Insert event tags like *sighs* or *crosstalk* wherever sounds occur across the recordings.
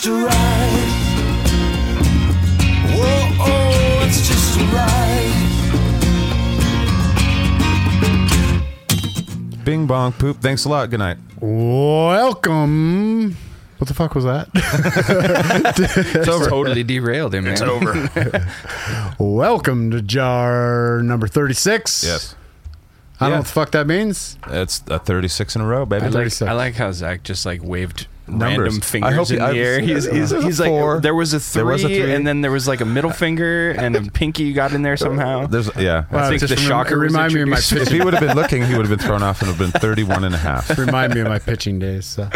just a ride. Whoa, oh, it's just a ride. Bing bong poop. Thanks a lot. Good night. Welcome. What the fuck was that? *laughs* It's over. Totally derailed him, man. It's over. *laughs* Welcome to jar number 36. yes. I don't know Yeah. what the fuck that means. It's a 36 in a row, baby. I like, 36. I like how Zaq just like waved Numbers. random I fingers hope he- in I- the air. He's, he's, There's he's like, four. there was a three, There was a three. and then there was like a middle *laughs* finger and a pinky got in there somehow. *laughs* There's yeah. I think the remem- shocker was remind me of my introduced. if he would have been *laughs* looking, he would have been thrown off and have been 31 and a half. remind me of my pitching days. So.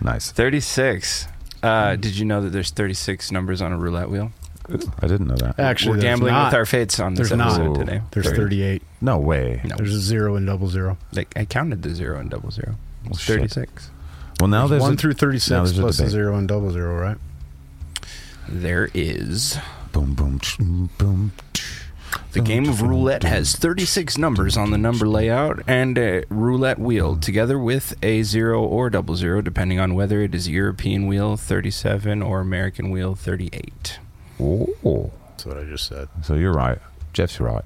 Nice. 36. Uh, did you know that there's 36 numbers on a roulette wheel? I didn't know that. Actually, We're there's gambling not. with our fates on this There's not. episode today. There's Thirty. 38. No way. No, There's a zero and double zero. like I counted the zero and double zero. Well, It's shit. 36. Well, now there's one a, through 36 there's a plus a zero and double zero, right? There is. Boom, boom, ch- boom. ch- The game of roulette has 36 numbers on the number layout and a roulette wheel, together with a zero or double zero, depending on whether it is European wheel 37 or American wheel 38. Oh. That's what I just said. So you're right. Jeff's right.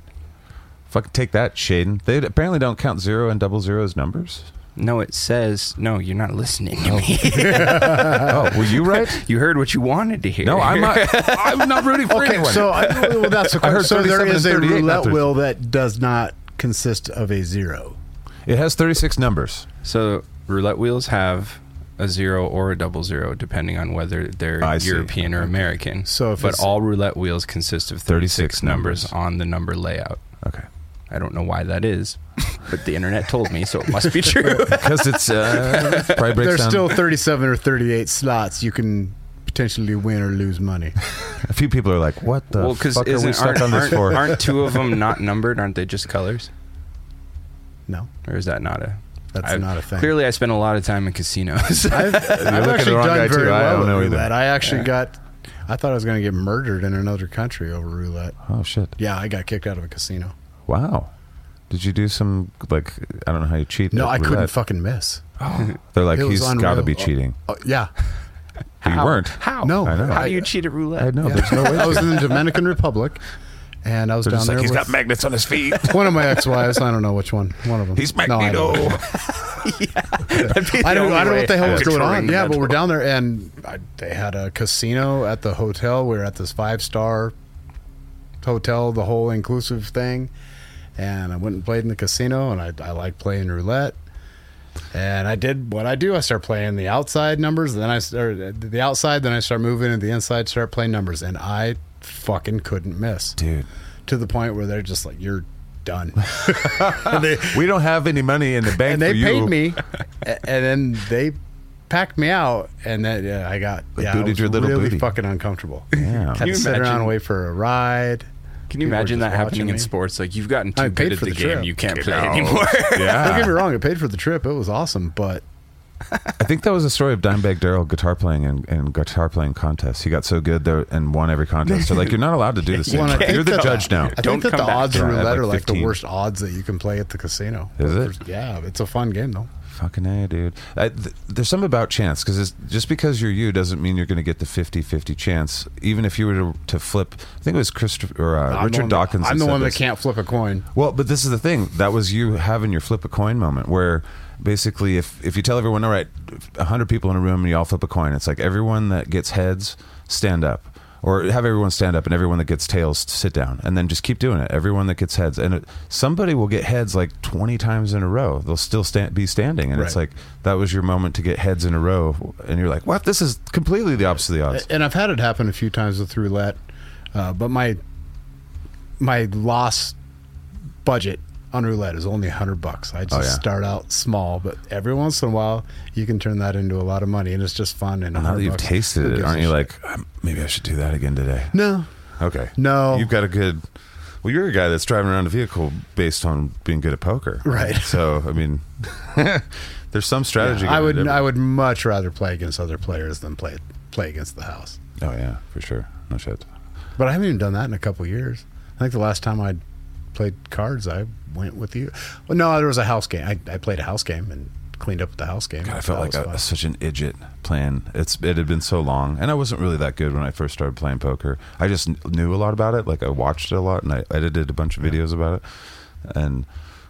Fucking take that, Shaiden. They apparently don't count zero and double zero as numbers. No, it says, no, you're not listening to oh. me. *laughs* oh, were you right? *laughs* you heard what you wanted to hear. No, I'm not. *laughs* I'm not rooting for Okay, anyone. so I, well, that's a I heard so there 37 is and a roulette wheel that does not consist of a zero. it has 36 numbers. So roulette wheels have a zero or a double zero, depending on whether they're I see. European or American. So if but all roulette wheels consist of 36, 36 numbers. numbers. on the number layout. Okay. I don't know why that is, but the internet told me, so it must be true. *laughs* Because it's uh, probably breaks There's down. still 37 or 38 slots you can potentially win or lose money. a few people are like, "What the well, because fuck are we isn't stuck aren't, on this aren't, for?" aren't two of them not *laughs* numbered? Aren't they just colors? No, Or is that not a? that's I've- not a thing. Clearly, I spent a lot of time in casinos. I've, *laughs* I've actually the wrong guy, done very too. I well don't with know either. roulette. I actually got. I thought I was going to get murdered in another country over roulette. oh shit! Yeah, I got kicked out of a casino. Wow. Did you do some like I don't know how you cheat? No, at I couldn't fucking miss. *gasps* They're like It was he's got to be oh, cheating. Oh, yeah, *laughs* But you weren't. How? No. I know. How do you cheat at roulette? I know. Yeah. There's no way. *laughs* I was in the Dominican Republic, and I was They're down just there like he's with got magnets on his feet. *laughs* one of my ex-wives. I don't know which one. One of them. He's No, I Magneto. don't. That'd I don't, I don't know what the hell was going on. Yeah, but we're down there, and I, they had a casino at the hotel. We were at this five star hotel, the whole inclusive thing. And I went and played in the casino, and I, I like playing roulette. And I did what I do. I start playing the outside numbers, then I start the outside, then I start moving to the inside, start playing numbers, and I fucking couldn't miss Dude, to the point where they're just like, "You're done." *laughs* *laughs* they, we don't have any money in the bank and they for you. paid me, *laughs* and then they packed me out, and then yeah, I got They yeah, I booted was your little really booty. fucking uncomfortable. Yeah. Had you to sit around imagine- and wait for a ride. Can you People imagine that happening watching in me. sports? Like you've gotten too I paid good at for the, the game, trip. you can't play know. anymore. *laughs* Yeah. Don't get me wrong, I paid for the trip. It was awesome, but I think that was a story of Dimebag Darrell guitar playing and, and guitar playing contests. He got so good there and won every contest. So like, you're not allowed to do this. Well, and I think You're the that- judge now. I Don't think that come the odds of yeah, like are like 15. the worst odds that you can play at the casino. Is it? Yeah, it's a fun game though. Fucking A, dude. I, th- there's something about chance because just because you're you doesn't mean you're going to get the 50 50 chance. Even if you were to, to flip, I think it was Christopher or uh, Richard one that- Dawkins. I'm the one that can't flip a coin. Well, but this is the thing. That was you having your flip a coin moment where basically if, if you tell everyone, all right, 100 people in a room and you all flip a coin, it's like everyone that gets heads, stand up. Or have everyone stand up and everyone that gets tails sit down, and then just keep doing it. Everyone that gets heads, and it, somebody will get heads like twenty times in a row. They'll still stand, be standing, and it's like that was your moment to get heads in a row, and you're like, "What? This is completely the opposite of the odds." And I've had it happen a few times with roulette, uh, but my my loss budget on roulette is only hundred bucks. I just Oh, yeah. start out small, but every once in a while you can turn that into a lot of money, and it's just fun. And now that you've bucks, tasted it, aren't you shit? like, "Um, maybe I should do that again today? no? Okay. No. You've got a good. Well, you're a guy that's driving around a vehicle based on being good at poker, Right. So, I mean, *laughs* there's some strategy. I would. I would much rather play against other players than play play against the house. Oh yeah, for sure. No shit. But I haven't even done that in a couple years. I think the last time I played cards, I went with you. Well, no, there was a house game. I, I played a house game and cleaned up the house game. God, I felt like a, such an idiot playing. It's it had been so long, and I wasn't really that good when I first started playing poker. I just kn- knew a lot about it. Like I watched it a lot, and I edited a bunch of videos about it. And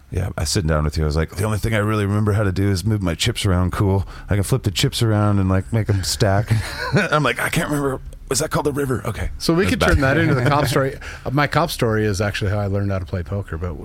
yeah, I sitting down with you. I was like, the only thing I really remember how to do is move my chips around. Cool. I can flip the chips around and like make them stack. *laughs* I'm like, I can't remember. Was that called the river? Okay. So we could turn that into the cop *laughs* story. My cop story is actually how I learned how to play poker, but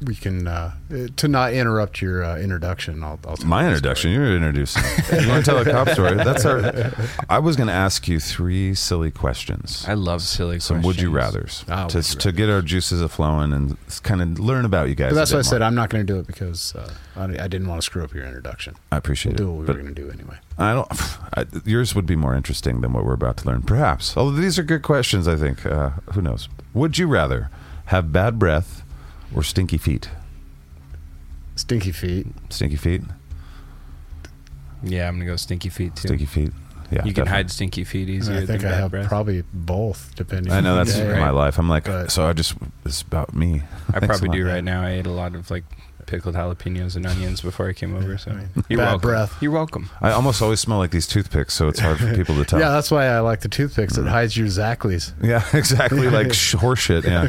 we, we can uh, uh, to not interrupt your uh, introduction. I'll, I'll tell My the introduction. story. You're introducing. you want to tell a cop story? That's our. I was going to ask you three silly questions. I love silly Some would you rather's Ah, to, would you to get our juices a flowing and kind of learn about you guys. But that's a why I said. I'm not going to do it because uh, I, I didn't want to screw up your introduction. I We'll appreciate do it. what we but were going to do anyway. I don't. I, yours would be more interesting than what we're about to learn, perhaps. Although these are good questions, I think. Uh, who knows? Would you rather have bad breath or stinky feet? Stinky feet. Stinky feet. Yeah, I'm gonna go stinky feet too. Stinky feet. Yeah, you can definitely. hide stinky feet easier. I think than I bad have breath. probably both, depending. I know on that's day. my life. I'm like, But- so I just it's about me. I *laughs* Thanks probably do right now. I ate a lot of like pickled jalapenos and onions before I came over. So I mean, you're bad welcome. breath. You're welcome. I almost always smell like these toothpicks, so it's hard for people to tell. *laughs* Yeah, that's why I like the toothpicks. Mm. It hides your Zackleys. Yeah, *laughs* exactly. *laughs* Like sh- horse shit. Yeah.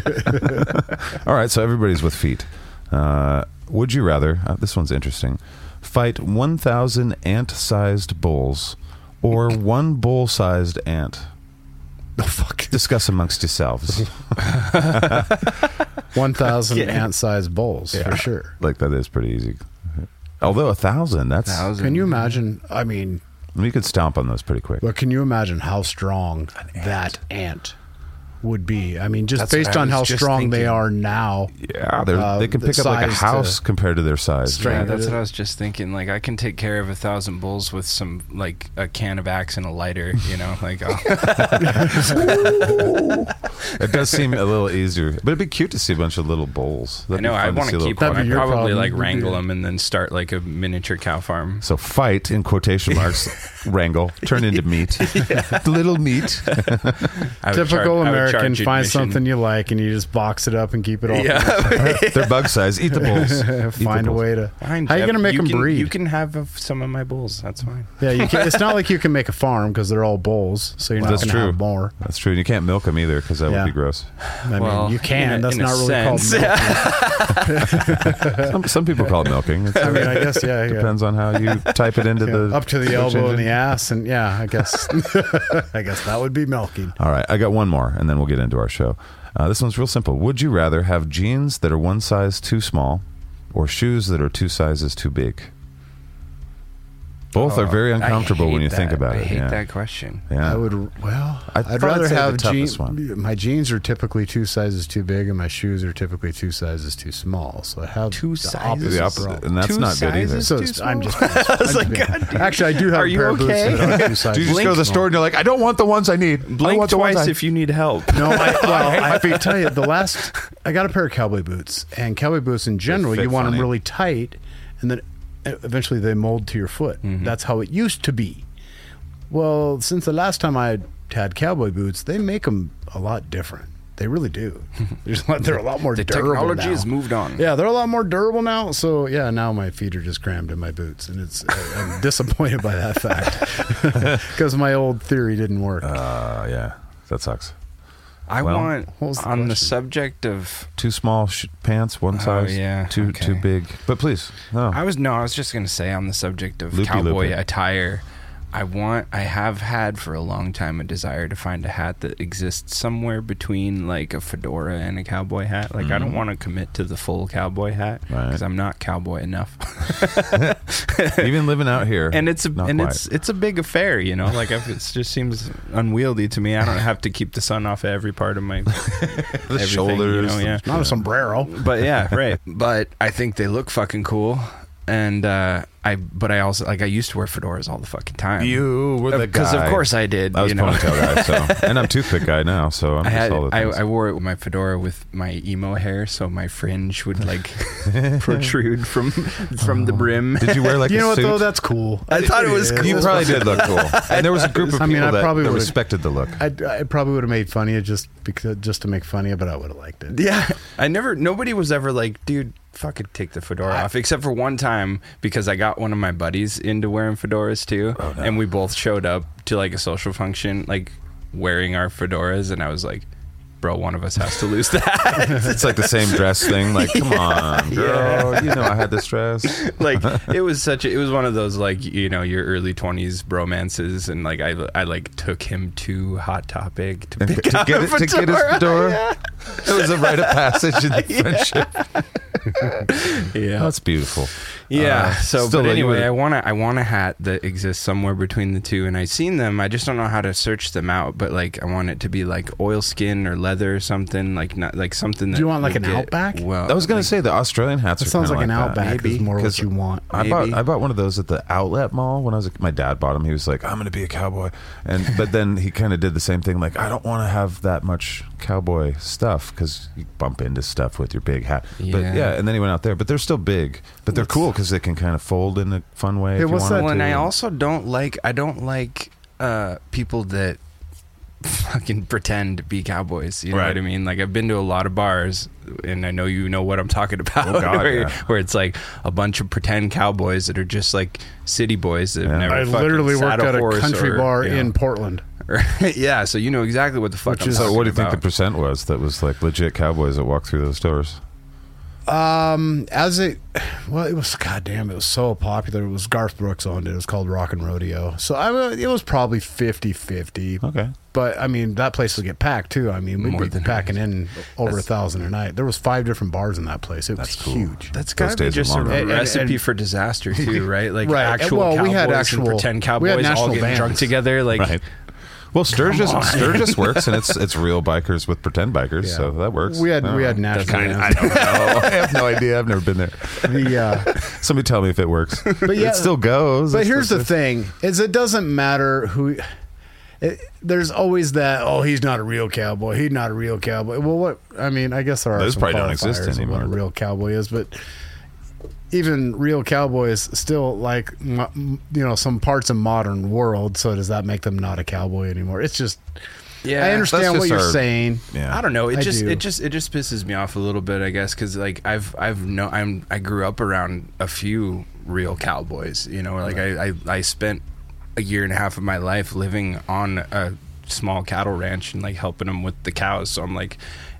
All right. So everybody's with feet. Uh, would you rather? Uh, this one's interesting. Fight one thousand ant-sized bulls, or one bull-sized ant. Oh fuck! Discuss amongst yourselves. *laughs* One thousand Yeah. ant-sized bowls Yeah. for sure. like that is pretty easy. Although a thousand, that's Thousand. Can you imagine? I mean, we could stomp on those pretty quick. but can you imagine how strong that ant would be? I mean, just That's based on how just strong they are now. Yeah, they're, Uh, they can the pick up like a size to house compared to their size. strength. Yeah, Yeah. that's what I was just thinking. Like, I can take care of a thousand bulls with some, like, a can of axe and a lighter. You know, like, oh, *laughs* It does seem a little easier, but it'd be cute to see a bunch of little bulls. I That'd know I fun want see to a little keep them. That'd I'd probably problem. like wrangle them and then start like a miniature cow farm. So fight in quotation *laughs* marks, wrangle, turn into meat, *laughs* little meat. Typical char- American. Charge Find admission. something you like and you just box it up and keep it all. Yeah, *laughs* *laughs* They're bug size. Eat the bulls. Eat the Find a way to. Fine, How you Jeff. gonna make 'em can- breed? You can have some of my bulls. That's fine. Yeah, you can, it's not like you can make a farm because they're all bulls, so you're not That's going to true. have more. That's true. And you can't milk them either because that Yeah. would be gross. I Well, mean, you can. in a- That's in a not really sense. called. milking. *laughs* Some, some people call it milking. It's, I mean, I guess yeah. yeah. depends on how you type it into Yeah, the up to the search elbow in engine. the ass, and yeah, I guess, I guess that would be milking. All right, I got one more, and then we'll get into our show. Uh, this one's real simple. Would you rather have jeans that are one size too small, or shoes that are two sizes too big? Both are oh, very Oh, uncomfortable when hate you think that. about I it. hate yeah. that question. Yeah. I would well. I'd I'd, rather say the have toughest jeans. one. My jeans are typically two sizes too big, and my shoes are typically two sizes too small. So I have Two the sizes? opposite The opposite- and that's Two not good either. So I'm just. I'm just being- actually, I do have Are a you pair of boots okay? that are two *laughs* sizes. Do you just too go to the small. store and you're like, I don't want the ones I need. I Blink want the twice ones I if you need help. *laughs* No, I, well, I, *laughs* I tell you, the last I got a pair of cowboy boots, and cowboy boots in general, you want funny. them really tight, and then eventually they mold to your foot. Mm-hmm. That's how it used to be. Well, since the last time I had cowboy boots, they make them a lot different. They really do. *laughs* There's a lot, they're a lot more The durable technology now. has moved on. Yeah, they're a lot more durable now. So yeah, now my feet are just crammed in my boots, and it's I'm *laughs* disappointed by that fact *laughs* because my old theory didn't work. Uh, yeah, that sucks. I Well, want what was the on the subject of. Too small sh- pants, one oh, size. oh, yeah, Too okay. too big. But please, no. I was no, I was just gonna say on the subject of Loopy cowboy loopy. attire. I want. I have had for a long time a desire to find a hat that exists somewhere between like a fedora and a cowboy hat. Like I don't want to commit to the full cowboy hat Mm-hmm. Right. because I'm not cowboy enough. *laughs* Even living out here, and it's a and quite. it's it's a big affair, you know. Like it *laughs* just seems unwieldy to me. I don't have to keep the sun off every part of my *laughs* the everything, you shoulders. know, yeah. Not a sombrero. but yeah, right. But I think they look fucking cool, and uh, I. But I also like I used to wear fedoras all the fucking time. You were the guy. because of course I did. I was you know. ponytail guy, so *laughs* and I'm toothpick guy now, so I'm I just had all the I. I wore it with my fedora with my emo hair, so my fringe would like *laughs* protrude from from the brim. Did you wear like *laughs* You a know what though? That's cool. I thought it was cool. you probably did look cool, and there was a group of I people mean, I that, probably that would've- respected the look. I, I probably would have made fun of you just because just to make fun of you, but I would have liked it. Yeah, I never. Nobody was ever like, dude, fucking take the fedora off. Except for one time because I got one of my buddies into wearing fedoras too, Oh, no. and we both showed up to like a social function like wearing our fedoras, and I was like. Bro, one of us has to lose that. *laughs* It's like the same dress thing. Like, come on, girl. You know I had this dress. *laughs* like it was such a, it was one of those like you know your early 20s bromances and like I, I like took him to hot topic to pick to get it, to get his fedora. *laughs* It was a rite of passage in the friendship. yeah That's beautiful. Yeah Uh, so still, but anyway would- i want to i want a hat that exists somewhere between the two and i've seen them i just don't know how to search them out but like i want it to be like oilskin or leather or something like not like something that Do you want, like, an Outback? well I was gonna like, say the Australian hats. That are sounds kinda like an that. Outback Maybe, is more what 'cause you want. I bought I bought one of those at the outlet mall when I was a, my dad bought them. He was like, "I'm going to be a cowboy," and but then he kind of did the same thing. Like, I don't want to have that much cowboy stuff because you bump into stuff with your big hat. But Yeah. yeah, and then he went out there. But they're still big. But they're cool because they can kind of fold in a fun way. Hey, if you what's that Well, and. I also don't like I don't like uh, people that *laughs* fucking pretend to be cowboys. You know Right. what I mean? Like I've been to a lot of bars, and I know you know what I'm talking *laughs* about. Oh, God, where, yeah. where it's like a bunch of pretend cowboys that are just like city boys that have Yeah. never. I literally sat worked at a country or, bar you know, in Portland. Or- *laughs* yeah, so you know exactly what the fuck Which I'm is- so, talking what do you think the percent was that was like legit cowboys that walked through those doors? Um, as it, well, it was goddamn, it was so popular. It was Garth Brooks owned it. It was called Rock and Rodeo. So I, mean, it was probably 50-50. Okay. But I mean, that place would get packed too. I mean, we'd More be than packing in over a thousand a night. There was five different bars in that place. It was That's cool. huge. That's Those gotta be just a long gone. And- and- recipe and- for disaster too, *laughs* right? Like Right. actual Well, we cowboys had and actual- pretend we had cowboys all national getting drunk together. Like Right. Well, Sturgis. Sturgis *laughs* works, and it's it's real bikers with pretend bikers, Yeah. so that works. We had I don't we had know. national That's- bands. I don't know. *laughs* I have no idea. I've never been there. the uh, *laughs* Somebody tell me if it works. But yeah- it still goes. But It's here's the just- thing: is it doesn't matter who. It, there's always that. Oh, he's not a real cowboy. He's not a real cowboy. Well, what I mean, I guess there are Those some probably don't exist qualifiers of anymore. What a real cowboy is, but even real cowboys still like you know some parts of modern world. So does that make them not a cowboy anymore? It's just yeah, I understand what you're our- saying. Yeah. I don't know. It I just do. it just it just pisses me off a little bit, I guess, because like I've I've no I'm I grew up around a few real cowboys. You know, like I, I I spent a year and a half of my life living on a small cattle ranch and like helping them with the cows. So I'm like,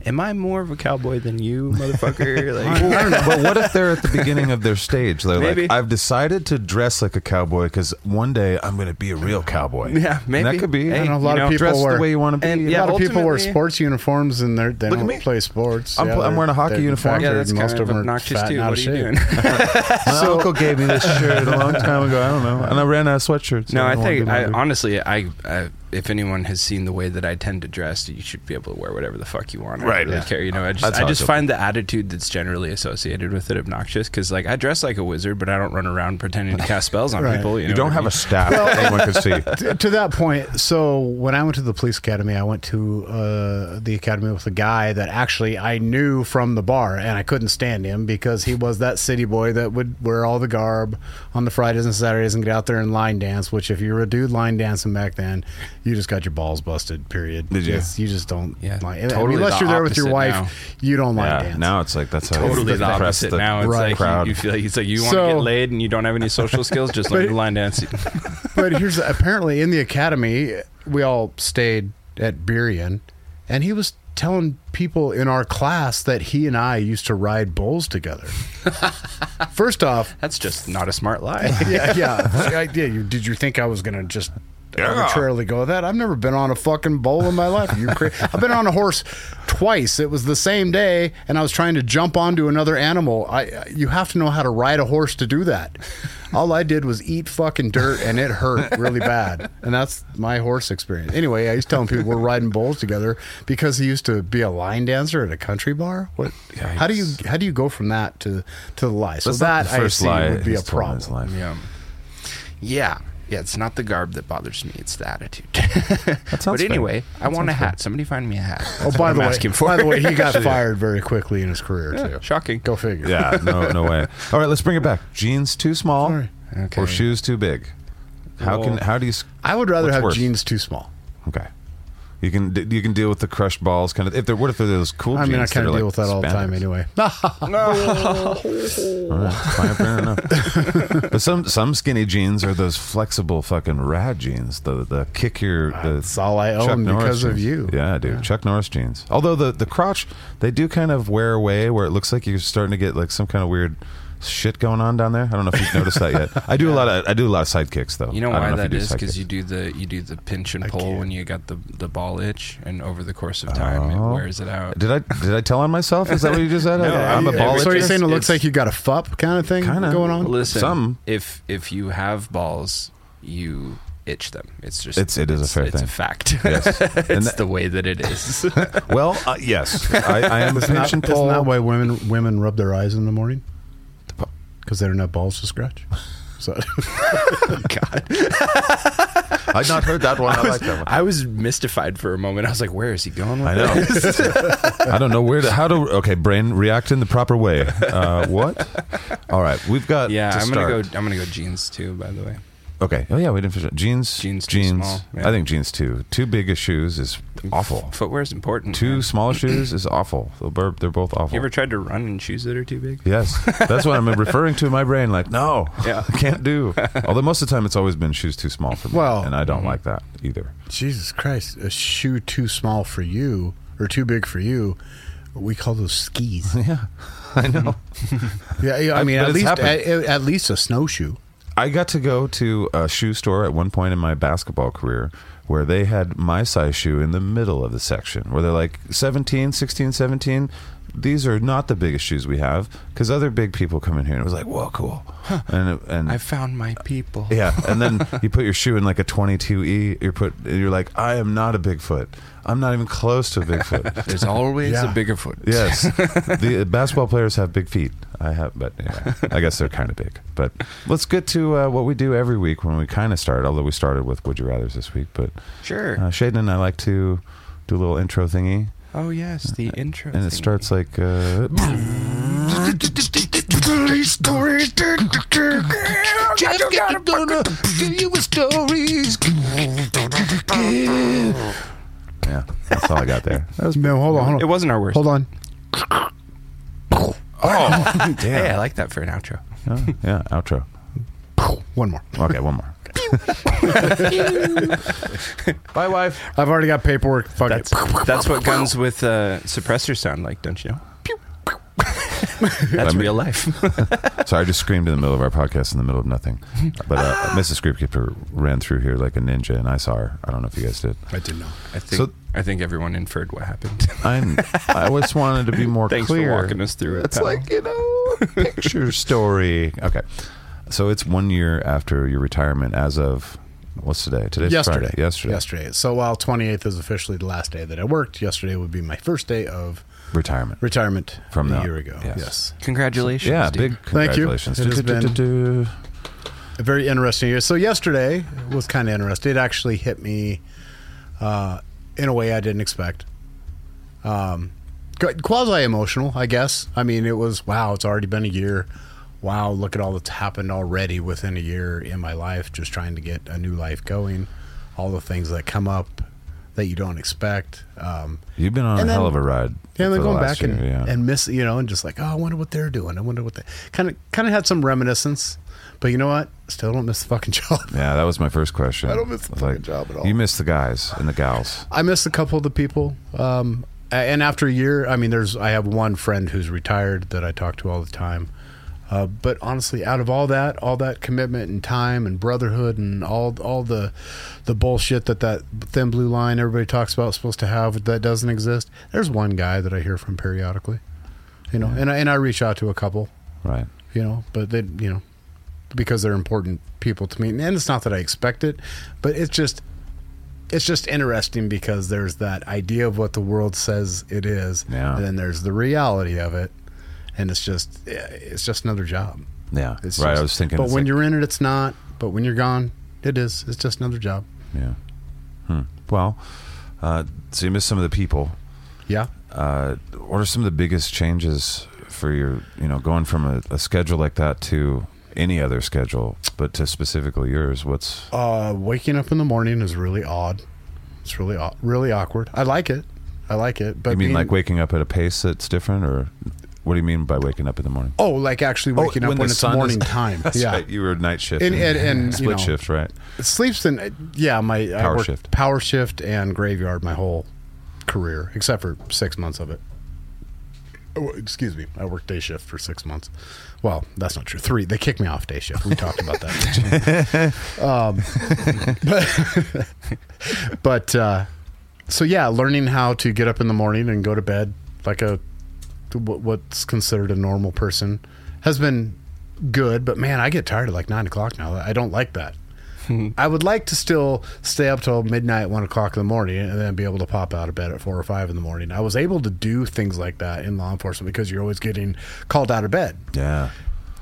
am I more of a cowboy than you, *laughs* motherfucker? Like, but what if they're at the *laughs* beginning of their stage? They're Maybe. like, I've decided to dress like a cowboy because one day I'm going to be a real cowboy. Yeah, And maybe. that could be. Hey, I know a you lot know, of people dress wear the way you want to be. And- a yeah, lot of people wear ultimately- sports uniforms and they're, they Look at don't me. play sports. I'm pl- I'm they're- wearing a hockey they're uniform. yeah, factored, that's and kind of them are obnoxious fat too. out What of are you shape. doing? *laughs* My uncle gave me this shirt a long time ago. I don't know, and I ran out of sweatshirts. No, I don't wanna think be I, bothered. honestly, I, I if anyone has seen the way that I tend to dress, you should be able to wear whatever the fuck you want. I Right, don't really yeah. care. You know, I just That's I just find the attitude that's generally associated with it obnoxious because like I dress like a wizard, but I don't run around pretending to cast spells on *laughs* Right. people. You, you know don't what I have mean? a staff that anyone can *laughs* see. to, to that point, so when I went to the police academy, I went to uh, the academy with a guy that actually I knew from the bar, and I couldn't stand him because he was that city boy that would wear all the garb on the Fridays and Saturdays and get out there and line dance. Which, if you were a dude line dancing back then, you just got your balls busted. Period. Did you? It's- you just don't. Yeah, line, I mean, totally unless the you're there with your wife, now. you don't like Yeah, dance. now it's like that's how you Totally the impress opposite the now. It's Right. like you, crowd. you feel like it's like you want to So- get laid and you don't have any social skills, just learn *laughs* But- to line dance. *laughs* *laughs* but here's apparently in the academy, we all stayed at Burien, and he was telling people in our class that he and I used to ride bulls together. First off, That's just not a smart lie. yeah, yeah, I did. You, did you think I was gonna just arbitrarily go with that? I've never been on a fucking bull in my life. Are you crazy? I've been on a horse twice. It was the same day, and I was trying to jump onto another animal. I, you have to know how to ride a horse to do that. All I did was eat fucking dirt, and it hurt really bad. And that's my horse experience. Anyway, I used to telling people we're riding bulls together because he used to be a line dancer at a country bar. What? How do you how do you go from that to to the lie? So That's that the first I see lie would be a he's told in his problem. life. yeah. Yeah. Yeah, it's not the garb that bothers me; it's the attitude. *laughs* sounds but fair. anyway, I want a sounds fair. hat. Somebody find me a hat. Oh, by the I'm way, for. by the way, he got *laughs* fired very quickly in his career Yeah, too. shocking. Go figure. Yeah, no, no *laughs* way. All right, let's bring it back. Jeans too small Sorry. Okay. or shoes too big? How can how do you? I would rather have worse? jeans too small. Okay, You can d- you can deal with the crushed balls kind of. If there what if those cool? Jeans. I mean, I jeans kind of deal like with that all the time anyway. *laughs* All right, fine, fair enough. *laughs* but some some skinny jeans are those flexible fucking rad jeans. The the kick your the That's all I Chuck own Norris because of you. Yeah, dude. Chuck Norris jeans. Although the the crotch they do kind of wear away where it looks like you're starting to get like some kind of weird shit going on down there. I don't know if you've noticed that yet. I do a lot of I do a lot of side kicks though. You know I don't why if that do is? side Because you do the you do the pinch and pull when you got the the ball itch, and over the course of time Oh. it wears it out. Did I did I tell on myself? Is that what you just said? *laughs* No, I, am a ball. so you're itcher? saying it looks It's- like you got a fup kind of thing Kinda. going on? Listen, Some. if if you have balls, you itch them. It's just It's- it is a it's- fair it's thing. a fact. Yes. *laughs* it's And that- the way that it is. *laughs* Well, uh, yes, I, I am a Isn't pinch that, and isn't pull. that why women women rub their eyes in the morning? Because they don't have balls to scratch. So *laughs* God. *laughs* I'd not heard that one. I, like that one. I was mystified for a moment. I was like, "Where is he going?" With I know. this? *laughs* I don't know where to how to. Okay, brain react in the proper way. Uh, what? All right, we've got. Yeah, to I'm gonna go. I'm gonna go jeans too. By the way, Okay. Oh yeah, we didn't finish. it. Jeans. Jeans too Jeans. small, yeah. I think jeans too. Too big of shoes is awful. footwear is important. Too man. small *clears throat* shoes is awful. They're they're both awful. You ever tried to run in shoes that are too big? Yes, that's what I'm *laughs* referring to in my brain. Like, no, Yeah. *laughs* Can't do. Although most of the time it's always been shoes too small for me, Well- and I don't mm-hmm. like that either. Jesus Christ, a shoe too small for you or too big for you. We call those skis. *laughs* Yeah, I know. yeah, yeah, I I- mean, but at least at, at least a snowshoe. I got to go to a shoe store at one point in my basketball career where they had my size shoe in the middle of the section where they're like 17, 16, 17. These are not the biggest shoes we have because other big people come in here and it was like, whoa, cool. And, it- and I found my people. *laughs* yeah, and then *laughs* you put your shoe in like a 22E. You're put. You're like, I am not a Bigfoot. I'm not even close to a Bigfoot. *laughs* There's always Yeah. a bigger foot. Yes, the basketball players have big feet. I have, but yeah, I guess they're kind of big. But let's get to uh, what we do every week when we kind of start. Although we started with Would You Rather's this week, but Sure. uh, Shaiden and I like to do a little intro thingy, oh yes, the intro. and it thingy. starts like. Uh, yeah, that's all I got there. That was No, hold on, hold on. It wasn't our worst. Hold on. oh *laughs* Hey, I like that for an outro. Oh, yeah, outro. One more. Okay, one more. Bye, wife. I've already got paperwork. Fuck That's it. that's what guns with uh, suppressors sound like, don't you know? That's Let me- real life. *laughs* Sorry, I just screamed in the middle of our podcast in the middle of nothing. But uh, *laughs* Mrs. Scriptkeeper ran through here like a ninja, and I saw her. I don't know if you guys did. I didn't know. I think So- I think everyone inferred what happened. I'm, I just wanted to be *laughs* more Thanks clear. for walking us through it. It's pal. like you know, picture story. Okay, so it's one year after your retirement. As of what's today? Today's yesterday. Friday. Yesterday. Yesterday. So while 28th is officially the last day that I worked, yesterday would be my first day of Retirement. retirement From a the- year ago. yes. yes. Congratulations. Yeah, dude. big Thank you. congratulations. It has been- a very interesting year. So yesterday was kind of interesting. It actually hit me uh, in a way I didn't expect. Um, quasi emotional, I guess. I mean, it was wow. It's already been a year. Wow, look at all that's happened already within a year in my life. Just trying to get a new life going. All the things that come up that you don't expect. Um, You've been on a hell then- of a ride. yeah, and then going last back and, yeah. and miss, you know, and just like, oh, I wonder what they're doing. I wonder what they kind of kind of had some reminiscence. But you know what? Still don't miss the fucking *laughs* job. Yeah, that was my first question. I don't miss the fucking job at all. You miss the guys and the gals. I miss a couple of the people. Um, and after a year, I mean, there's I have one friend who's retired that I talk to all the time. Uh, but honestly, out of all that, all that commitment and time and brotherhood and all all the the bullshit that that thin blue line everybody talks about is supposed to have that doesn't exist. There's one guy that I hear from periodically, you know, and I, and I reach out to a couple, Right. you know, but they, you know, because they're important people to me. And it's not that I expect it, but it's just, it's just interesting because there's that idea of what the world says it is, Yeah. and then there's the reality of it, and it's just, it's just another job. Yeah. It's right. just- I was thinking. but when like- you're in it, it's not. But when you're gone, it is. It's just another job. Yeah. Hmm. Well, uh, so you miss some of the people. Yeah. Uh, what are some of the biggest changes for your, you know, going from a, a schedule like that to any other schedule, but to specifically yours? What's Uh, waking up in the morning is really odd. It's really really awkward. I like it. I like it. But you mean being- like waking up at a pace that's different, or what do you mean by waking up in the morning? Oh, like actually waking up when, it's sun is- morning *laughs* time. Yeah. right. You were night shift And- and- and, you split know, shift, right? Sleeps in yeah, my Power shift. power shift and graveyard my whole career, except for six months of it. Oh, excuse me, I worked day shift for six months. Well, that's not true. Three. They kicked me off day shift. We talked about that. *laughs* um, but *laughs* but uh, so yeah, learning how to get up in the morning and go to bed like a what's considered a normal person has been good. But man, I get tired at like nine o'clock now. I don't like that. *laughs* I would like to still stay up till midnight, one o'clock in the morning, and then be able to pop out of bed at four or five in the morning. I was able to do things like that in law enforcement because you're always getting called out of bed. Yeah.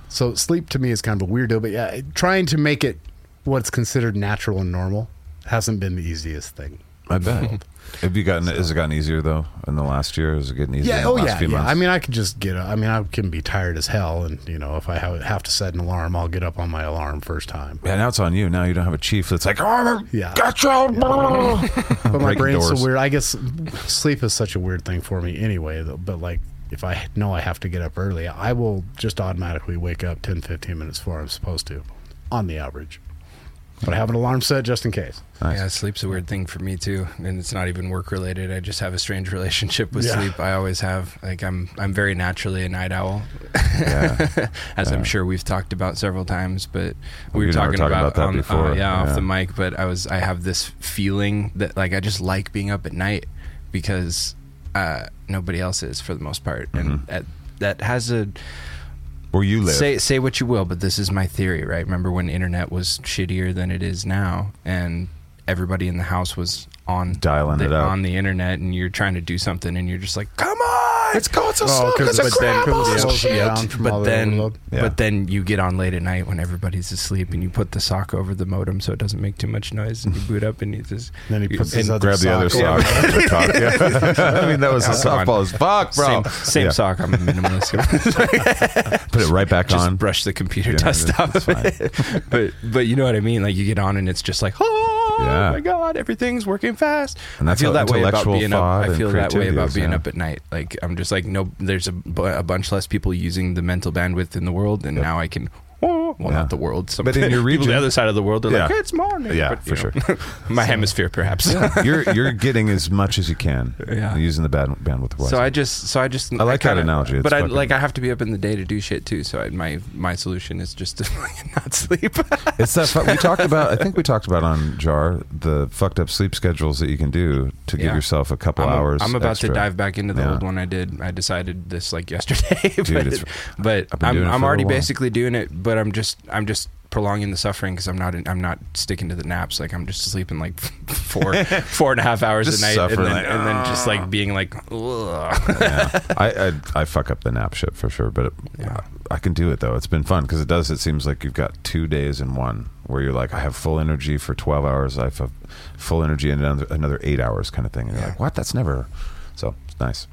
So sleep to me is kind of a weirdo, but yeah, trying to make it what's considered natural and normal hasn't been the easiest thing. I bet. *laughs* Have you gotten? Has it gotten easier though in the last year? Is it getting easier? Yeah. Oh yeah. Yeah. months? I mean, I could just get. I mean, I can be tired as hell, and you know, if I have, have to set an alarm, I'll get up on my alarm first time. yeah. Now it's on you. Now you don't have a chief that's like, oh, Yeah. gotcha. *laughs* *laughs* But my brain's doors. so weird. I guess sleep is such a weird thing for me anyway. Though, but like, if I know I have to get up early, I will just automatically wake up 10, 15 minutes before I'm supposed to, on the average. But I have an alarm set just in case. Nice. Yeah, sleep's a weird thing for me too, and it's not even work related. I just have a strange *laughs* relationship with Yeah. sleep. I always have. Like I'm, I'm very naturally a night owl, Yeah. *laughs* as I'm sure we've talked about several times. But We we were and I were talking talking about, about that on, before, uh, yeah, off the mic. But I was, I have this feeling that like I just like being up at night because uh, nobody else is for the most part, and Mhm. that, that has a Where you live? Say say what you will, but this is my theory, right? Remember when internet was shittier than it is now, and everybody in the house was on Dialing the, it up. on the internet, and you're trying to do something, and you're just like, "Come on, It's going so Oh, slow. 'cause It's it's a then- crap. 'cause it's Oh, slow shit. down from all but then. Yeah. but then you get on late at night when everybody's asleep, and you put the sock over the modem so it doesn't make too much noise, and you boot up, and you just *laughs* Then he you- puts and his other Grab the other sock sock. over. Yeah. *laughs* I mean, that was a Yeah, come softball as fuck, bro. same, same Yeah. sock. I'm a minimalist. *laughs* Put it right back just on. brush the computer Yeah, dust off it. but but you know what I mean. Like you get on and it's just like, oh Oh yeah. my god, everything's working fast. And that's I feel that way about being up. I feel that way about being yeah. up at night. Like I'm just like no, there's a, a bunch less people using the mental bandwidth in the world, and Yep. now I can. Well, Yeah. not the world. Some But in *laughs* your region- the other side of the world, they're like, Yeah. it's morning. Yeah, But, for know, *laughs* my hemisphere, perhaps. *laughs* you're you're getting as much as you can. Yeah. Using the band, bandwidth wisely. So I just, so I just, I like that kinda- analogy. It's But I like, I have to be up in the day to do shit too. So I, my my solution is just to not sleep. It's that we talked about. I think we talked about on Jar the fucked up sleep schedules that you can do to give Yeah. yourself a couple I'm, a- hours. I'm about extra. to dive back into the Yeah. old one I did. I decided this like yesterday, but, but I'm, I'm already basically doing it. But I'm just I'm just prolonging the suffering because I'm not I'm not sticking to the naps. Like I'm just sleeping like *laughs* four *laughs* four and a half hours a night, and then, like, and then just "Ah." like being like, Ugh. yeah. I, I I fuck up the nap shit for sure, but it, Yeah. I can do it though. It's been fun because it does. It seems like you've got two days in one where you're like, I have full energy for twelve hours. I have full energy in another, another eight hours, kind of thing. And you're like, what? That's never. So it's nice.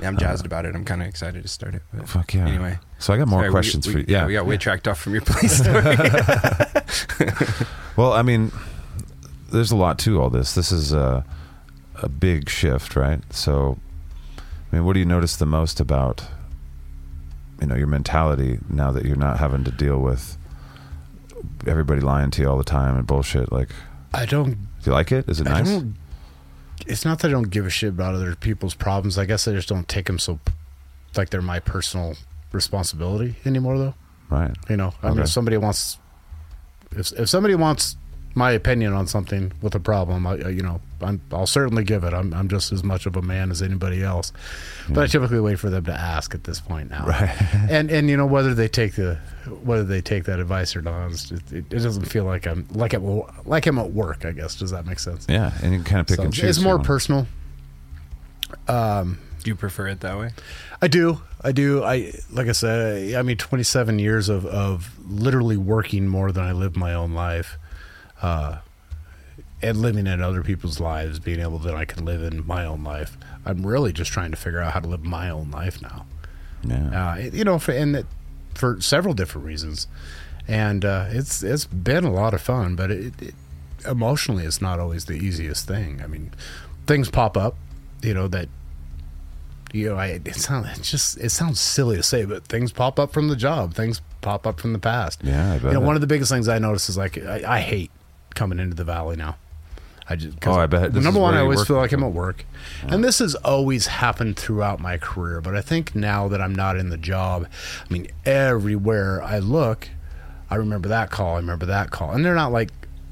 Yeah, I'm jazzed about it. I'm kind of excited to start it. But Fuck yeah. Anyway, So I got more sorry, questions we, for you. Yeah, Yeah. we got way tracked off from your police story. *laughs* Well, I mean, there's a lot to all this. This is a a big shift, right? So, I mean, what do you notice the most about you know your mentality now that you're not having to deal with everybody lying to you all the time and bullshit? Like, I don't. do you like it? Is it I nice? It's not that I don't give a shit about other people's problems. I guess I just don't take them so, like they're my personal responsibility anymore. Though Right. you know, I mean, if somebody wants, if if somebody wants my opinion on something with a problem, I- you know, I'm, I'll certainly give it. I'm I'm just as much of a man as anybody else, but I typically wait for them to ask at this point now. Right. *laughs* and and you know whether they take the whether they take that advice or not, it's it, it doesn't feel like I'm like I'm like I'm at work. I guess does that make sense? Yeah, and you kind of pick So and choose. it's more you know. personal. Um, Do you prefer it that way? I do. I do. I like I said. I, I mean, 27 years of of literally working more than I live my own life, uh, and living in other people's lives, being able that I can live in my own life. I'm really just trying to figure out how to live my own life now. Yeah. Uh, you know, for and it, for several different reasons, and uh, it's it's been a lot of fun. But it, it emotionally, it's not always the easiest thing. I mean, things pop up, you know that. You know, I it sounds just it sounds silly to say, but things pop up from the job. Things pop up from the past. Yeah, You know, one of the biggest things I notice is like I, I hate coming into the valley now. I just Oh, I bet. This number one, I always feel like. I'm at work, and this has always happened throughout my career. But I think now that I'm not in the job, I mean, everywhere I look, I remember that call. I remember that call, and they're not like,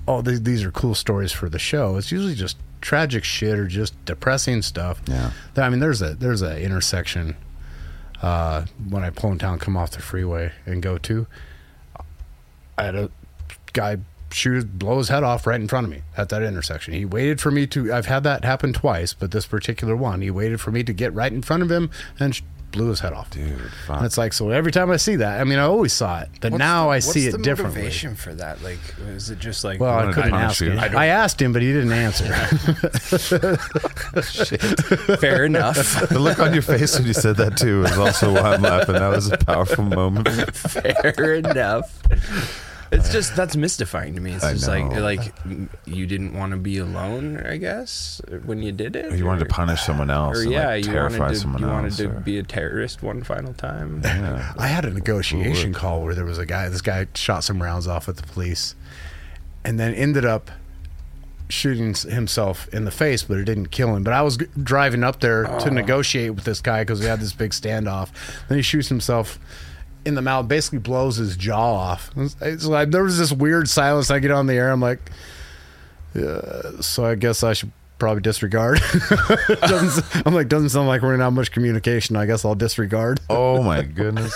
oh, th- these are cool stories for the show. It's usually just tragic shit or just depressing stuff. Yeah. I mean, there's a there's a intersection uh, when I pull in town, come off the freeway and go to. I had a guy shoot blow his head off right in front of me at that intersection. He waited for me to. I've had that happen twice, but this particular one, he waited for me to get right in front of him and sh- blew his head off. Dude, And it's like so every time I see that, I mean, I always saw it, but What's now the- I see it differently. What's the Motivation for that, like, is it just like? Well, I couldn't ask you. him. I I, asked him, but he didn't answer. *laughs* fair enough. *laughs* the look on your face when you said that too is also why I'm laughing. That was a powerful moment. *laughs* fair enough. It's just that's mystifying to me. It's I just like know. like m- you didn't want to be alone, I guess, when you did it. You wanted to punish someone else, or and, yeah, like, you terrify wanted to someone you wanted else. to or- be a terrorist one final time. *laughs* yeah. I had a negotiation would? call where there was a guy. This guy shot some rounds off at the police, and then ended up shooting himself in the face, but it didn't kill him. But I was g- driving up there to oh. negotiate with this guy because we had this big standoff. Then he shoots himself in the mouth, basically blows his jaw off. It's- it's like there was this weird silence. I get on the air. I'm like, uh, so I guess I should probably disregard. *laughs* doesn't, s- I'm like, doesn't sound like we're gonna have much communication. I guess I'll disregard. *laughs* Oh my goodness.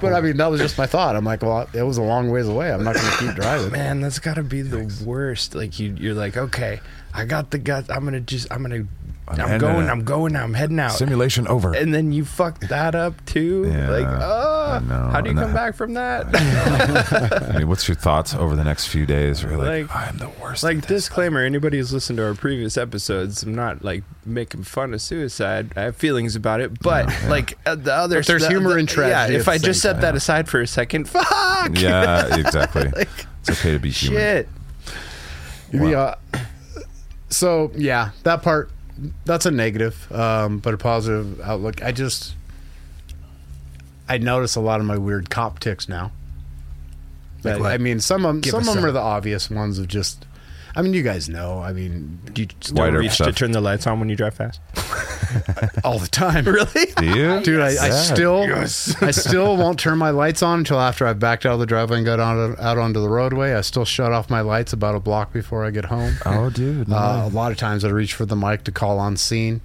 But I mean, that was just my thought. I'm like, well, it was a long ways away. I'm not going to keep driving. Man, that's got to be the worst. Like you, you're like, okay, I got the guts. I'm gonna just, I'm gonna, I'm I'm, going, out. I'm going, I'm heading out. Simulation over. and then you fucked that up too. Yeah, like, I oh, how do you And come that- back from that? *laughs* I mean, what's your thoughts over the next few days? Where you're like, Like- I'm the worst. like this. disclaimer anybody who's listened to our previous episodes i'm not like making fun of suicide i have feelings about it but like uh, the other But there's the- humor the- and tragedy yeah if i just same set that aside for a second fuck Yeah, *laughs* exactly. Like, it's okay to be human. shit The, uh, so yeah, that part that's a negative, um, but a positive outlook. I just I notice a lot of my weird cop ticks now. That- what? I mean, some of them, Give some of them some. are the obvious ones of just. I mean, you guys know. I mean, do you still Wider reach to turn the lights on when you drive fast *laughs* all the time. *laughs* really Do *laughs* you? Dude, I, I still, I still won't turn my lights on until after I've backed out of the driveway and got on, out onto the roadway. I still shut off my lights about a block before I get home. Oh, dude. Uh, a lot of times I reach for the mic to call on scene.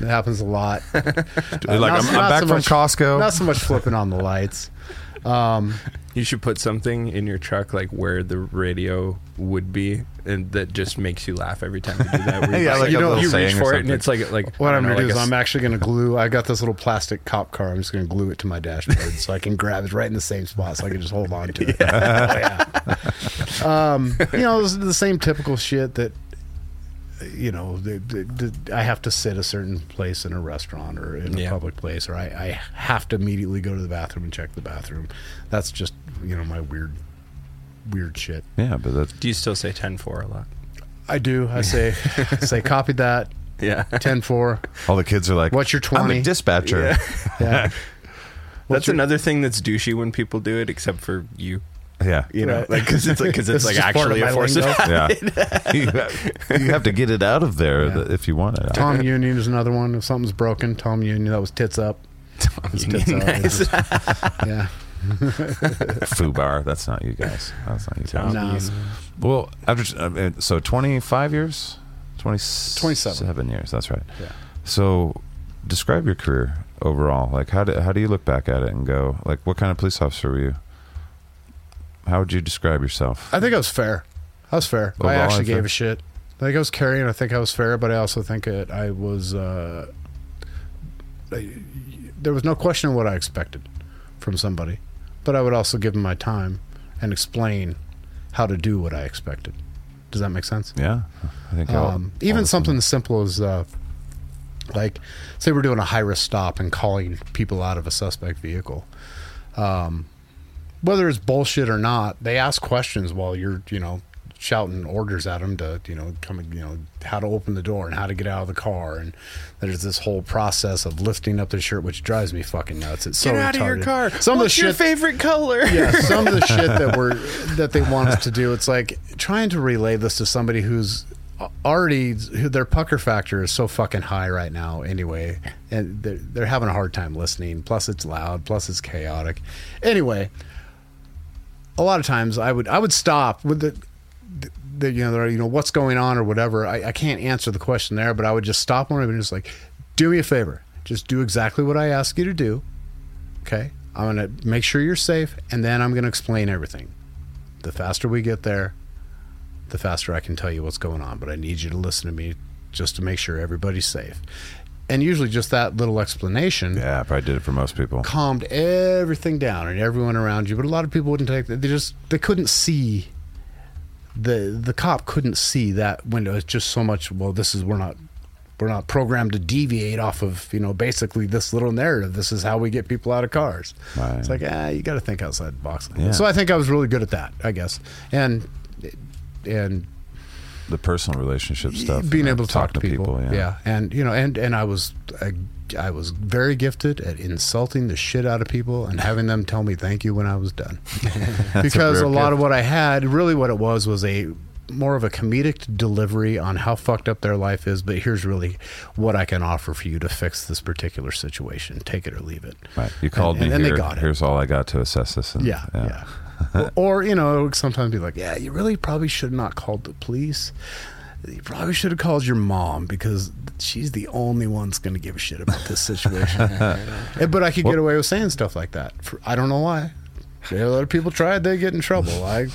It happens a lot. like, not- I'm, I'm back so from much- Costco. Not so much flipping on the lights. Um, *laughs* you should put something in your truck like where the radio would be and that just makes you laugh every time you do that *laughs* Yeah, like you a know little you reach saying for it and it's like like what I I'm don't going to know, do is like a I'm actually going to glue. I got this little plastic cop car. I'm just going to glue it to my dashboard so I can grab it right in the same spot so I can just hold on to it. *laughs* Oh, yeah. um, you know, it's the same typical shit that you know, the, the, the, I have to sit a certain place in a restaurant or in a Yeah. public place, or I, I have to immediately go to the bathroom and check the bathroom. That's just you know my weird, weird shit. yeah, but that's do you still say 10-4 a lot I do. I say *laughs* say copy that yeah ten four. all the kids are like, What's your I'm 20? a dispatcher. Yeah. *laughs* That's your- another thing that's douchey when people do it, except for you. Yeah. You know, Right. like because it's like because This *laughs* it's is like just part of actually a force of lingo. Yeah. *laughs* you, have, you have to get it out of there Yeah. if you want it. Tom Union is another one. If something's broken, Tom Union. That was tits up. It's tits up. Nice. It's *laughs* just- yeah. Fubar. That's not you guys. That's not you guys. No. Well, after uh, uh, so 25 years, 20, 27. years. That's right. Yeah. So, describe your career overall. Like, how do how do you look back at it and go, like, what kind of police officer were you? How would you describe yourself? I think I was fair. I was fair. I actually fair. gave a shit. I think I was carrying. I think I was fair, but I also think it, I was. Uh, I- there was no question of what I expected from somebody, but I would also give them my time and explain how to do what I expected. Does that make sense? Yeah, I think Um, even something as simple as uh, like say we're doing a high risk stop and calling people out of a suspect vehicle um, whether it's bullshit or not they ask questions while you're you know shouting orders at them to you know come you know how to open the door and how to get out of the car and there's this whole process of lifting up the shirt which drives me fucking nuts. It's so Get out of your car. Some What's of the your shit favorite color? yeah, some of the *laughs* shit that we're that they want us to do, it's like trying to relay this to somebody who's already who their pucker factor is so fucking high right now anyway, and they're they're having a hard time listening. Plus, it's loud. Plus, it's chaotic. Anyway, a lot of times I would I would stop with the. The, you know, you know what's going on or whatever. I, I can't answer the question there, but I would just stop one and just like, do me a favor, just do exactly what I ask you to do. Okay. I'm to make sure you're safe and then I'm to explain everything. The faster we get there, the faster I can tell you what's going on. But I need you to listen to me just to make sure everybody's safe. And usually just that little explanation Yeah, if I probably did it for most people. calmed everything down and everyone around you. But a lot of people wouldn't take that. They just, they couldn't see the, the cop couldn't see that window. It's just so much, well, this is, we're not, we're not programmed to deviate off of you know basically this little narrative. This is how we get people out of cars. Right. It's like ah, you got to think outside the box. Yeah. So I think I was really good at that, I guess, and and The personal relationship stuff. being able to talk, to people. yeah. and you know, and and I was I, I was very gifted at insulting the shit out of people and having them tell me thank you when I was done. *laughs* *laughs* because a, rare lot gift. of what I had, really, what it was was a more of a comedic delivery on how fucked up their life is. But here's really what I can offer for you to fix this particular situation. Take it or leave it. Right. You called and, me and here. they got it. Here's all I got to assess this. And, Yeah, yeah. or, *laughs* or, you know, it would sometimes be like, yeah, you really probably should have not called the police. You probably should have called your mom because she's the only one that's going to give a shit about this situation. *laughs* But I could get away with saying stuff like that. For, I don't know why. A lot of people tried; they get in trouble. I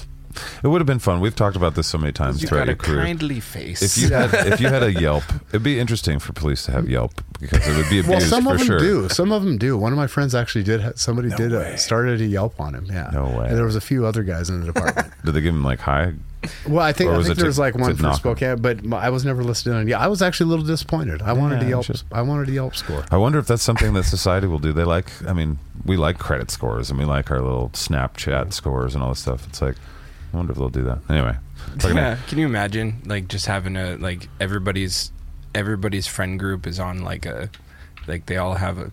It would have been fun. We've talked about this so many times You throughout got a your career. kindly face. if you had if you had a Yelp, it'd be interesting for police to have Yelp because it would be abused well, some for of them sure. do. Some of them do. One of my friends actually did. ha- Somebody did way. uh, started a Yelp on him. Yeah, No way. And there was a few other guys in the department. *laughs* Did they give him like high? Well, I think Or I think it there was like one to for knock 'em? Spokane, but I was never listed on. Yeah, I was actually a little disappointed. I wanted a Yeah, Yelp. just- I wanted a Yelp score. I wonder if that's something that society will do. They like, I mean, we like credit scores and we like our little Snapchat scores and all this stuff. It's like, I wonder if they'll do that. Anyway, yeah, can you imagine like just having a like everybody's everybody's friend group is on like a like they all have a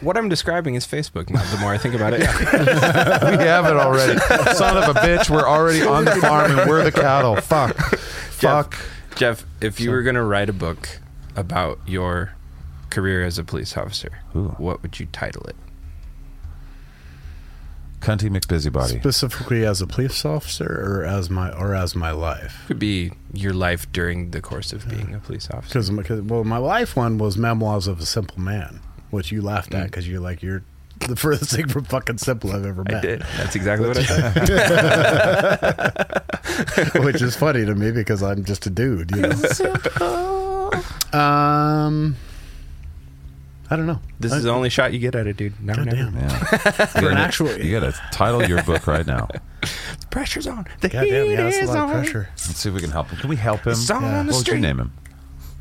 what I'm describing is Facebook now the more I think about it. *laughs* we have it already. Son of a bitch, we're already on the farm and we're the cattle. Fuck. Fuck. Jeff, if you were going to write a book about your career as a police officer, Ooh. what would you title it? Cunty McBusybody. Specifically as a police officer or as my or as my life. Could be your life during the course of being a police officer. Because well, my life one was Memoirs of a Simple Man, which you laughed at because you're like you're the *laughs* furthest thing from fucking simple I've ever met. I did. That's exactly what I said. *laughs* which is funny to me because I'm just a dude. You know. um, I don't know. This I- is the only shot you get at it, dude. Now or never. Goddamn. Yeah. *laughs* You gotta- actual- You got to title your book right now. The pressure's on. The Goddamn, heat yeah, that's a is lot of on. pressure. Let's see if we can help him. Can we help him? It's on Yeah. the What would you name him?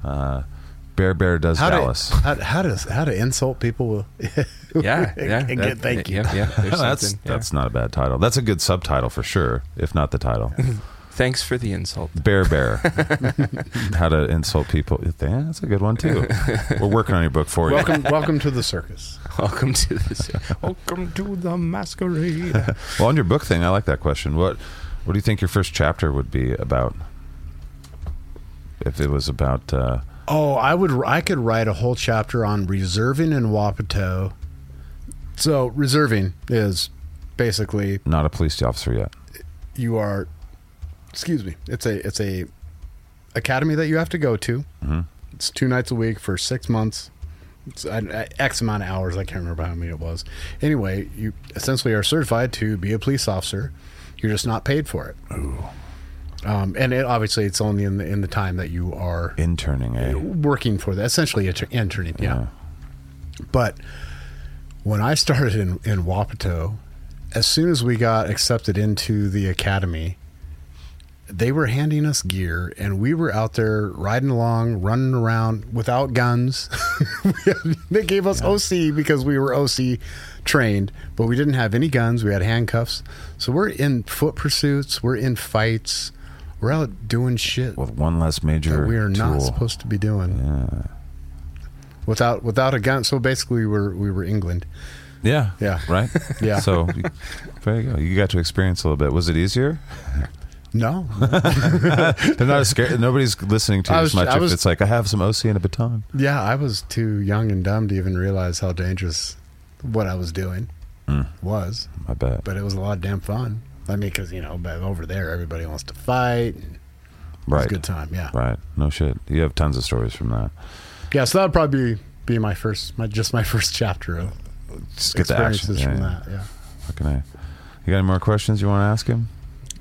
Uh, Bear Bear does How Dallas. to, how, how to how to insult people *laughs* Yeah, yeah. *laughs* and that- get thank you. Yeah, yeah. There's that's yeah. that's not a bad title. That's a good subtitle for sure, if not the title. Thanks for the insult. Bear Bear. *laughs* How to insult people. Yeah, that's a good one too. We're working on your book for you. welcome welcome to the circus. *laughs* Welcome to this. Welcome to the masquerade. *laughs* Well, on your book thing, I like that question. What What do you think your first chapter would be about? If it was about, uh, Oh, I would I could write a whole chapter on reserving in Wapato. So reserving is basically not a police officer yet. you are excuse me it's a it's a academy that you have to go to. Mhm. it's two nights a week for six months. It's an x amount of hours i can't remember how many it was. Anyway you essentially are certified to be a police officer. You're just not paid for it. Um, and it, obviously it's only in the in the time that you are Interning, eh? working for that essentially inter- interning yeah. But when I started in, in Wapato, as soon as we got accepted into the academy, they were handing us gear, and we were out there riding along, running around without guns. *laughs* They gave us OC because we were OC trained, but we didn't have any guns. We had handcuffs, so we're in foot pursuits. We're in fights. We're out doing shit With one less major that we are not supposed to be doing Yeah. without without a gun. So basically, we were we were England. Yeah. Yeah. Right? *laughs* Yeah. So there you go. You got to experience a little bit. Was it easier? *laughs* No, *laughs* They're not as scared. Nobody's listening to I you was- as much I if was- it's like, I have some OC and a baton. yeah, I was too young and dumb to even realize how dangerous what I was doing Mm. was. I bet. But it was a lot of damn fun. I mean, because you know, but over there, everybody wants to fight. And it was Right. a good time. Yeah, Right. No shit. You have tons of stories from that. yeah. So that would probably be, be my first, my just my *laughs* first chapter of Just get the action. experiences Yeah, from yeah. that. Yeah. Fucking A. You got any more questions you want to ask him?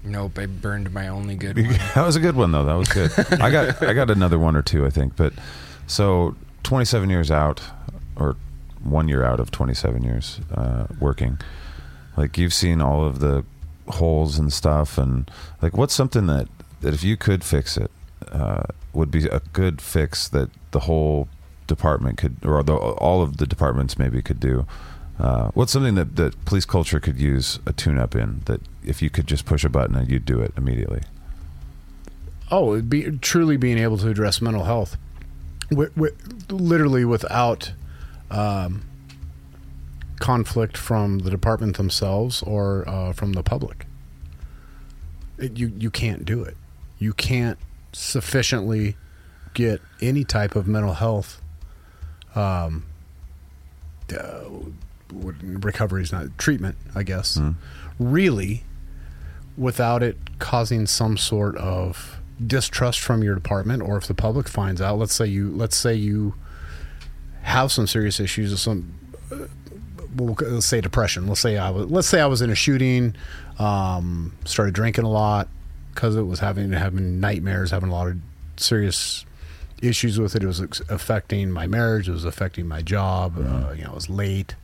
Nope, I burned my only good *laughs* one. that was a good one though. That was good. I got *laughs* I got another one or two, I think. But so 27 years out, or one year out of 27 years uh, working, like you've seen all of the holes and stuff, and like what's something that that if you could fix it, uh, would be a good fix that the whole department could, or the, all of the departments maybe could do. Uh, what's something that, that police culture could use a tune-up in that if you could just push a button and you'd do it immediately? Oh, it'd be truly being able to address mental health, literally without um, conflict from the department themselves or uh, from the public. It, you you can't do it. You can't sufficiently get any type of mental health. Um, uh, recovery is not treatment, I guess. Mm. Really, without it causing some sort of distrust from your department or if the public finds out let's say you let's say you have some serious issues or some uh, well, let's say depression let's say I was let's say I was in a shooting um, started drinking a lot because it was having having nightmares having a lot of serious issues with it it was affecting my marriage it was affecting my job uh, you know I was late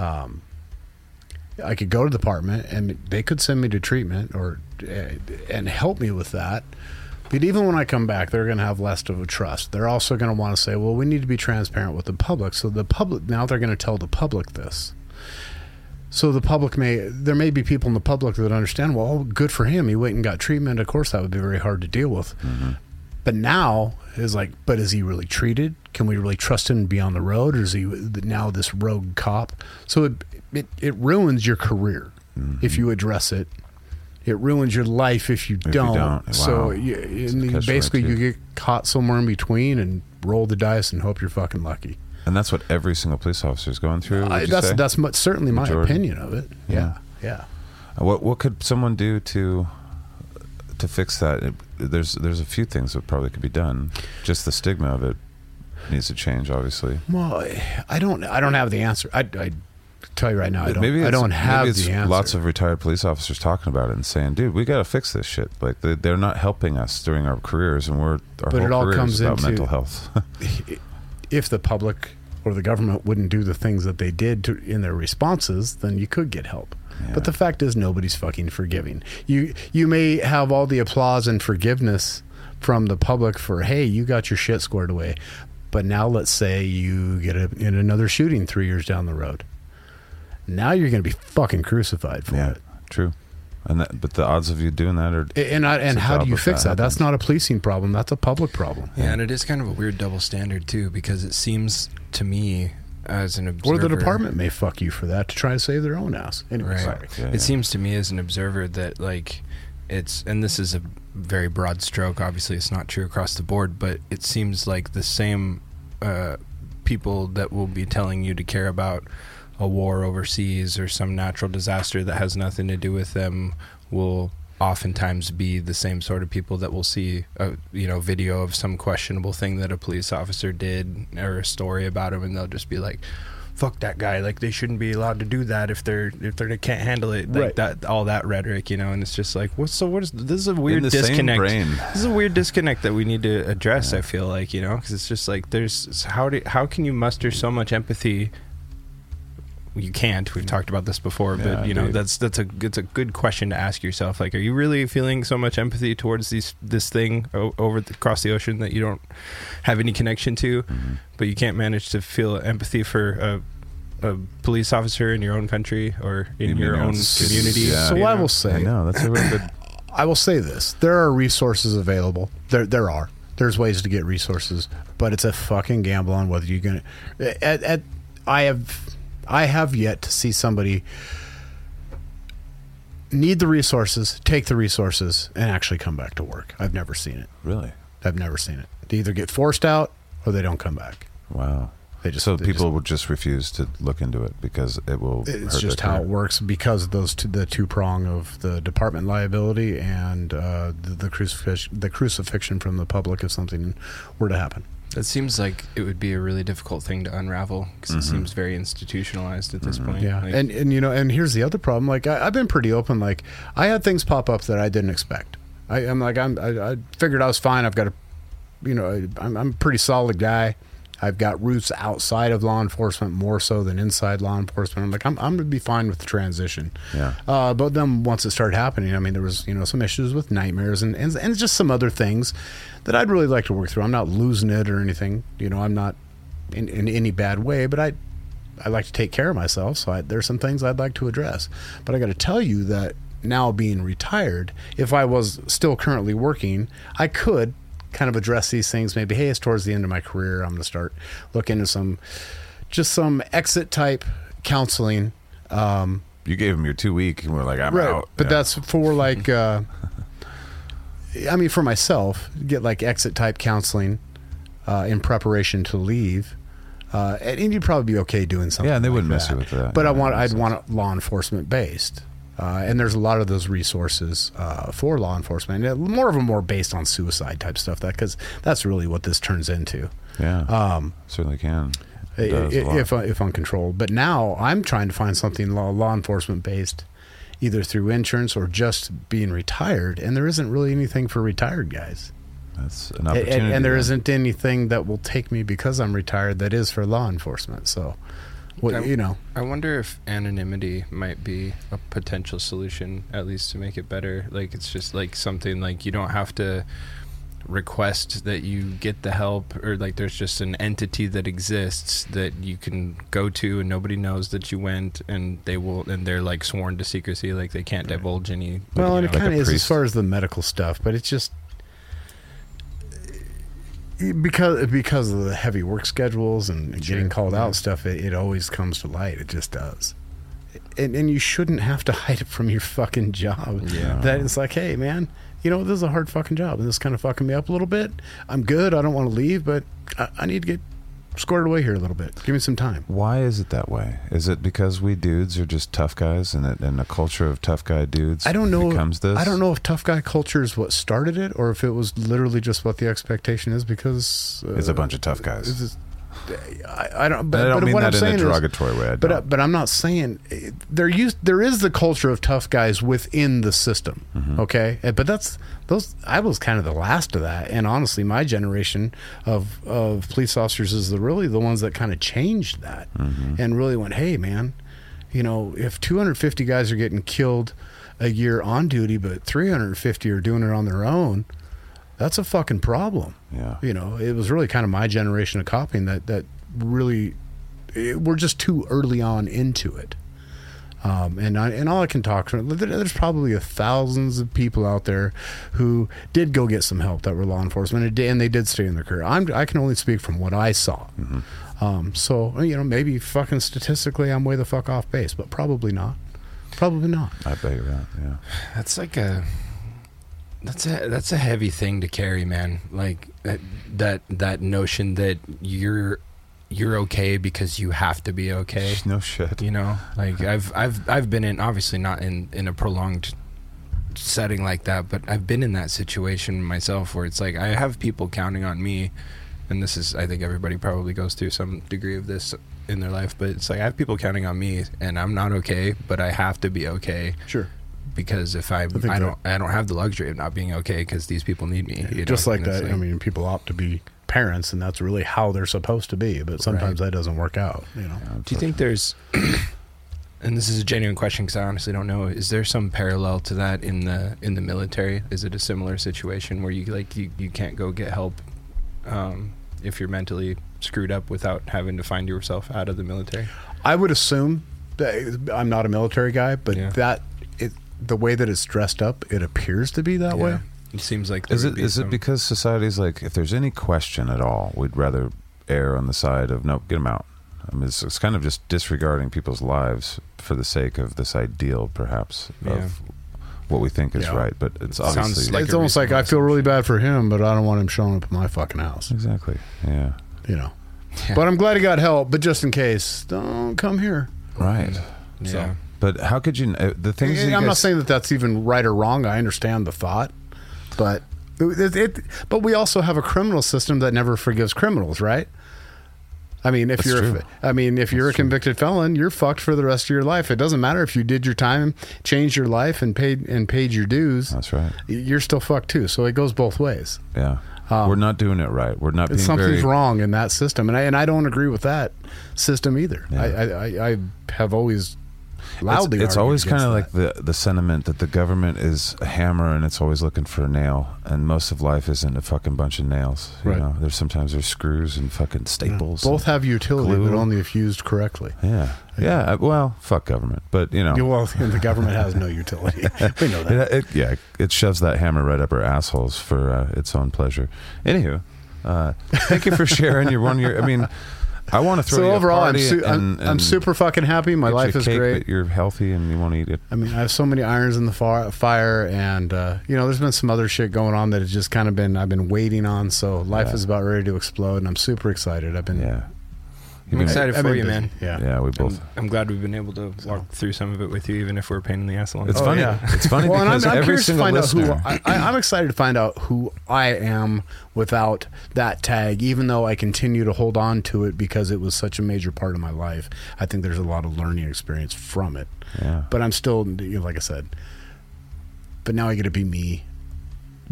um, I could go to the department and they could send me to treatment or uh, and help me with that. But even when I come back, they're going to have less of a trust. They're also going to want to say, "Well, we need to be transparent with the public." So the public now they're going to tell the public this. So the public may there may be people in the public that understand. Well, good for him. He went and got treatment. Of course, that would be very hard to deal with. But now is like, but is he really treated? Can we really trust him to be on the road, or is he now this rogue cop? So it it, it ruins your career if you address it. It ruins your life if you you don't. don't. So you, and a then catch basically, you get caught somewhere in between and roll the dice and hope you're fucking lucky. And that's what every single police officer is going through. I, that's say? that's mu- certainly my opinion of it. Yeah, yeah. Uh, What what could someone do to to fix that? It, there's there's a few things that probably could be done. Just the stigma of it needs to change, obviously. Well, I don't. I don't have the answer. I, I tell you right now, I don't. maybe I don't have maybe the answer. lots of retired police officers talking about it and saying, "Dude, we got to fix this shit." Like they, they're not helping us during our careers, and we're our But whole it all comes about into- mental health. *laughs* if the public or the government wouldn't do the things that they did to, in their responses, then you could get help. Yeah. But the fact is, nobody's fucking forgiving. You you may have all the applause and forgiveness from the public for hey, you got your shit squared away. But now let's say you get a, in another shooting three years down the road. Now you're going to be fucking crucified for yeah, it. true. And that, but the odds of you doing that are And I, and how do you fix that that? That's not a policing problem. That's a public problem. Yeah, and it is kind of a weird double standard too, because it seems to me as an observer, Or the department may fuck you for that to try to save their own ass. Anyway, Right. sorry. Yeah, it yeah. seems to me as an observer that like it's and this is a very broad stroke. Obviously it's not true across the board but it seems like the same uh, people that will be telling you to care about a war overseas or some natural disaster that has nothing to do with them will oftentimes be the same sort of people that will see a you know video of some questionable thing that a police officer did or a story about him and they'll just be like fuck that guy. Like they shouldn't be allowed to do that if they're if they can't handle it like Right. that all that rhetoric you know? And it's just like what's so what is this is a weird in the same disconnect. brain. this is a weird disconnect that we need to address i feel like you know? Because it's just like there's how do how can you muster so much empathy you can't. We've talked about this before, Yeah, but you know indeed. that's that's a it's a good question to ask yourself. Like, are you really feeling so much empathy towards these this thing o- over the, across the ocean that you don't have any connection to, Mm-hmm. but you can't manage to feel empathy for a, a police officer in your own country or in You your mean own it's- community? yeah. So you I know? will I say, know that's a really good. *clears throat* I will say this: there are resources available. There, there are. There's ways to get resources, but it's a fucking gamble on whether you're gonna. At, at I have, I have yet to see somebody need the resources, take the resources, and actually come back to work. I've never seen it. Really? I've never seen it. They either get forced out or they don't come back. Wow. They just so they people just- will just refuse to look into it because it will. it's just how it works because of those two, the two prong of the department liability and uh, the, the crucifixion the crucifixion from the public if something were to happen. That seems like it would be a really difficult thing to unravel because it seems very institutionalized at this point. Mm-hmm. Yeah, Like, and and you know, and here's the other problem. Like I, I've been pretty open. Like I had things pop up that I didn't expect. I, I'm like I'm I, I figured I was fine. I've got a, you know, I'm I'm a pretty solid guy. I've got roots outside of law enforcement more so than inside law enforcement. I'm like I'm I'm gonna be fine with the transition. Yeah. Uh, but then once it started happening, I mean, there was you know some issues with nightmares and, and and just some other things that I'd really like to work through. I'm not losing it or anything. You know, I'm not in, in any bad way, but I I like to take care of myself. So I, there's some things I'd like to address. But I got to tell you that now being retired, if I was still currently working, I could kind of address these things. Maybe hey, it's towards the end of my career. I'm going to start looking into some just some exit type counseling. Um, You gave him your two week, and we're like, I'm out. but Yeah. that's for like, *laughs* uh, I mean, for myself, get like exit type counseling uh, in preparation to leave. Uh, and you'd probably be okay doing something. Yeah, and they like wouldn't mess that. you with that. But I want, I'd makes want it law enforcement based. Uh, and there's a lot of those resources uh, for law enforcement. And more of them more based on suicide type stuff. That because that's really what this turns into. Yeah, Um, certainly can. It does a lot. if uh, if uncontrolled. But now I'm trying to find something law, law enforcement based, either through insurance or just being retired. And there isn't really anything for retired guys, that's an opportunity. and, and there isn't anything that will take me because I'm retired that is for law enforcement. So, what I'm- you know, I wonder if anonymity might be a potential solution, at least to make it better. Like it's just like something like you don't have to request that you get the help, or like there's just an entity that exists that you can go to, and nobody knows that you went, and they will, and they're like sworn to secrecy, like they can't divulge any. well, and you it kind of is as far as the medical stuff, but it's just. Because because of the heavy work schedules and Sure, getting called yeah. out stuff, it, it always comes to light. It just does. and, and you shouldn't have to *laughs* hide it from your fucking job. Yeah. That it's like, hey, man, you know, this is a hard fucking job, and this is kind of fucking me up a little bit. I'm good. I don't want to leave, but I, I need to get squared away here a little bit. Give me some time. Why is it that way? Is it because we dudes are just tough guys, and it, and a culture of tough guy dudes? I don't know. Becomes this? I don't know if tough guy culture is what started it, or if it was literally just what the expectation is. Because uh, It's a bunch of tough guys. I, I don't. But, I don't but mean what that I'm in saying a is- derogatory way. I But uh, but I'm not saying there used there is the culture of tough guys within the system. Mm-hmm. Okay, but that's those. I was kind of the last of that, and honestly, my generation of of police officers is the really the ones that kind of changed that Mm-hmm. and really went, hey man, you know, if 250 guys are getting killed a year on duty, but 350 are doing it on their own, that's a fucking problem yeah. you know it was really kind of my generation of copying that that really it, we're just too early on into it um, and I, and all I can talk to there- there's probably a thousands of people out there who did go get some help that were law enforcement and, did- and they did stay in their career. I'm, I can only speak from what I saw. Um, so you know maybe fucking statistically I'm way the fuck off base, but probably not. Probably not. I bet you're right. Yeah. That's like a that's a that's a heavy thing to carry, man. Like that that that notion that you're you're okay because you have to be okay. No shit. You know, like I've I've I've been in obviously not in in a prolonged setting like that, but I've been in that situation myself where it's like I have people counting on me, and this is I think everybody probably goes through some degree of this in their life, but it's like I have people counting on me, and I'm not okay, but I have to be okay Sure. Because if I I, think don't I don't have the luxury of not being okay because these people need me. you just know? like And that. I mean, people opt to be parents, and that's really how they're supposed to be. But sometimes that doesn't work out. You know. do you think there's *clears throat* And this is a genuine question because I honestly don't know. Is there some parallel to that in the in the military? Is it a similar situation where you like you, you can't go get help um, if you're mentally screwed up without having to find yourself out of the military? I would assume that I'm not a military guy, but Yeah. that the way that it's dressed up, it appears to be that way. It seems like there Is would it be is it because society's like if there's any question at all, we'd rather err on the side of no, get them out. I mean, it's, it's kind of just disregarding people's lives for the sake of this ideal, perhaps Yeah. of what we think is Yeah. right. But it's Sounds obviously like it's almost like I feel really bad for him, but I don't want him showing up at my fucking house. exactly yeah You know. *laughs* Yeah. But I'm glad he got help. But just in case, don't come here. right. yeah. But how could you? Uh, the things And I'm not saying that that's even right or wrong. I understand the thought, but it, it, but we also have a criminal system that never forgives criminals, right? I mean, if That's you're, true. a, I mean, if you're That's a true. convicted felon, you're fucked for the rest of your life. It doesn't matter if you did your time, changed your life, and paid and paid your dues. That's right. You're still fucked too. So it goes both ways. Yeah, Um, we're not doing it right. We're not being Something's very. wrong in that system, and I and I don't agree with that system either. Yeah. I, I, I have always loudly. it's argued always kind of like the the sentiment that the government is a hammer and it's always looking for a nail, and most of life isn't a fucking bunch of nails. You Right. know, there's sometimes there's screws and fucking that. staples. Both have utility, glue. but only if used correctly. Yeah, yeah. uh, Well, fuck government, but you know, Yeah, *laughs* Well, the government has no utility. *laughs* We know that. it, it, yeah, it shoves that hammer right up our assholes for uh, its own pleasure. Anywho, uh, thank you for sharing your one year. I mean, I want to throw So overall, I'm, su- I'm, and- I'm super fucking happy. My life is great. You're healthy and you want to eat it. I mean, I have so many irons in the fire, fire and uh, you know, there's been some other shit going on that has just kind of been I've been waiting on. So life Yeah. is about ready to explode, and I'm super excited. I've been Yeah, I'm excited I've for been you, man. Yeah. yeah. We both. I'm, I'm glad we've been able to walk through some of it with you, even if we're a pain in the ass along It's Oh, funny. yeah. It's funny *laughs* Well, because I'm, I'm every to single listener. I, I, I'm excited to find out who I am without that tag. Even though I continue to hold on to it because it was such a major part of my life, I think there's a lot of learning experience from it. yeah. But I'm still, you know, like I said. But now I get to be me,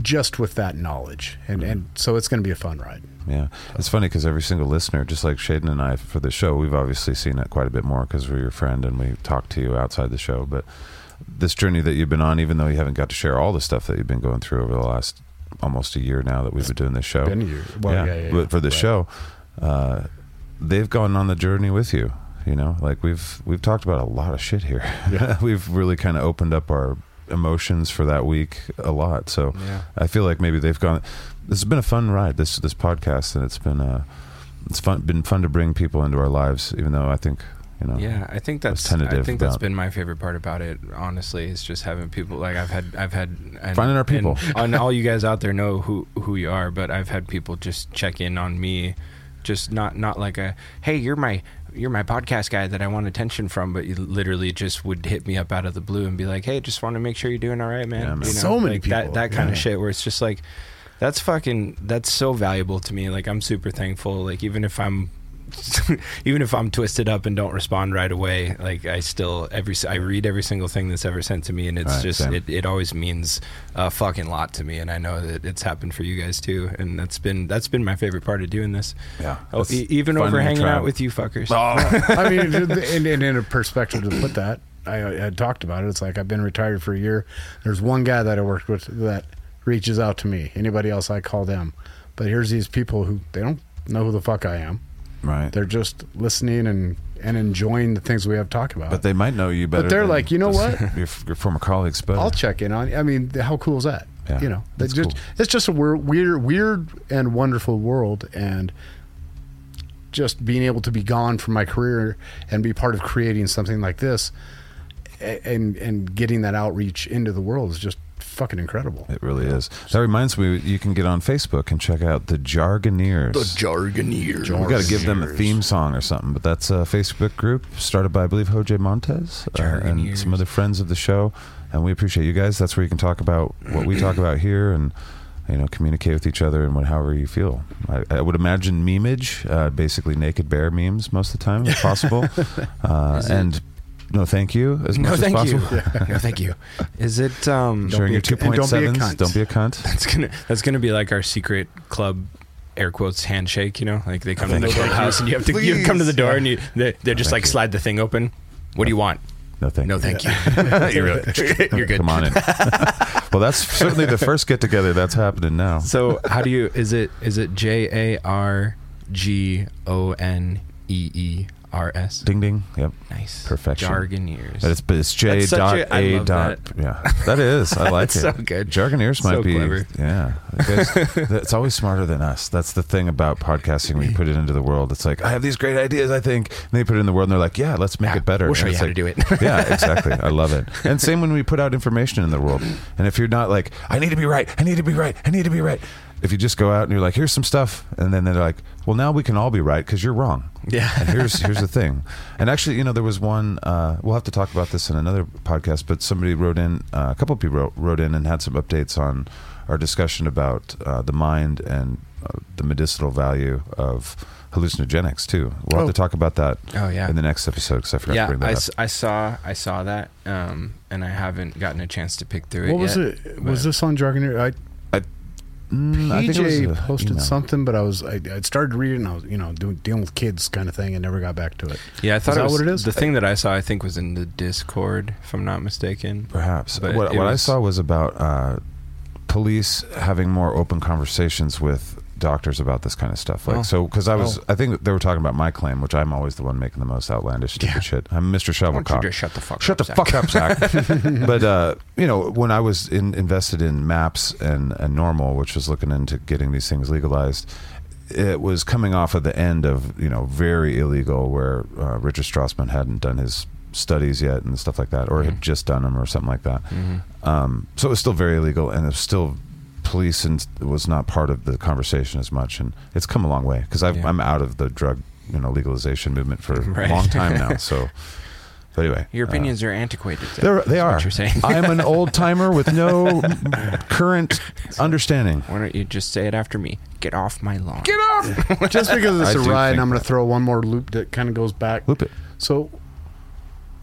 just with that knowledge, and mm-hmm. and so it's going to be a fun ride. Yeah, it's funny because every single listener, just like Shaiden and I for the show, we've obviously seen it quite a bit more because we're your friend and we talk to you outside the show. But this journey that you've been on, even though you haven't got to share all the stuff that you've been going through over the last almost a year now that we've been doing this show, Been a year. Well, yeah, yeah, yeah, but for the right. show, uh, they've gone on the journey with you. You know, like we've we've talked about a lot of shit here. *laughs* we've really kind of opened up our emotions for that week a lot. So Yeah. I feel like maybe they've gone. This has been a fun ride. This this podcast, and it's been uh, it's fun been fun to bring people into our lives. Even though I think you know, Yeah, I think I that's I tentative think that's been my favorite part about it. Honestly, is just having people like I've had I've had and, Finding our people. and, and all you *laughs* guys out there know who who you are, but I've had people just check in on me, just not not like a hey you're my you're my podcast guy that I want attention from, but you literally just would hit me up out of the blue and be like hey just want to make sure you're doing all right, man. Yeah, man. You So many like people, that that kind yeah. of shit where it's just like that's fucking that's so valuable to me. Like I'm super thankful. Like even if I'm *laughs* even if I'm twisted up and don't respond right away, like I still every I read every single thing that's ever sent to me, and it's Right, just it, it always means a fucking lot to me, and I know that it's happened for you guys too, and that's been that's been my favorite part of doing this. yeah. Oh, e- even over hanging out with you fuckers. *laughs* I mean, in, in, in a perspective to put that, I, I had talked about it. It's like I've been retired for a year. There's one guy that I worked with that reaches out to me. Anybody else, I call them. But here's these people who they don't know who the fuck I am. Right? They're just listening and and enjoying the things we have to talk about. but they might know you better. But they're like, you know what? *laughs* Your, your former colleagues, but I'll check in on. You. I mean, how cool is that? Yeah, you know, that's just cool. it's just a weir- weird, weird and wonderful world, and just being able to be gone from my career and be part of creating something like this, and and getting that outreach into the world is just fucking incredible. It really is. That reminds me, you can get on Facebook and check out the Jargoneers. The Jargoneers. we got to give them a theme song or something. But that's a Facebook group started by, I believe, Jose Montez uh, and Jargoneers. some other friends of the show. And we appreciate you guys. That's where you can talk about what we talk about here and you know communicate with each other and what, however you feel. I, I would imagine memeage, uh, basically naked bear memes most of the time, if possible. *laughs* uh, Is it- and no, thank you as No, much thank as you. possible. *laughs* no, thank you. *laughs* Is it um? Sharing your a two cu- and point don't be a sevens. cunt. Don't be a cunt. *laughs* That's gonna that's gonna be like our secret club air quotes handshake. You know, like they come to the you. clubhouse and you have to you come to the door Please. and you they they just like you. slide the thing open. What do you want? No, thank No, you. thank you. You're, really, you're good. Come on in. well, that's certainly the first get together that's happening now. So how do you? Is it is it J A R G O N E E R S? Ding ding. Yep. Nice Perfection. Jargoneers. But it's but it's J That's such dot a- I A love dot. *laughs* Yeah, that is. I *laughs* like That's it. so good. Jargoneers might So be. clever. Yeah, *laughs* it's always smarter than us. That's the thing about podcasting. When you put it into the world, it's like I have these great ideas. I think, and they put it in the world, and they're like, yeah, let's make Yeah, it better. we'll And show you it's how like- to do it. yeah, exactly. I love it. And same when we put out information in the world. And if you're not like, I need to be right, I need to be right, I need to be right. If you just go out and you're like, here's some stuff, and then they're like, well, now we can all be right because you're wrong. Yeah. And here's here's the thing. And actually, you know, there was one. Uh, we'll have to talk about this in another podcast. But somebody wrote in, uh, a couple of people wrote, wrote in and had some updates on our discussion about uh, the mind and uh, the medicinal value of hallucinogenics too. We'll Oh. have to talk about that Oh yeah. in the next episode because I forgot to bring that I, up. s- I saw I saw that, um, and I haven't gotten a chance to pick through it. What was yet, it? Was this on Jargoneer? I Mm, I think it was PJ posted email. something, but I was I, I started reading. I was you know doing dealing with kids kind of thing, and never got back to it. Yeah, I thought that it was, what it is? The thing that I saw, I think, was in the Discord, if I'm not mistaken. Perhaps. But what it what I saw was about uh, police having more open conversations with doctors about this kind of stuff. Like Oh. so, because I was, Oh. I think they were talking about my claim, which I'm always the one making the most outlandish stupid Yeah. shit. I'm Mr. Why don't you Shovelcock. just shut the fuck Shut up? the Zaq? fuck up, Zaq. *laughs* but uh, you know, when I was in, invested in Maps and, and NORML, which was looking into getting these things legalized, it was coming off of the end of you know very illegal, where uh, Richard Strassman hadn't done his studies yet and stuff like that, or had Mhm. just done them or something like that. Mhm. Um, so it was still very illegal, and it was still police and was not part of the conversation as much. And it's come a long way because Yeah. I'm out of the drug you know legalization movement for *laughs* Right. a long time now. *laughs* So, but anyway, Your uh, opinions are antiquated. Zaq, they're, they is are. What you're saying? I'm an *laughs* old timer with no current understanding. Why don't you just say it after me? Get off my lawn. Get off! Just because it's I a ride, think I'm going to throw one more loop that kind of goes back. Loop it. So,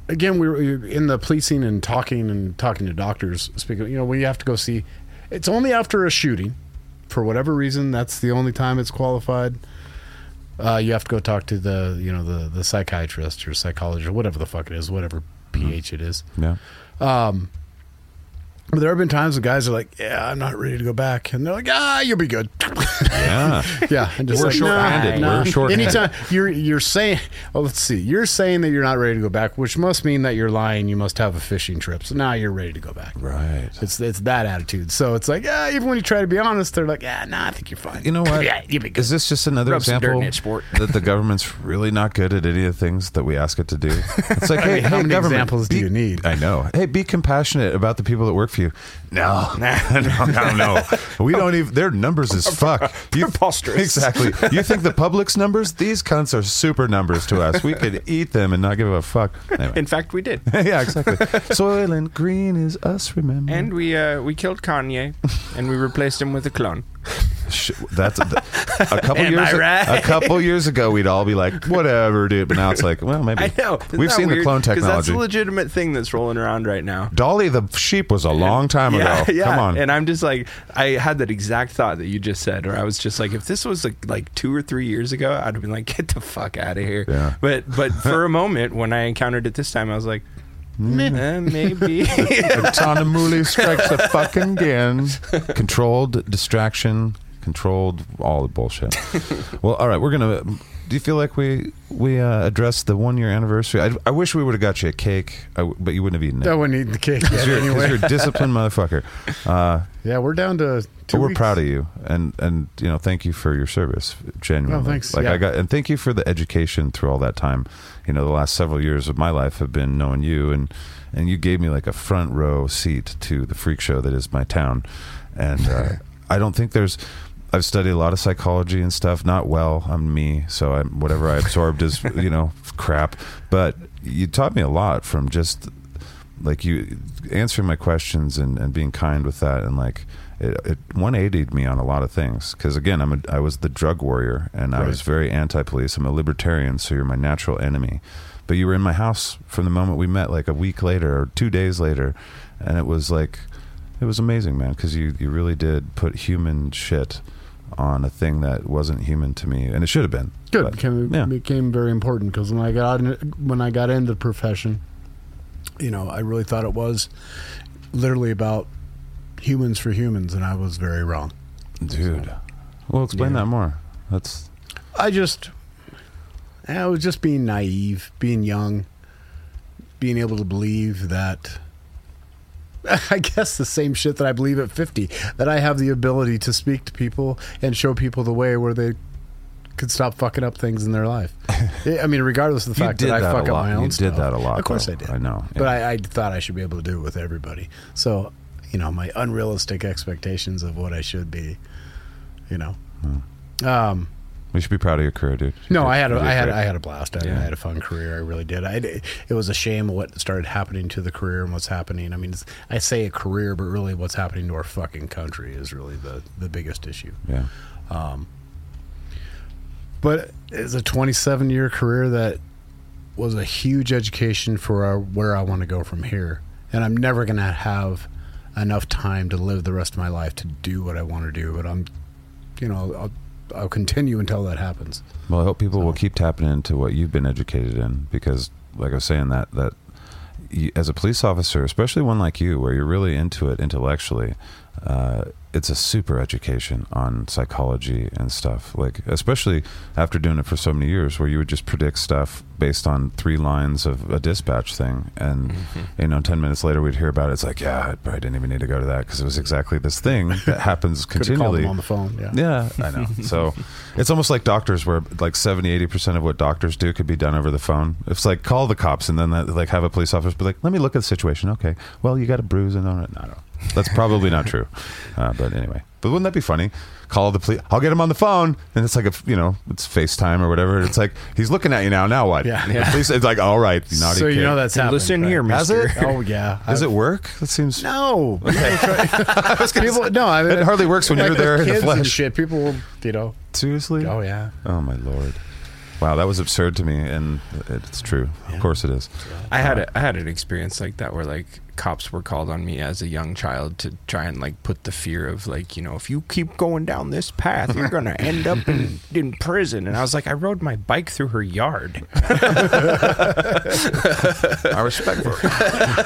again, we were in the policing and talking and talking to doctors. Speaking, you know, we have to go see. It's only after a shooting, for whatever reason. That's the only time it's qualified. Uh, you have to go talk to the, you know, the the psychiatrist or psychologist or whatever the fuck it is, whatever ph it is. Yeah. Um, but there have been times when guys are like, "Yeah, I'm not ready to go back," and they're like, "Ah, you'll be good." Yeah. *laughs* Yeah, and just We're like, short-handed. nah, nah. We're short-handed. Anytime you're you're saying, oh, let's see, you're saying that you're not ready to go back, which must mean that you're lying. You must have a fishing trip. So now you're ready to go back. Right. It's it's that attitude. So it's like, yeah, even when you try to be honest, they're like, yeah, nah, I think you're fine. You know what? *laughs* yeah, you'll be good. Is this just another Rub example that the government's really not good at any of the things that we ask it to do? It's like, *laughs* I hey, mean, how hey, many government, examples do you need? I know. Hey, be compassionate about the people that work you. No, *laughs* no, no, no. We don't even. Their numbers is fuck. You, Preposterous. Exactly. You think the public's numbers? These cunts are super numbers to us. We could eat them and not give a fuck. Anyway. In fact, we did. *laughs* yeah, exactly. Soylent Green is us. Remember. And we uh, we killed Kanye, and we replaced him with a clone. That's a, a couple years. I right? A couple years ago, we'd all be like, "Whatever, dude." But now it's like, well, maybe. *laughs* I know. Isn't We've seen the clone 'Cause That's technology. a legitimate thing that's rolling around right now. Dolly the sheep was a long time yeah, ago. Yeah, Come on. And I'm just like, I had that exact thought that you just said, where I was just like, if this was like, like two or three years ago, I'd have been like, get the fuck out of here. Yeah. But but for a moment, when I encountered it this time, I was like, Mm. eh, maybe. *laughs* Tanamuli strikes a fucking again. Controlled distraction. Controlled all the bullshit. *laughs* well, all right. We're gonna. Do you feel like we we uh, addressed the one year anniversary? I, I wish we would have got you a cake, I but you wouldn't have eaten it. I wouldn't eat the cake *laughs* yet you're, anyway. you're a disciplined *laughs* motherfucker. Uh, Yeah, we're down to two but we're proud of you, and and you know, thank you for your service, genuinely. Oh, thanks. Like Yeah. I got, and thank you for the education through all that time. You know, the last several years of my life have been knowing you, and and you gave me like a front row seat to the freak show that is my town, and uh, *laughs* I don't think there's. I've studied a lot of psychology and stuff. Not well, I'm me, so I'm whatever I absorbed is *laughs* you know crap. But you taught me a lot from just like you answering my questions and, and being kind with that and like it, it 180'd me on a lot of things because again I'm a, I was the drug warrior and I was very anti-police I'm a libertarian so you're my natural enemy but you were in my house from the moment we met like a week later or two days later and it was like it was amazing man because you, you really did put human shit on a thing that wasn't human to me and it should have been Good. But, became, yeah. became very important because when I got in, when I got into the profession, you know, I really thought it was literally about humans for humans, and I was very wrong. dude. Well, explain Yeah. that more. That's I just, I was just being naive, being young, being able to believe that. *laughs* I guess the same shit that I believe at 50 that I have the ability to speak to people and show people the way where they could stop fucking up things in their life. *laughs* I mean, regardless of the fact did that I fuck up my own you stuff. did that a lot. Of course though. I did. I know. But I, I thought I should be able to do it with everybody. So, you know, my unrealistic expectations of what I should be, you know. Um, we should be proud of your career, dude. You no, did- I had a, I had great. I had a blast. I, Yeah. I had a fun career. I really did. I, it was a shame what started happening to the career and what's happening. I mean, it's, I say a career, but really, what's happening to our fucking country is really the the biggest issue. Yeah. Um, But it's a 27 year career that was a huge education for our, where I want to go from here. And I'm never going to have enough time to live the rest of my life to do what I want to do. But I'm, you know, I'll, I'll continue until that happens. Well, I hope people will keep tapping into what you've been educated in because, like I was saying, that that you, as a police officer, especially one like you, where you're really into it intellectually, uh, it's a super education on psychology and stuff. Like, especially after doing it for so many years, where you would just predict stuff based on three lines of a dispatch thing, and you know, ten minutes later we'd hear about it. It's like, yeah, I probably didn't even need to go to that because it was exactly this thing *laughs* that happens Could have called continually them on the phone. Yeah. yeah, I know. *laughs* So it's almost like doctors, where like 70, 80% of what doctors do could be done over the phone. It's like call the cops and then that, like have a police officer be like, let me look at the situation. Okay, well, you got a bruise and all right. No, no. That's probably not true. *laughs* Uh, but anyway, but wouldn't that be funny? Call the police. I'll get him on the phone. And it's like a, you know, it's FaceTime or whatever. It's like, he's looking at you now. Now what? Yeah. The police, it's like, all right, you naughty so kid. you know that's happening. Listen right? here, Has mister. it? Oh yeah. *laughs* Does I've- it work? That seems. No. *laughs* people, no, I mean, It hardly works when you're there with in the kids and flesh. shit. People will, you know. Seriously? Oh yeah. Oh my lord! Wow, that was absurd to me, and it's true. Of course, it is. I had a, I had an experience like that where like cops were called on me as a young child to try and like put the fear of like you know if you keep going down this path you're gonna *laughs* end up in in prison and I was like I rode my bike through her yard *laughs* I respect her. *laughs*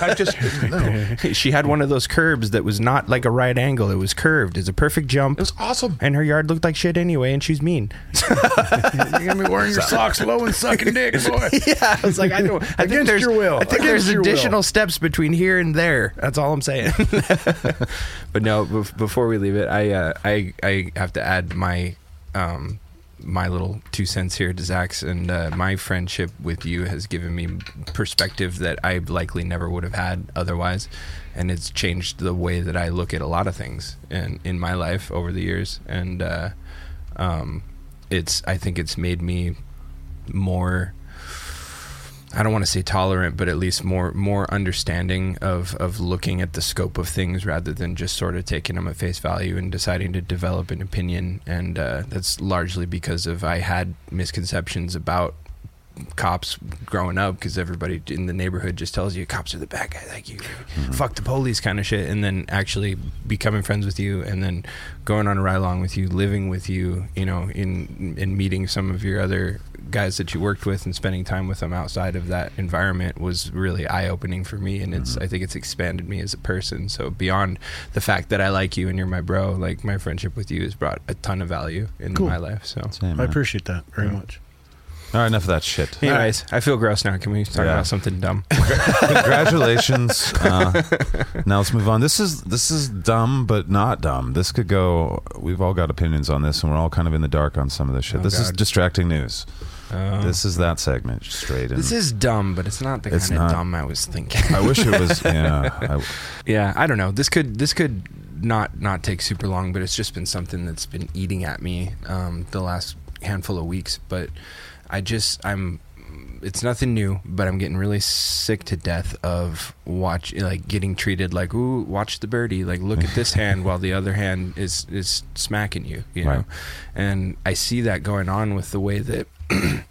I just no. she had one of those curbs that was not like a right angle it was curved it's a perfect jump It was awesome. and her yard looked like shit anyway and she's mean You're gonna be wearing your socks low and sucking dick, boy. yeah I was like I don't I think Against there's your will. I think Against there's your will. additional steps between here and there. That's all I'm saying. *laughs* But no bef- before we leave it I uh, I I have to add my um my little two cents here to Zaq's and uh, my friendship with you has given me perspective that I likely never would have had otherwise and it's changed the way that I look at a lot of things in in my life over the years and uh um it's I think it's made me more I don't want to say tolerant, but at least more more understanding of of looking at the scope of things rather than just sort of taking them at face value and deciding to develop an opinion. And uh, that's largely because of I had misconceptions about cops growing up because everybody in the neighborhood just tells you cops are the bad guy like you mm-hmm. fuck the police kind of shit and then actually becoming friends with you and then going on a ride along with you living with you you know in in meeting some of your other guys that you worked with and spending time with them outside of that environment was really eye-opening for me and it's mm-hmm. i think it's expanded me as a person so beyond the fact that i like you and you're my bro like my friendship with you has brought a ton of value in Cool. my life so Same, I appreciate that very Yeah. much. All right, enough of that shit. anyways i feel gross now can we talk Yeah. about something dumb *laughs* *laughs* Congratulations. Uh, *laughs* now let's move on. This is this is dumb, but not dumb. This could go. We've all got opinions on this, and we're all kind of in the dark on some of this shit. Oh, this is God. distracting news. Uh, This is that segment straight. And This is dumb, but it's not the It's kind of not. dumb I was thinking. I wish it was. Yeah. I, yeah, I don't know. This could this could not not take super long, but it's just been something that's been eating at me um, the last handful of weeks. But I just I'm it's nothing new, but I'm getting really sick to death of watch like getting treated like ooh watch the birdie like look at this *laughs* hand while the other hand is is smacking you you know Right. and I see that going on with the way that *clears throat*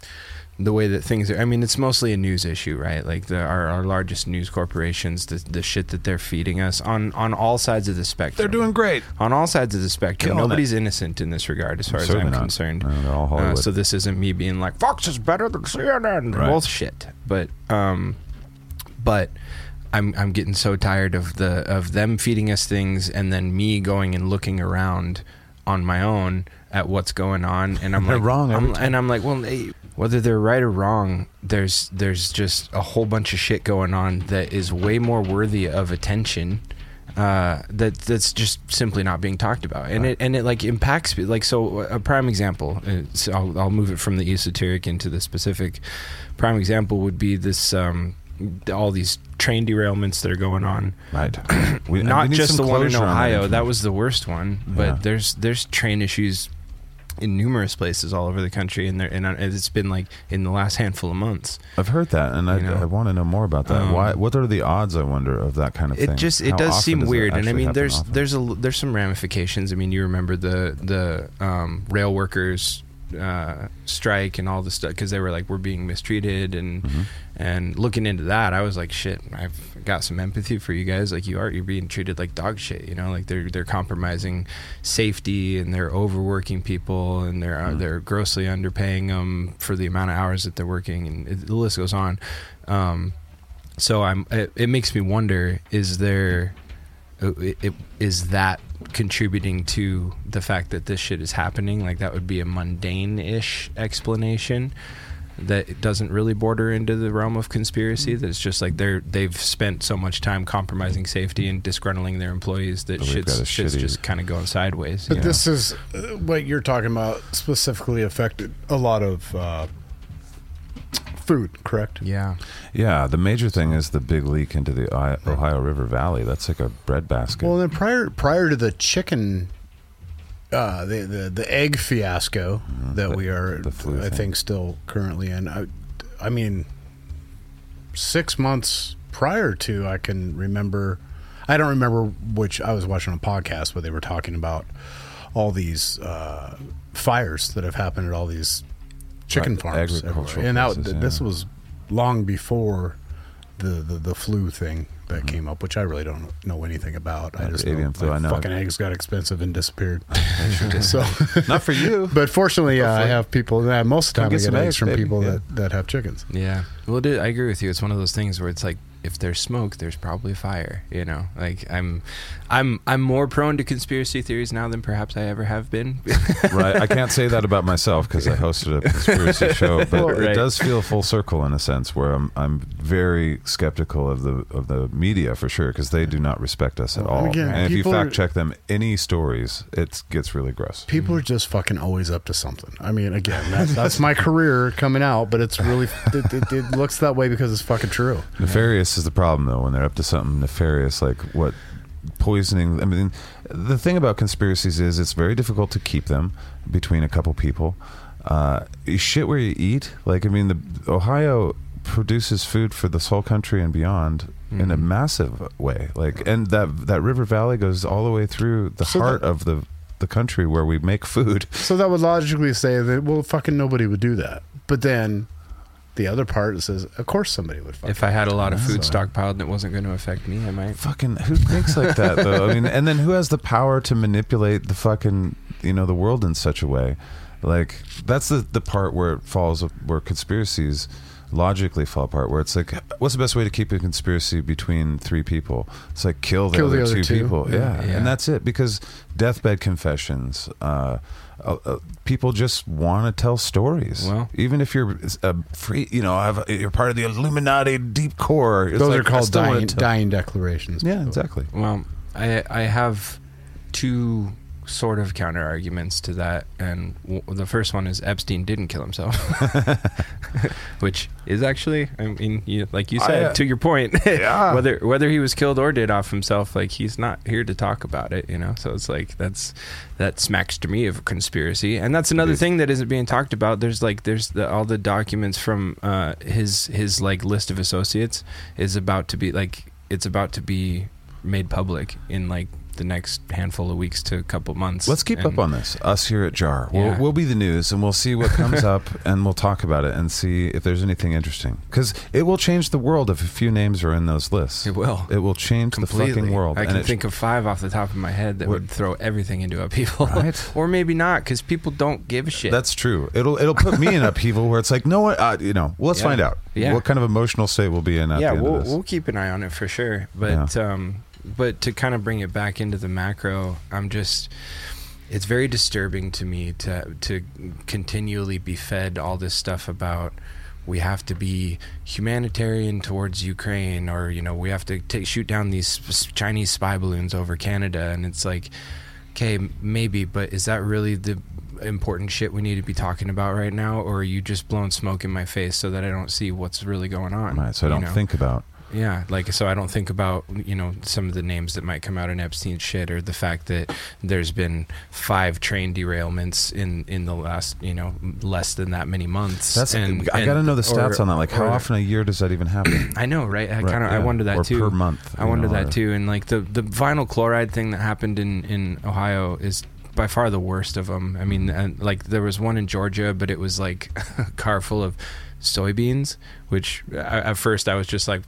the way that things are. I mean, it's mostly a news issue, right? Like the our, our largest news corporations, the the shit that they're feeding us on on all sides of the spectrum. they're doing great. on all sides of the spectrum. Killing it. Nobody's innocent in this regard, as far as I'm not. concerned. No, they're all Uh, so this isn't me being like Fox is better than CNN. Right. Bullshit. But um, but I'm I'm getting so tired of the of them feeding us things and then me going and looking around on my own at what's going on and I'm They're like wrong I'm, and I'm like well whether they're right or wrong there's there's just a whole bunch of shit going on that is way more worthy of attention uh, that that's just simply not being talked about, and it and it like impacts. Like so, a prime example. uh, So I'll, I'll move it from the esoteric into the specific. Prime example would be this. Um, all these train derailments that are going on. Right. *clears throat* We, we Not need just the one in closure on Ohio. That was the worst one. But Yeah. there's there's train issues in numerous places all over the country, and there and it's been like in the last handful of months. I've heard that, and I, know? I want to know more about that. Um, Why? What are the odds? I wonder of that kind of thing. it just it How does seem does weird and i mean there's often? there's a there's some ramifications i mean you remember the the um, rail workers uh, strike and all this stuff because they were like we're being mistreated and Mhm. And looking into that i was like shit i've got some empathy for you guys like you are you're being treated like dog shit you know like they're they're compromising safety and they're overworking people and they're uh, Mhm. they're grossly underpaying them for the amount of hours that they're working and it, the list goes on um, so I'm. It, it makes me wonder: is there, uh, it, it, is that contributing to the fact that this shit is happening? Like that would be a mundane-ish explanation that it doesn't really border into the realm of conspiracy. That it's just like they're they've spent so much time compromising safety and disgruntling their employees that But shit's, shit's shitty- just kind of going sideways. But you this is uh, what you're talking about specifically affected a lot of uh, food, correct? yeah. Yeah, the major thing is the big leak into the Ohio, Ohio River Valley. That's like a breadbasket. Well, then prior prior to the chicken, uh, the the the egg fiasco that the- we are, I thing. think, still currently in. I, I mean, six months prior to, I can remember. I don't remember which. I was watching a podcast where they were talking about all these uh, fires that have happened at all these chicken Right, farms, and that, places, this was long before the, the, the flu thing that came up, which I really don't know anything about. I Mm-hmm. Just avian know, flu, like, I know. fucking eggs got expensive and disappeared. *laughs* so, Not for you. *laughs* but fortunately, uh, I have people. Uh, most of the time, I get get eggs eggs, from baby. people Yeah. that, that have chickens. Yeah. Well, it is, I agree with you. It's one of those things where it's like if there's smoke, there's probably fire. You know, like I'm, I'm, I'm more prone to conspiracy theories now than perhaps I ever have been. *laughs* right. I can't say that about myself because I hosted a conspiracy *laughs* show, but Well, it does feel full circle in a sense where I'm I'm very skeptical of the of the media for sure because they do not respect us at Well, all. and again, and if you fact check them, any stories, it gets really gross. People are just fucking always up to something. I mean, again, that, that's my *laughs* career coming out, but it's really it, it, it looks that way because it's fucking true. Nefarious is the problem though when they're up to something nefarious like what poisoning. I mean, the thing about conspiracies is it's very difficult to keep them between a couple people. Uh, you shit where you eat. Like I mean, the Ohio produces food for this whole country and beyond in a Mhm. massive way. Like, and that that River Valley goes all the way through the So heart that- of the the country where we make food. So that would logically say that well, fucking nobody would do that. But then the other part says, of course somebody would. Fucking if I had a lot of food So- stockpiled and it wasn't going to affect me, I might. Fucking who thinks like that though? I mean, and then who has the power to manipulate the fucking you know the world in such a way? Like that's the the part where it falls where conspiracies logically fall apart. Where it's like, what's the best way to keep a conspiracy between three people? It's like kill the, Kill other, the other two, two. people. Yeah. Yeah. Yeah. and that's it. Because deathbed confessions. Uh, uh, uh, people just want to tell stories. Well- even if you're a free, you know, have you're part of the Illuminati deep core. It's Those like, are called dying, dying declarations. Yeah, exactly. Well, I I have two sort of counter arguments to that, and w- the first one is Epstein didn't kill himself, *laughs* which is actually, I mean, you, like you I, said, uh, to your point, *laughs* Yeah. whether whether he was killed or did off himself, like he's not here to talk about it, you know. So it's like that's that smacks to me of a conspiracy, and that's another thing that isn't being talked about. There's like there's the, all the documents from uh, his his like list of associates is about to be like it's about to be made public in like the next handful of weeks to a couple months. Let's keep And- up on this. Us here at Jar. We'll, we'll be the news and we'll see what comes *laughs* up and we'll talk about it and see if there's anything interesting. Because it will change the world if a few names are in those lists. It will. It will change the completely. fucking world. I can it- think of five off the top of my head that What- would throw everything into upheaval, Right. *laughs* or maybe not, because people don't give a shit. That's true. It'll it'll put me in *laughs* upheaval where it's like, no, what, uh, you know, let's Yeah. find out Yeah. what kind of emotional state we'll be in yeah, the we'll we'll keep an eye on it for sure. But um, but to kind of bring it back into the macro, I'm just. It's very disturbing to me to to continually be fed all this stuff about we have to be humanitarian towards Ukraine, or you know we have to take, shoot down these Chinese spy balloons over Canada, and it's like, okay, maybe, but is that really the important shit we need to be talking about right now, or are you just blowing smoke in my face so that I don't see what's really going on? right, so I don't know? think about. Yeah, like so I don't think about you know some of the names that might come out in Epstein's shit, or the fact that there's been five train derailments in in the last you know less than that many months. That's and, I got to know the stats or- on that. Like, how or- often a year does that even happen? *clears throat* I know, right? I Right, kind of I yeah. wonder that or too. per month. I wonder know, that too. And like the the vinyl chloride thing that happened in in Ohio is by far the worst of them. I mean, and like there was one in Georgia, but it was like *laughs* a car full of soybeans, which at first I was just like,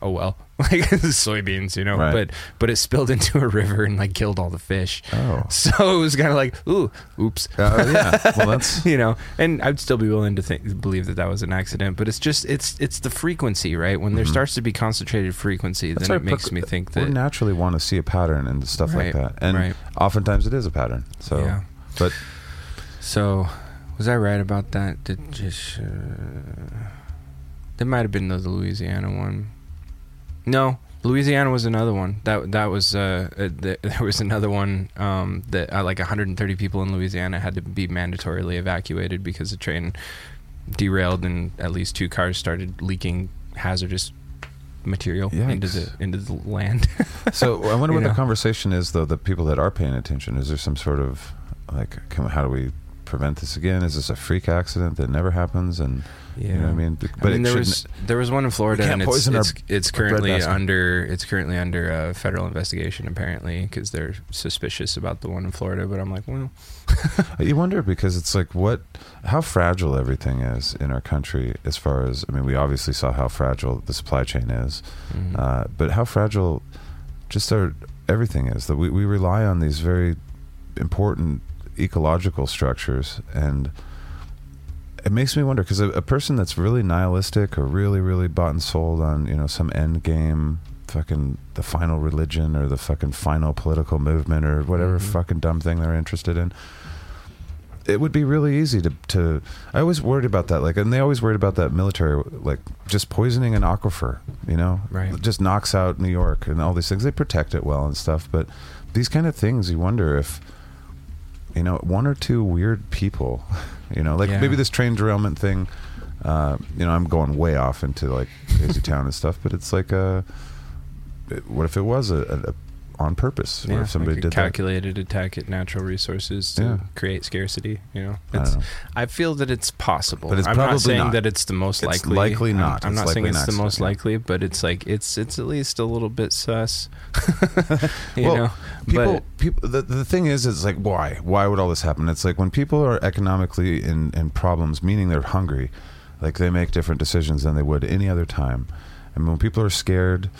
oh well, *laughs* like *laughs* soybeans, you know. Right. But but it spilled *laughs* into a river and like killed all the fish. Oh. So it was kind of like, ooh, oops. Uh, yeah. Well, that's you know, and I'd still be willing to think believe that that was an accident, but it's just it's it's the frequency, right? When there Mhm. starts to be concentrated frequency, That's then right, it makes me think that we naturally want to see a pattern and stuff like that, and right. oftentimes it is a pattern. So, yeah. but So, was I right about that? Did just uh, that might have been the Louisiana one. No, Louisiana was another one. That that was uh, uh th- *laughs* there was another one um, that uh, like 130 people in Louisiana had to be mandatorily evacuated because the train derailed and at least two cars started leaking hazardous material into the into the land. *laughs* so I wonder what the conversation is, though. The people that are paying attention, is there some sort of like, can, how do we prevent this again? Is this a freak accident that never happens? And you know what I mean? But I mean, there was there was one in Florida, and it's poison our- it's, currently under it's currently under uh, federal investigation apparently because they're suspicious about the one in Florida. But I'm like, well, *laughs* You wonder because it's like what, how fragile everything is in our country. As far as I mean, we obviously saw how fragile the supply chain is, mhm. uh, but how fragile just our everything is. That we we rely on these very important ecological structures, and it makes me wonder because a, a person that's really nihilistic or really really bought and sold on you know some end game. Fucking the final religion or the fucking final political movement or whatever Mhm. fucking dumb thing they're interested in it would be really easy to to I always worried about that like and they always worried about that military like just poisoning an aquifer you know Right. It just knocks out New York and all these things they protect it well and stuff but these kind of things you wonder if you know one or two weird people *laughs* you know like Yeah. maybe this train derailment thing uh, you know I'm going way off into like crazy town and stuff but it's like uh it- what if it was a, a, a on purpose yeah, if somebody like did that calculated attack at natural resources to Yeah. create scarcity. You know, I it's, don't know. I feel that it's possible. But it's I'm probably not saying not. that it's the most It's likely. likely I'm- not. I'm, not saying it's the most likely, but it's like it's it's at least a little bit sus. *laughs* you Well, know, people but people the, the thing is it's like why why would all this happen it's like when people are economically in in problems meaning they're hungry like they make different decisions than they would any other time and when people are scared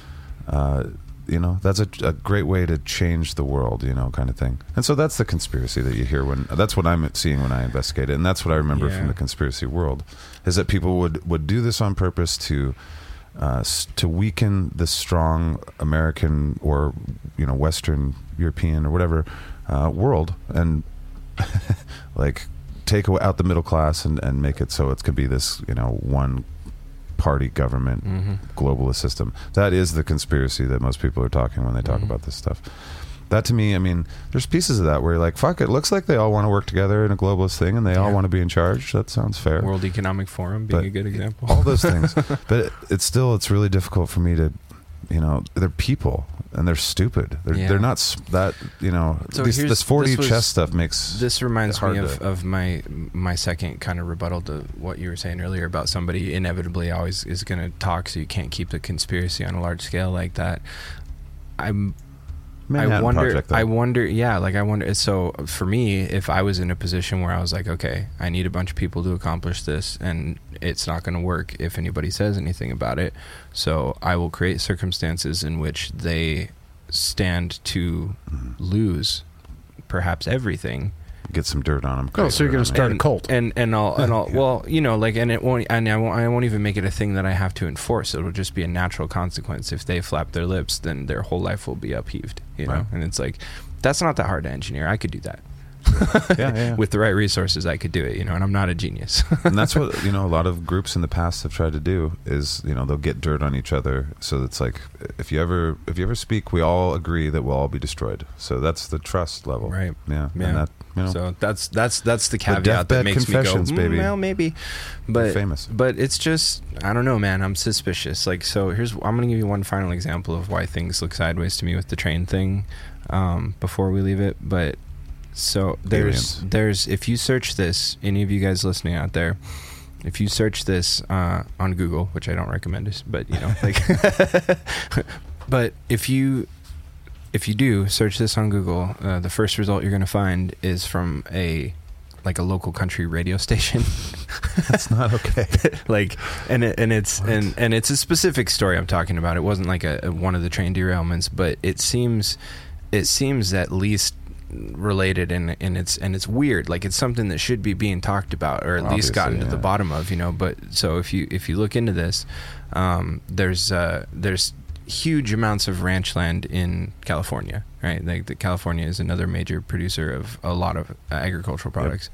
uh you know that's a, a great way to change the world you know kind of thing and so that's the conspiracy that you hear when that's what i'm seeing when i investigate it and that's what i remember Yeah. from the conspiracy world is that people would would do this on purpose to uh, to weaken the strong American or you know Western European or whatever uh, world and *laughs* like take out the middle class and, and make it so it could be this you know one party government hmm globalist system. That is the conspiracy that most people are talking when they talk Mhm. about this stuff. That to me, I mean, there's pieces of that where you're like, fuck, it looks like they all want to work together in a globalist thing and they all want to be in charge. That sounds fair World Economic Forum being But a good example. all those *laughs* things. but it, it's still it's really difficult for me to, you know, they're people and they're stupid. They're Yeah. they're not that you know. So this, here's- this 4D this was- chess stuff makes This reminds me of, to- of my my second kind of rebuttal to what you were saying earlier about somebody inevitably always is going to talk, so you can't keep the conspiracy on a large scale like that. I'm Manhattan I wonder. Project. I wonder. Yeah, like I wonder. So for me, if I was in a position where I was like, okay, I need a bunch of people to accomplish this, and it's not going to work if anybody says anything about it. So I will create circumstances in which they stand to Mm-hmm. lose, perhaps everything. Get some dirt on them. Oh, so you're gonna start a cult. and and I'll and I'll *laughs* well you know like and it won't and I won't, I won't even make it a thing that I have to enforce it'll just be a natural consequence if they flap their lips then their whole life will be upheaved you know Right. and it's like that's not that hard to engineer I could do that yeah, yeah, yeah. *laughs* with the right resources I could do it you know and I'm not a genius *laughs* and that's what you know. A lot of groups in the past have tried to do is you know they'll get dirt on each other. So it's like if you ever if you ever speak, we all agree that we'll all be destroyed. So that's the trust level, Right. Yeah, Yeah. And that you know, so that's that's that's the caveat that makes me go "Mm, baby." well maybe but famous. but it's just I don't know, man. I'm suspicious. Like, so here's I'm gonna give you one final example of why things look sideways to me with the train thing. Um, before we leave it, but so there's Aliens. there's if you search this, any of you guys listening out there, if you search this uh, on Google, which I don't recommend, but you know, like, *laughs* but if you if you do search this on Google, uh, the first result you're gonna find is from a like a local country radio *laughs* station. that's not okay. *laughs* like and it, and it's and and it's a specific story I'm talking about. It wasn't like a, a one of the train derailments, but it seems it seems at least related and and it's and it's weird like it's something that should be being talked about or at least Obviously, gotten to the bottom of you know but so if you if you look into this um there's uh there's huge amounts of ranch land in California right? Like the California is another major producer of a lot of agricultural products.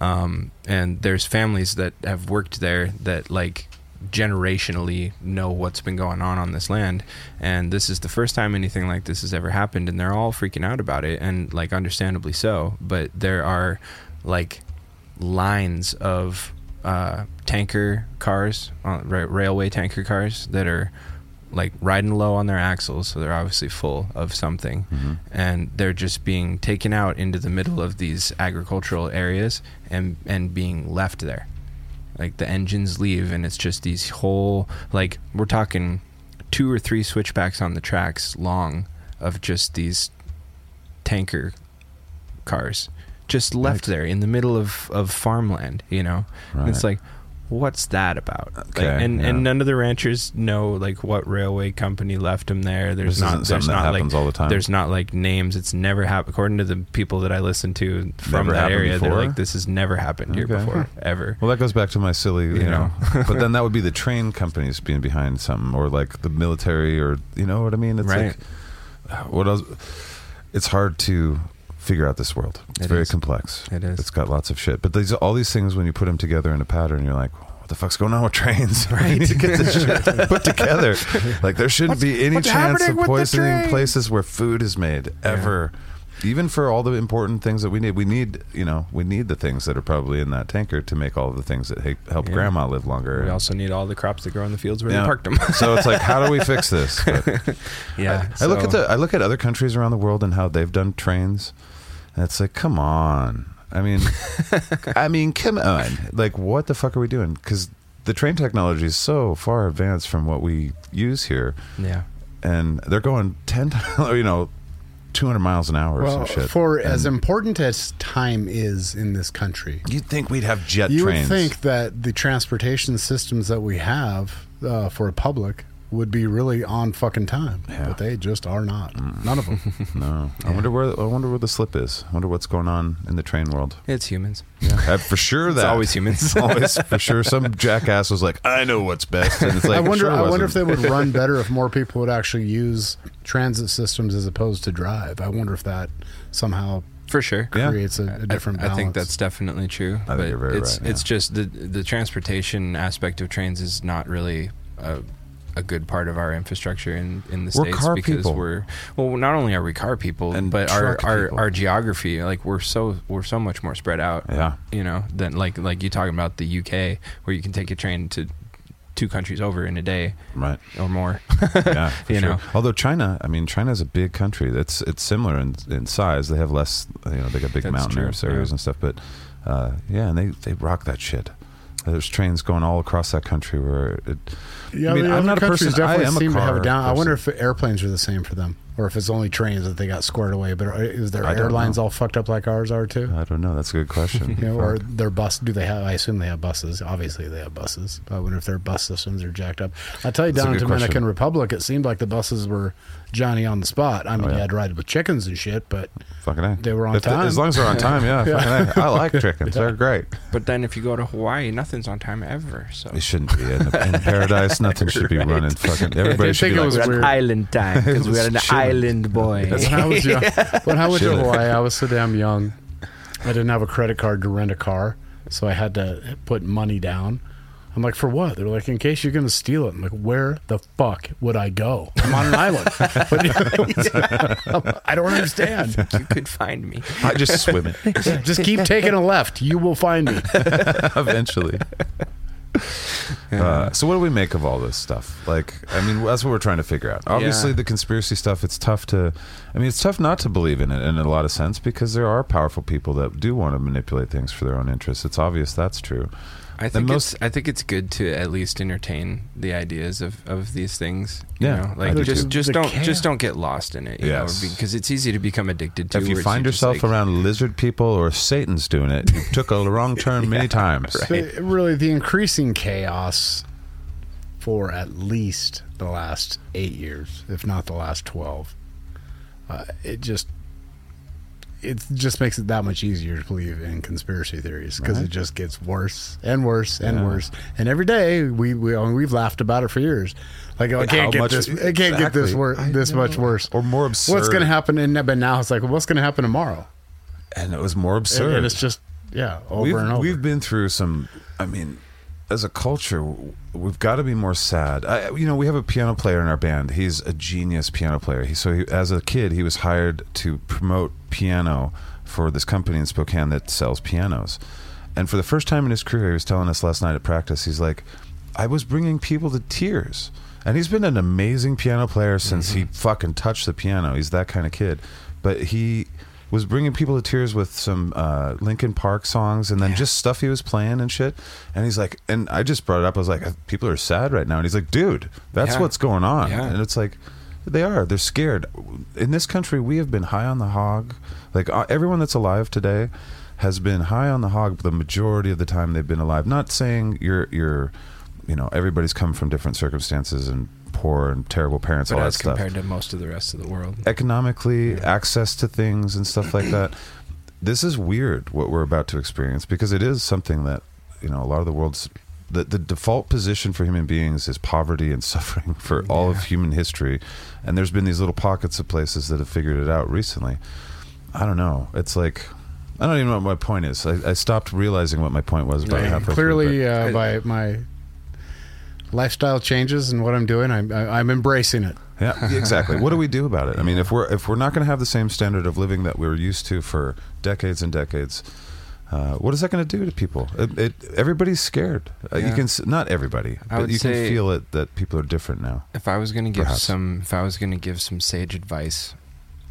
Um and there's families that have worked there that like generationally know what's been going on on this land. And this is the first time anything like this has ever happened and they're all freaking out about it and like understandably so. But there are like lines of uh, tanker cars uh, ra- railway tanker cars that are like riding low on their axles so they're obviously full of something Mhm. and they're just being taken out into the middle of these agricultural areas and and being left there like the engines leave and it's just these whole like we're talking two or three switchbacks on the tracks long of just these tanker cars just left Right. there in the middle of of farmland you know And it's like what's that about Like, Okay, and yeah. and none of the ranchers know like what railway company left them there there's This not there's not happens like all the time. there's not like names it's never happened according to the people that i listen to from Never that area they're like this has never happened here before *laughs* ever Well, that goes back to my silly, you, You know. know. *laughs* but then that would be the train companies being behind something, or like the military, or you know what I mean? It's Right. like what else? It's hard to figure out this world. It's It very is. complex. It is. It's got lots of shit. But these all these things when you put them together in a pattern, you're like. What the fuck's going on with trains? *laughs* Right, need to get this shit put together. Like there shouldn't What's- be any chance of poisoning places where food is made ever. Even for all the important things that we need, we need you know we need the things that are probably in that tanker to make all the things that he- help Yeah. grandma live longer. we also need all the crops that grow in the fields where Yeah. they parked them so it's like, how do we fix this? *laughs* But yeah I, I look at the I look at other countries around the world and how they've done trains, and it's like, come on. I mean, *laughs* I mean, come on. Like, what the fuck are we doing? Because the train technology is so far advanced from what we use here, yeah and they're going ten, *laughs* you know, two hundred miles an hour or Well, some shit. for as important as time is in this country, you'd think we'd have jet you trains. would think that the transportation systems that we have uh, for a public would be really on fucking time, Yeah. Mm. but they just are not. None of them. *laughs* no, I wonder where I wonder where the slip is. I wonder what's going on in the train world. it's humans Uh, for sure, *laughs* it's always humans *laughs* always for sure. Some jackass was like, "I know what's best," and it's like, I wonder. sure I wonder if they would run better if more people would actually use transit systems as opposed to drive. I wonder if that somehow for sure Yeah. creates a, a different I, balance. I think that's definitely true. I think but you're very it's right, it's just the the transportation aspect of trains is not really a, a good part of our infrastructure in, in the We're states car because people. we're well not only are we car people And but our our, people. our geography like we're so we're so much more spread out Yeah. you know than like like you talking about the UK where you can take a train to two countries over in a day right. or more *laughs* Yeah, *laughs* for You sure. know. Although China, I mean, China is a big country. That's it's similar in in size. They have less, you know, they got big That's mountainous areas yeah. and stuff. But uh, yeah, and they they rock that shit. There's trains going all across that country where it. Yeah, I mean, I'm not a person. I definitely am a seem to have car down. I wonder if airplanes are the same for them. or if it's only trains that they got squared away. But are- is their I airlines all fucked up like ours are too? I don't know. That's a good question. *laughs* You know, or their bus? Do they have? I assume they have buses. Obviously, they have buses. I wonder if their bus systems are jacked up. I tell you, That's down in Dominican question. Republic, it seemed like the buses were Johnny on the spot. I mean, Oh, yeah. you had to ride with chickens and shit, but fucking A. they were on If the- time. as long as they're on time, yeah. Yeah. *laughs* Fucking A. I like chickens. They're great. But then if you go to Hawaii, nothing's on time ever. So it shouldn't be in, in *laughs* paradise. Nothing should be Right. running. Fucking *laughs* everybody should think be it like, was we're weird. on island time because we're an Shouldn't. island boy. when I was young, when I went to Hawaii, I was so damn young. I didn't have a credit card to rent a car, so I had to put money down. I'm like, for what? They're like, in case you're going to steal it. I'm like, where the fuck would I go? I'm on an *laughs* island. *laughs* I don't understand. you could find me. I just swim it *laughs* just keep taking a left. You will find me. eventually. Uh, so what do we make of all this stuff? Like, I mean, that's what we're trying to figure out. Obviously, Yeah. the conspiracy stuff. It's tough to. I mean, it's tough not to believe in it in a lot of sense because there are powerful people that do want to manipulate things for their own interests. It's obvious that's true. I think most- it's I think it's good to at least entertain the ideas of, of these things. You Yeah, know? I like do just too. just The don't chaos. just don't get lost in it. You Yes. know, because it's easy to become addicted to. It. If you find just yourself like- around lizard people or Satan's doing it, you took a wrong turn *laughs* many times. The- really, the increasing chaos for at least the last eight years, if not the last 12, uh, it just. It just makes it that much easier to believe in conspiracy theories because Right. it just gets worse and worse and Yeah. worse. And every day we we I mean, we've laughed about it for years. Like oh, it can't get much- this. It can't get this wor- I this much worse. or more absurd. What's going to happen? And but now it's like, well, what's going to happen tomorrow? And it was more And, absurd. and it's just yeah, over we've, and over. We've been through some. I mean, as a culture, we've got to be more sad. I, you know, we have a piano player in our band. He's a genius piano player. He, so, he, as a kid, he was hired to promote piano for this company in Spokane that sells pianos. And for the first time in his career, he was telling us last night at practice. He's like, "I was bringing people to tears." And he's been an amazing piano player since he mm-hmm. fucking touched the piano. He's that kind of kid. But he was bringing people to tears with some uh, Linkin Park songs and then just stuff he was playing and shit. And he's like, and I just brought it up. I was like, people are sad right now. And he's like, dude, that's Yeah. what's going on. Yeah. And it's like, they are. They're scared. In this country, we have been high on the hog. Like uh, everyone that's alive today has been high on the hog the majority of the time they've been alive. Not saying you're you're, you know, everybody's come from different circumstances and poor and terrible parents, but all that as stuff. compared to most of the rest of the world. economically access to things and stuff like that. This is weird what we're about to experience because it is something that you know a lot of the world's the, the default position for human beings is poverty and *laughs* suffering for all of human history. And there's been these little pockets of places that have figured it out recently. I don't know. It's like i don't even know what my point is. I, I stopped realizing what my point was about Yeah, halfway clearly through, uh, by my lifestyle changes and what I'm doing, I'm I- I'm embracing it. yeah *laughs* exactly what do we do about it i mean if we're if we're not going to have the same standard of living that we were used to for decades and decades uh, what is that going to do to people? It, it, everybody's scared. Uh, You can not everybody, I but you can feel it that people are different now. If I was going to give Perhaps. some, if I was going to give some sage advice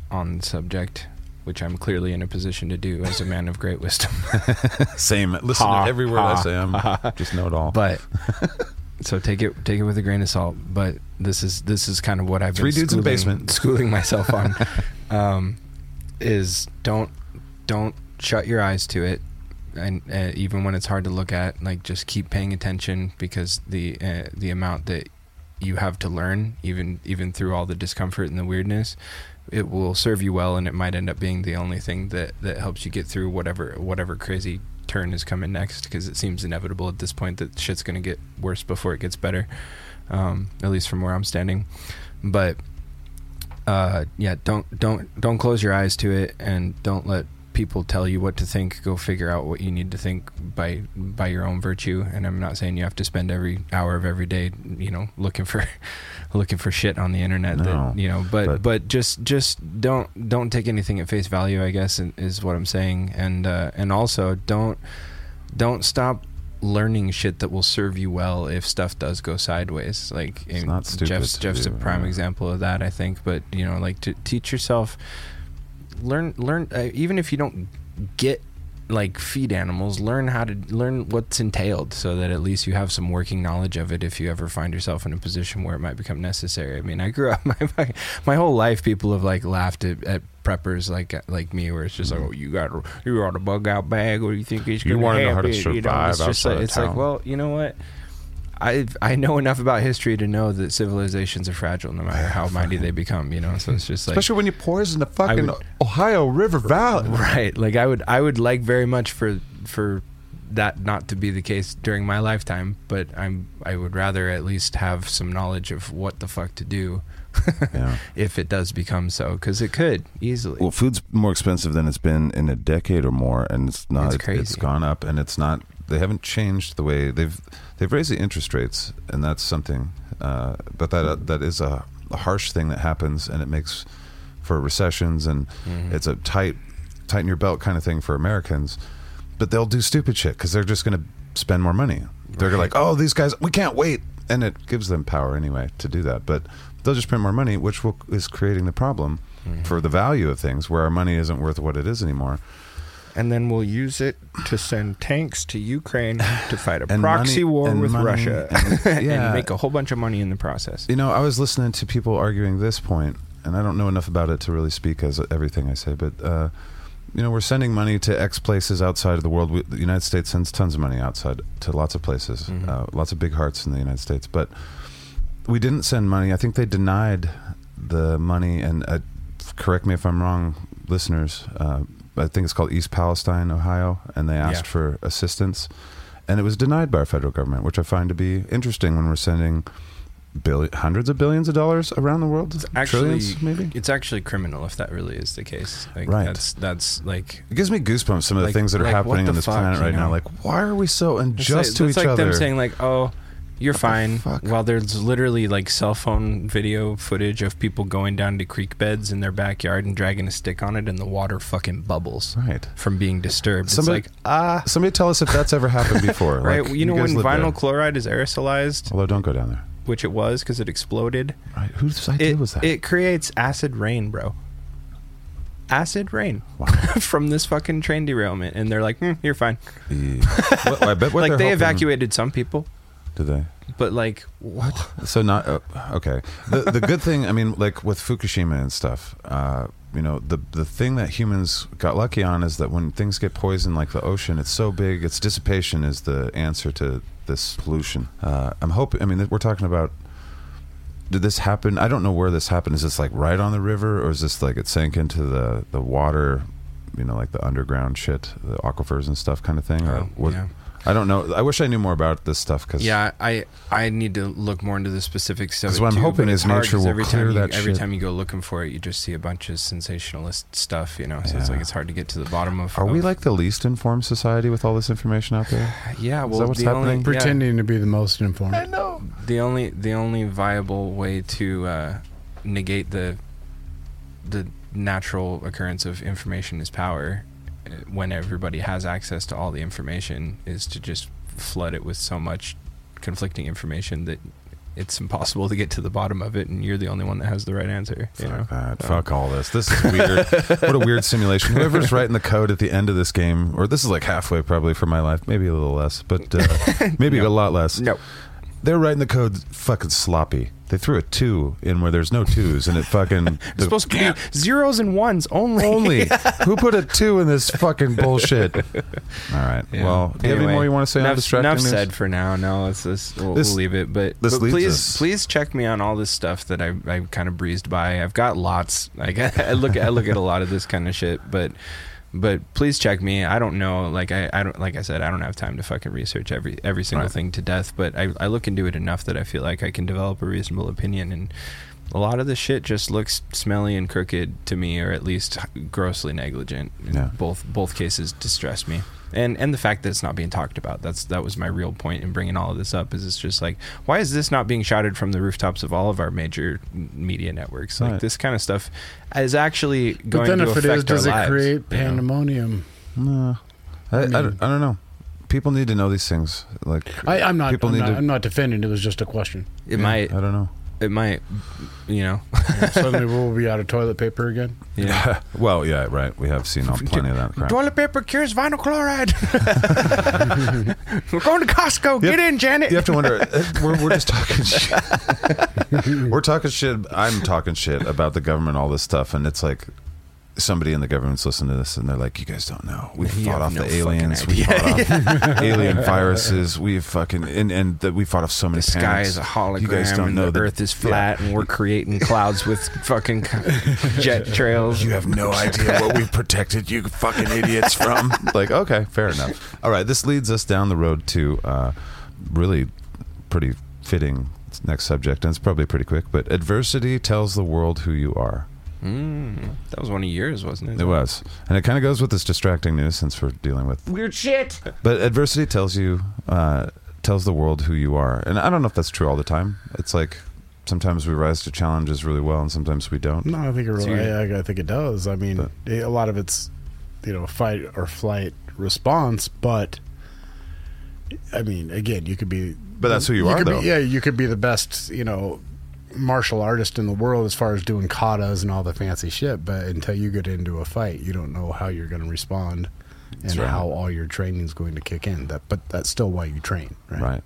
on the subject, which I'm clearly in a position to do as a man of great wisdom, *laughs* Same. Listen Ha, to every word I say. I'm just know it all. but *laughs* so take it take it with a grain of salt. But this is this is kind of what I've Three been dudes in the basement. schooling myself on. *laughs* um, is don't don't shut your eyes to it, and uh, even when it's hard to look at, like just keep paying attention because the uh, the amount that you have to learn, even even through all the discomfort and the weirdness, it will serve you well, and it might end up being the only thing that that helps you get through whatever whatever crazy turn is coming next. Because it seems inevitable at this point that shit's gonna get worse before it gets better. Um, at least from where I'm standing, but uh, yeah, don't don't don't close your eyes to it, and don't let people tell you what to think. Go figure out what you need to think by by your own virtue. And I'm not saying you have to spend every hour of every day, you know, looking for *laughs* looking for shit on the internet. No, that, you know, but, but- but just just don't don't take anything at face value. I guess is what I'm saying. And uh, and also don't don't stop learning shit that will serve you well if stuff does go sideways like It's not jeff's jeff's do, a prime yeah. example of that i think but you know like to teach yourself learn learn uh, even if you don't get like feed animals learn how to learn what's entailed so that at least you have some working knowledge of it if you ever find yourself in a position where it might become necessary. I mean i grew up *laughs* my my, my whole life people have like laughed at, at preppers like like me where it's just like oh you got you got a bug out bag. Or you think it's You gonna wanna know how to happen, you know? survive it's outside like it's like well you know what I I know enough about history to know that civilizations are fragile no matter how mighty they become you know so it's just like Especially when you poison the fucking would- Ohio River Valley. right like i would i would like very much for for that not to be the case during my lifetime but i'm i would rather at least have some knowledge of what the fuck to do *laughs* Yeah. if it does become so because it could easily Well, food's more expensive than it's been in a decade or more, and it's not. It's It's, crazy. gone up, and it's not. They haven't changed the way they've they've raised the interest rates, and that's something. Uh, but that that is a, a harsh thing that happens, and it makes for recessions, and Mhm. it's a tight tighten your belt kind of thing for Americans. But they'll do stupid shit because they're just going to spend more money. They're Right. like, oh, these guys, we can't wait, and it gives them power anyway to do that. But they'll just print more money, which will, is creating the problem Mm-hmm. for the value of things, where our money isn't worth what it is anymore. And then we'll use it to send tanks to Ukraine to fight a proxy money- war with money Russia and- *laughs* yeah. and make a whole bunch of money in the process. You know, I was listening to people arguing this point, and I don't know enough about it to really speak as everything I say, but uh, you know, we're sending money to X places outside of the world. We, the United States sends tons of money outside to lots of places, Mhm. uh, lots of big hearts in the United States, but we didn't send money. I think they denied the money, and uh, correct me if I'm wrong, listeners. Uh, I think it's called East Palestine, Ohio, and they asked Yeah. for assistance, and it was denied by our federal government, which I find to be interesting when we're sending billion, hundreds of billions of dollars around the world, actually- trillions maybe. It's actually criminal if that really is the case. Like, Right. That's that's like It gives me goosebumps. Some of the Like- things that are like, happening on this fuck, planet right now. Like, why are we so It's unjust like, to it's each like other? them saying like, "Oh, you're fine," while there's literally like cell phone video footage of people going down to creek beds in their backyard and dragging a stick on it, and the water fucking bubbles right. from being disturbed. Somebody- it's like ah, Somebody tell us if that's ever happened *laughs* before. right. Like, you know guys when vinyl there. chloride is aerosolized, Although, don't go down there. which it was because it exploded. Right. Whose idea It was that? it creates acid rain, bro. Acid rain Wow. *laughs* from this fucking train derailment, and they're like, hmm, "You're fine." Yeah. well, I bet what *laughs* like they hoping- evacuated some people, Did they? but like what? *laughs* So not uh, okay. The the good thing, I mean, like with Fukushima and stuff, uh, you know, the the thing that humans got lucky on is that when things get poisoned, like the ocean, it's so big. Its dissipation is the answer to this pollution. Uh, I'm hoping. I mean, we're talking about. Did this happen? I don't know where this happened. Is this like right on the river, or is this like it sank into the the water? You know, like the underground shit, the aquifers and stuff, kind of thing. Or Oh, was, yeah. I don't know. I wish I knew more about this stuff because Yeah, I I need to look more into the specifics of 'Cause it. what I'm too, hoping but is it's hard nature 'cause will every clear time you, that Every shit. time you go looking for it, you just see a bunch of sensationalist stuff. You know, so it's Yeah. like it's hard to get to the bottom of. Are we of- like the least informed society with all this information out there? *sighs* Yeah, Is well, that what's the only happening? yeah, Pretending to be the most informed. I know. the only the only viable way to uh, negate the the natural occurrence of information is power. When everybody has access to all the information, is to just flood it with so much conflicting information that it's impossible to get to the bottom of it, and you're the only one that has the right answer. You know? Fuck that. So- Fuck all this. This is weird. what a weird simulation. Whoever's writing the code at the end of this game, or this is like halfway probably for my life, maybe a little less, but uh, *laughs* maybe No. a lot less. No. They're writing the code fucking sloppy. They threw a two in where there's no twos, and it fucking *laughs* It's supposed to be zeros and ones only. only. *laughs* Who put a two in this fucking bullshit? *laughs* All right. Yeah. Well, do you have any Anyway, more you want to say on enough, distracting enough news? said for now. No, let's just we'll, This- we'll leave it. But, this but leads please, us- please check me on all this stuff that I I kind of breezed by. I've got lots. Like I look I look at a lot of this kind of shit, but. But please check me. I don't know. Like I, I don't. Like I said, I don't have time to fucking research every every single Right. thing to death. But I, I look into it enough that I feel like I can develop a reasonable opinion. And a lot of the shit just looks smelly and crooked to me, or at least grossly negligent. Yeah. Both both cases distress me, and and the fact that it's not being talked about. That's that was my real point in bringing all of this up. Is it's just like why is this not being shouted from the rooftops of all of our major media networks? Like Right. this kind of stuff is actually But going then to if it affect is, does our it lives, create you know? pandemonium? No. I, I, mean- don't, I don't know. People need to know these things. Like I, I'm not. People I'm need not, to. I'm not defending. It was just a question. It Yeah, might. I don't know. It might, you know. Suddenly we'll be out of *laughs* toilet paper again. Yeah. *laughs* well, yeah, right. We have seen all, plenty of that crap. Toilet paper cures vinyl chloride. *laughs* We're going to Costco. Get in, Janet. You have to wonder. uh, We're, we're just talking shit. we're talking shit. I'm talking shit about the government, all this stuff, and it's like somebody in the government's listening to this, and they're like, "You guys don't know. We You fought off no the aliens. We fought off *laughs* alien viruses. We fucking and and that we fought off so many. The sky panics. is a hologram You guys don't know the Earth is yeah. flat, and we're creating clouds with fucking *laughs* jet *laughs* trails. You have no idea what we've protected you fucking idiots from. like, okay, fair enough. All right, this leads us down the road to uh, really pretty fitting next subject, and it's probably pretty quick. But adversity tells the world who you are. Mm, that was one of yours, wasn't it? It was, and it kind of goes with this distracting news since we're dealing with Weird shit. But adversity tells you, uh, tells the world who you are, and I don't know if that's true all the time. It's like sometimes we rise to challenges really well, and sometimes we don't. No, I think it really. you're- I, I think it does. I mean, But- it- a lot of it's you know fight or flight response, but I mean, again, you could be. But that's who you are, could though. Be, yeah, you could be the best, you know, martial artist in the world as far as doing katas and all the fancy shit. But until you get into a fight, you don't know how you're going to respond That's and right. how all your training is going to kick in. That, but that's still why you train, right? Right.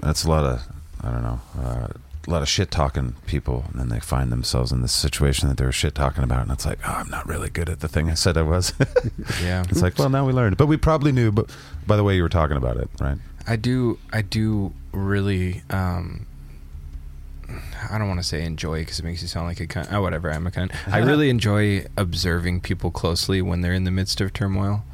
That's a lot of, I don't know, uh, a lot of shit talking people, and then they find themselves in this situation that they're shit talking about, and it's like, oh, I'm not really good at the thing I said I was. *laughs* Yeah. it's like, well, now we learned, but we probably knew, but by the way you were talking about it, right? I do. I do really. Um, I don't want to say enjoy because it makes you sound like a cunt. Oh, whatever. I'm a cunt. I *laughs* really enjoy observing people closely when they're in the midst of turmoil,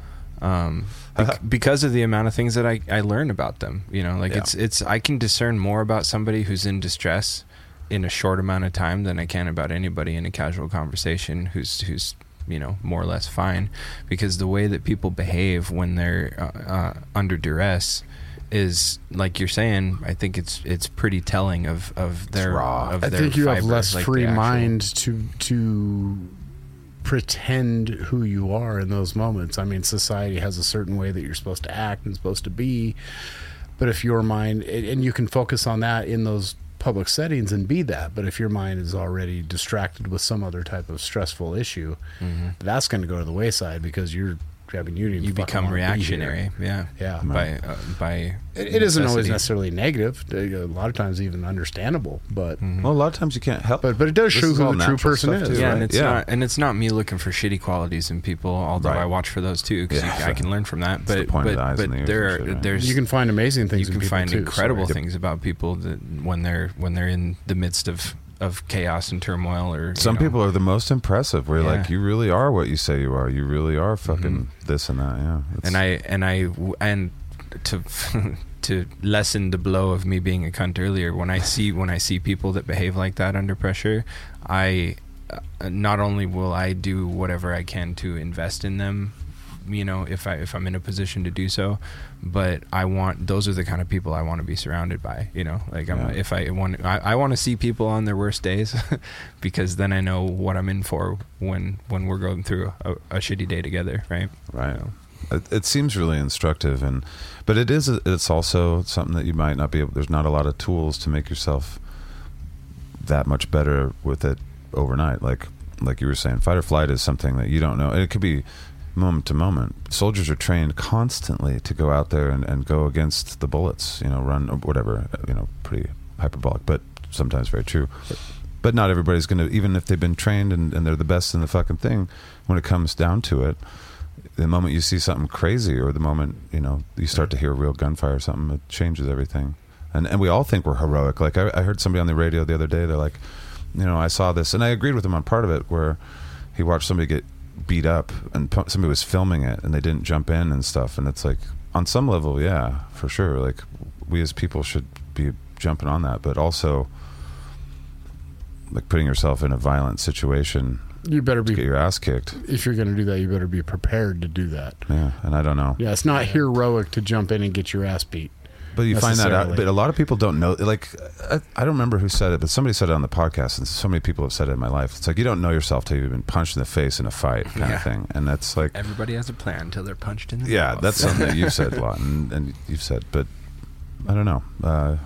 um, bec- *laughs* because of the amount of things that I, I learn about them. You know, like Yeah. it's it's I can discern more about somebody who's in distress in a short amount of time than I can about anybody in a casual conversation who's who's you know more or less fine because the way that people behave when they're uh, uh, under duress is like you're saying I think it's it's pretty telling of of their raw. of I their think you have less like free actual- mind to to pretend who you are in those moments. I mean, society has a certain way that you're supposed to act and supposed to be, but if your mind and and you can focus on that in those public settings and be that, but if your mind is already distracted with some other type of stressful issue, mm-hmm. that's going to go to the wayside because you're I mean, you you become wanna be here. reactionary yeah Yeah. by uh, by It, it isn't always necessarily negative. A lot of times, even understandable. But Well, a lot of times you can't help. but but it does This show who the true person is. too, yeah, right? and it's Yeah. not, and it's not me looking for shitty qualities in people. Although Right. I watch for those too, because Yeah. I can learn from that. It's But point but the but the there are shit, there's You can find amazing things. you can find too, so- incredible things about people that when they're when they're in the midst of of chaos and turmoil or Some know, people are the most impressive. Where Yeah. like you really are what you say you are. You really are fucking this and that. Yeah. It's- and I and I and to *laughs* to lessen the blow of me being a cunt earlier when I see when I see people that behave like that under pressure I uh, not only will I do whatever I can to invest in them you know if I if I'm in a position to do so but I want those are the kind of people I want to be surrounded by you know like I'm, Yeah. if I want I, I want to see people on their worst days *laughs* because then I know what I'm in for when when we're going through a, a shitty day together right Right. You know? It, it seems really instructive, and but it is. It's also something that you might not be able. There's not a lot of tools to make yourself that much better with it overnight. Like like you were saying, fight or flight is something that you don't know. It could be moment to moment. Soldiers are trained constantly to go out there and, and go against the bullets. You know, run whatever. You know, pretty hyperbolic, but sometimes very true. But not everybody's going to, even if they've been trained and, and they're the best in the fucking thing, when it comes down to it, the moment you see something crazy or the moment you know you start to hear real gunfire or something it changes everything and and we all think we're heroic like I, I heard somebody on the radio the other day they're like you know i saw this and i agreed with him on part of it where he watched somebody get beat up and somebody was filming it and they didn't jump in and stuff and it's like on some level yeah for sure like we as people should be jumping on that but also like putting yourself in a violent situation You better to get be your ass kicked if you're going to do that. You better be prepared to do that. yeah and i don't know Yeah, it's not heroic to jump in and get your ass beat. But you find that out. But a lot of people don't know. Like, I, I don't remember who said it, but somebody said it on the podcast, and so many people have said it in my life. It's like you don't know yourself till you've been punched in the face in a fight, *laughs* kind Yeah. of thing. And that's like, Everybody has a plan until they're punched in the face. yeah, mouth. that's something that you've said a *laughs* lot, and, and you've said. But I don't know. Uh,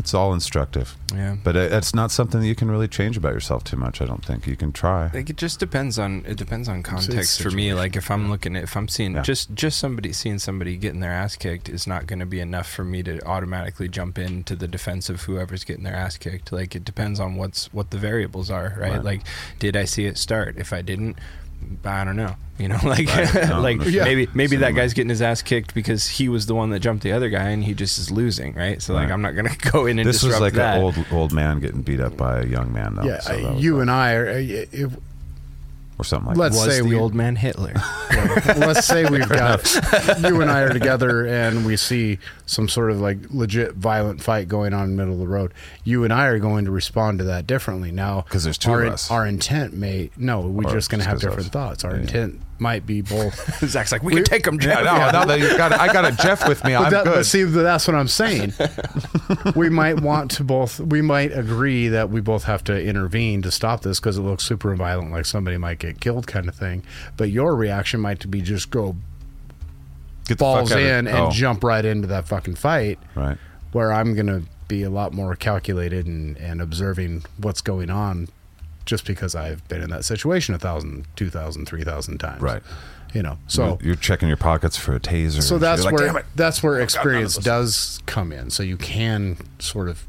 it's all instructive. Yeah. But uh, it's not something that you can really change about yourself too much. I don't think you can try. Like it just depends on it depends on context for me. Like if I'm looking at if I'm seeing Yeah. just just somebody seeing somebody getting their ass kicked is not going to be enough for me to automatically jump into the defense of whoever's getting their ass kicked. Like it depends on what's what the variables are, right? Right. Like did I see it start? If I didn't, I don't know. You know, *laughs* like Right. *laughs* No, like no, Yeah. maybe maybe that guy's getting his ass kicked because he was the one that jumped the other guy and he just is losing, right? So like I'm not going *laughs* to go in and This disrupt was like that. an old old man getting beat up by a young man, though. yeah, so I- that you like- and I are. uh, If, or something like let's that. was say the we old man Hitler. let's say we've got you and I are together and we see some sort of like legit violent fight going on in the middle of the road. You and I are going to respond to that differently. now because there's two our, of us. Our intent may no, we're Or just going to have different us. thoughts. Our Yeah. intent might be both. *laughs* Zaq's like, we, can take Yeah, Jeff. no, no, that you got, I got a Jeff with me. But, I'm that, but good. see, that's what I'm saying. *laughs* we might want to both. We might agree that we both have to intervene to stop this because it looks super violent, like somebody might get killed, kind of thing. But your reaction might be just go Get the fuck balls of- in and oh, jump right into that fucking fight. Right. Where I'm gonna be a lot more calculated and, and observing what's going on, just because I've been in that situation a thousand, two thousand, three thousand times. Right. You know. So you're checking your pockets for a taser. so that's like, where that's where oh, of experience those. does come in. So you can sort of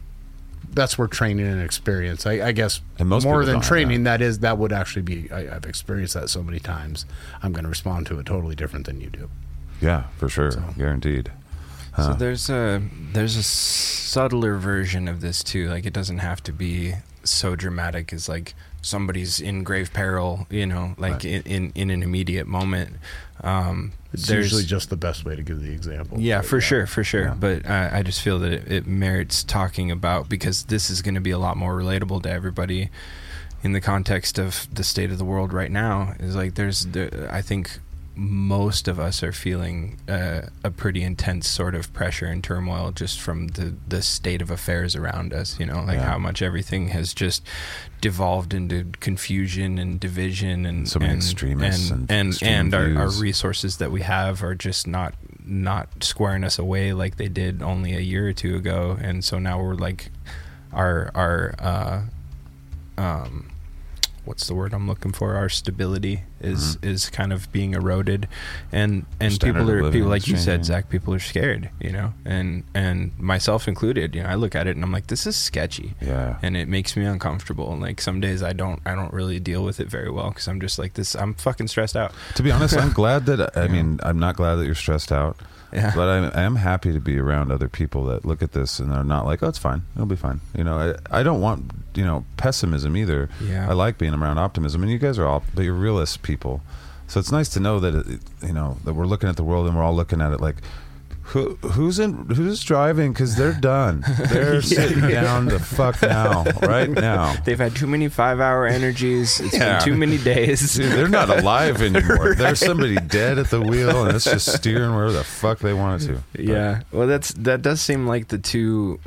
that's where training and experience. I, I guess more than training, that is that would actually be. I, I've experienced that so many times. I'm going to respond to it totally different than you do. Yeah, for sure, guaranteed. So there's a there's a subtler version of this too. Like it doesn't have to be so dramatic as like somebody's in grave peril, you know, like Right. in, in in an immediate moment. Um, It's there's usually just the best way to give the example. yeah, But for sure, for sure. Yeah. But uh, I just feel that it, it merits talking about because this is going to be a lot more relatable to everybody in the context of the state of the world right now. Is like there's, there, I think most of us are feeling uh, a pretty intense sort of pressure and turmoil just from the the state of affairs around us. You know, like Yeah. how much everything has just devolved into confusion and division and So many and, extremists and and and, and our, our resources that we have are just not not squaring us away like they did only a year or two ago and so now we're like our our uh um what's the word I'm looking for? Our stability is mm-hmm. is kind of being eroded. And and Standard people are people like you said. Zaq people are scared you know? And and myself included you know I look at it and I'm like this is sketchy. Yeah. and it makes me uncomfortable. And like some days I don't I don't really deal with it very well because I'm just like this I'm fucking stressed out. To be honest, I'm *laughs* glad that. I mean, I'm not glad that you're stressed out, yeah but I'm, I am happy to be around other people that look at this and are not like, "Oh, it's fine. It'll be fine." You know, I, I don't want you know pessimism either. Yeah. I like being around optimism, and you guys are all, but you're realist people. So it's nice to know that it, you know that we're looking at the world and we're all looking at it like. Who, who's in? Who's driving? Because they're done. *laughs* They're sitting down the fuck now, right now. *laughs* They've had too many five-hour energies. It's Yeah. been too many days. Dude, they're not alive *laughs* anymore. There's somebody dead at the wheel, and it's just steering where the fuck they want it to. But- yeah, well, that's that does seem like the two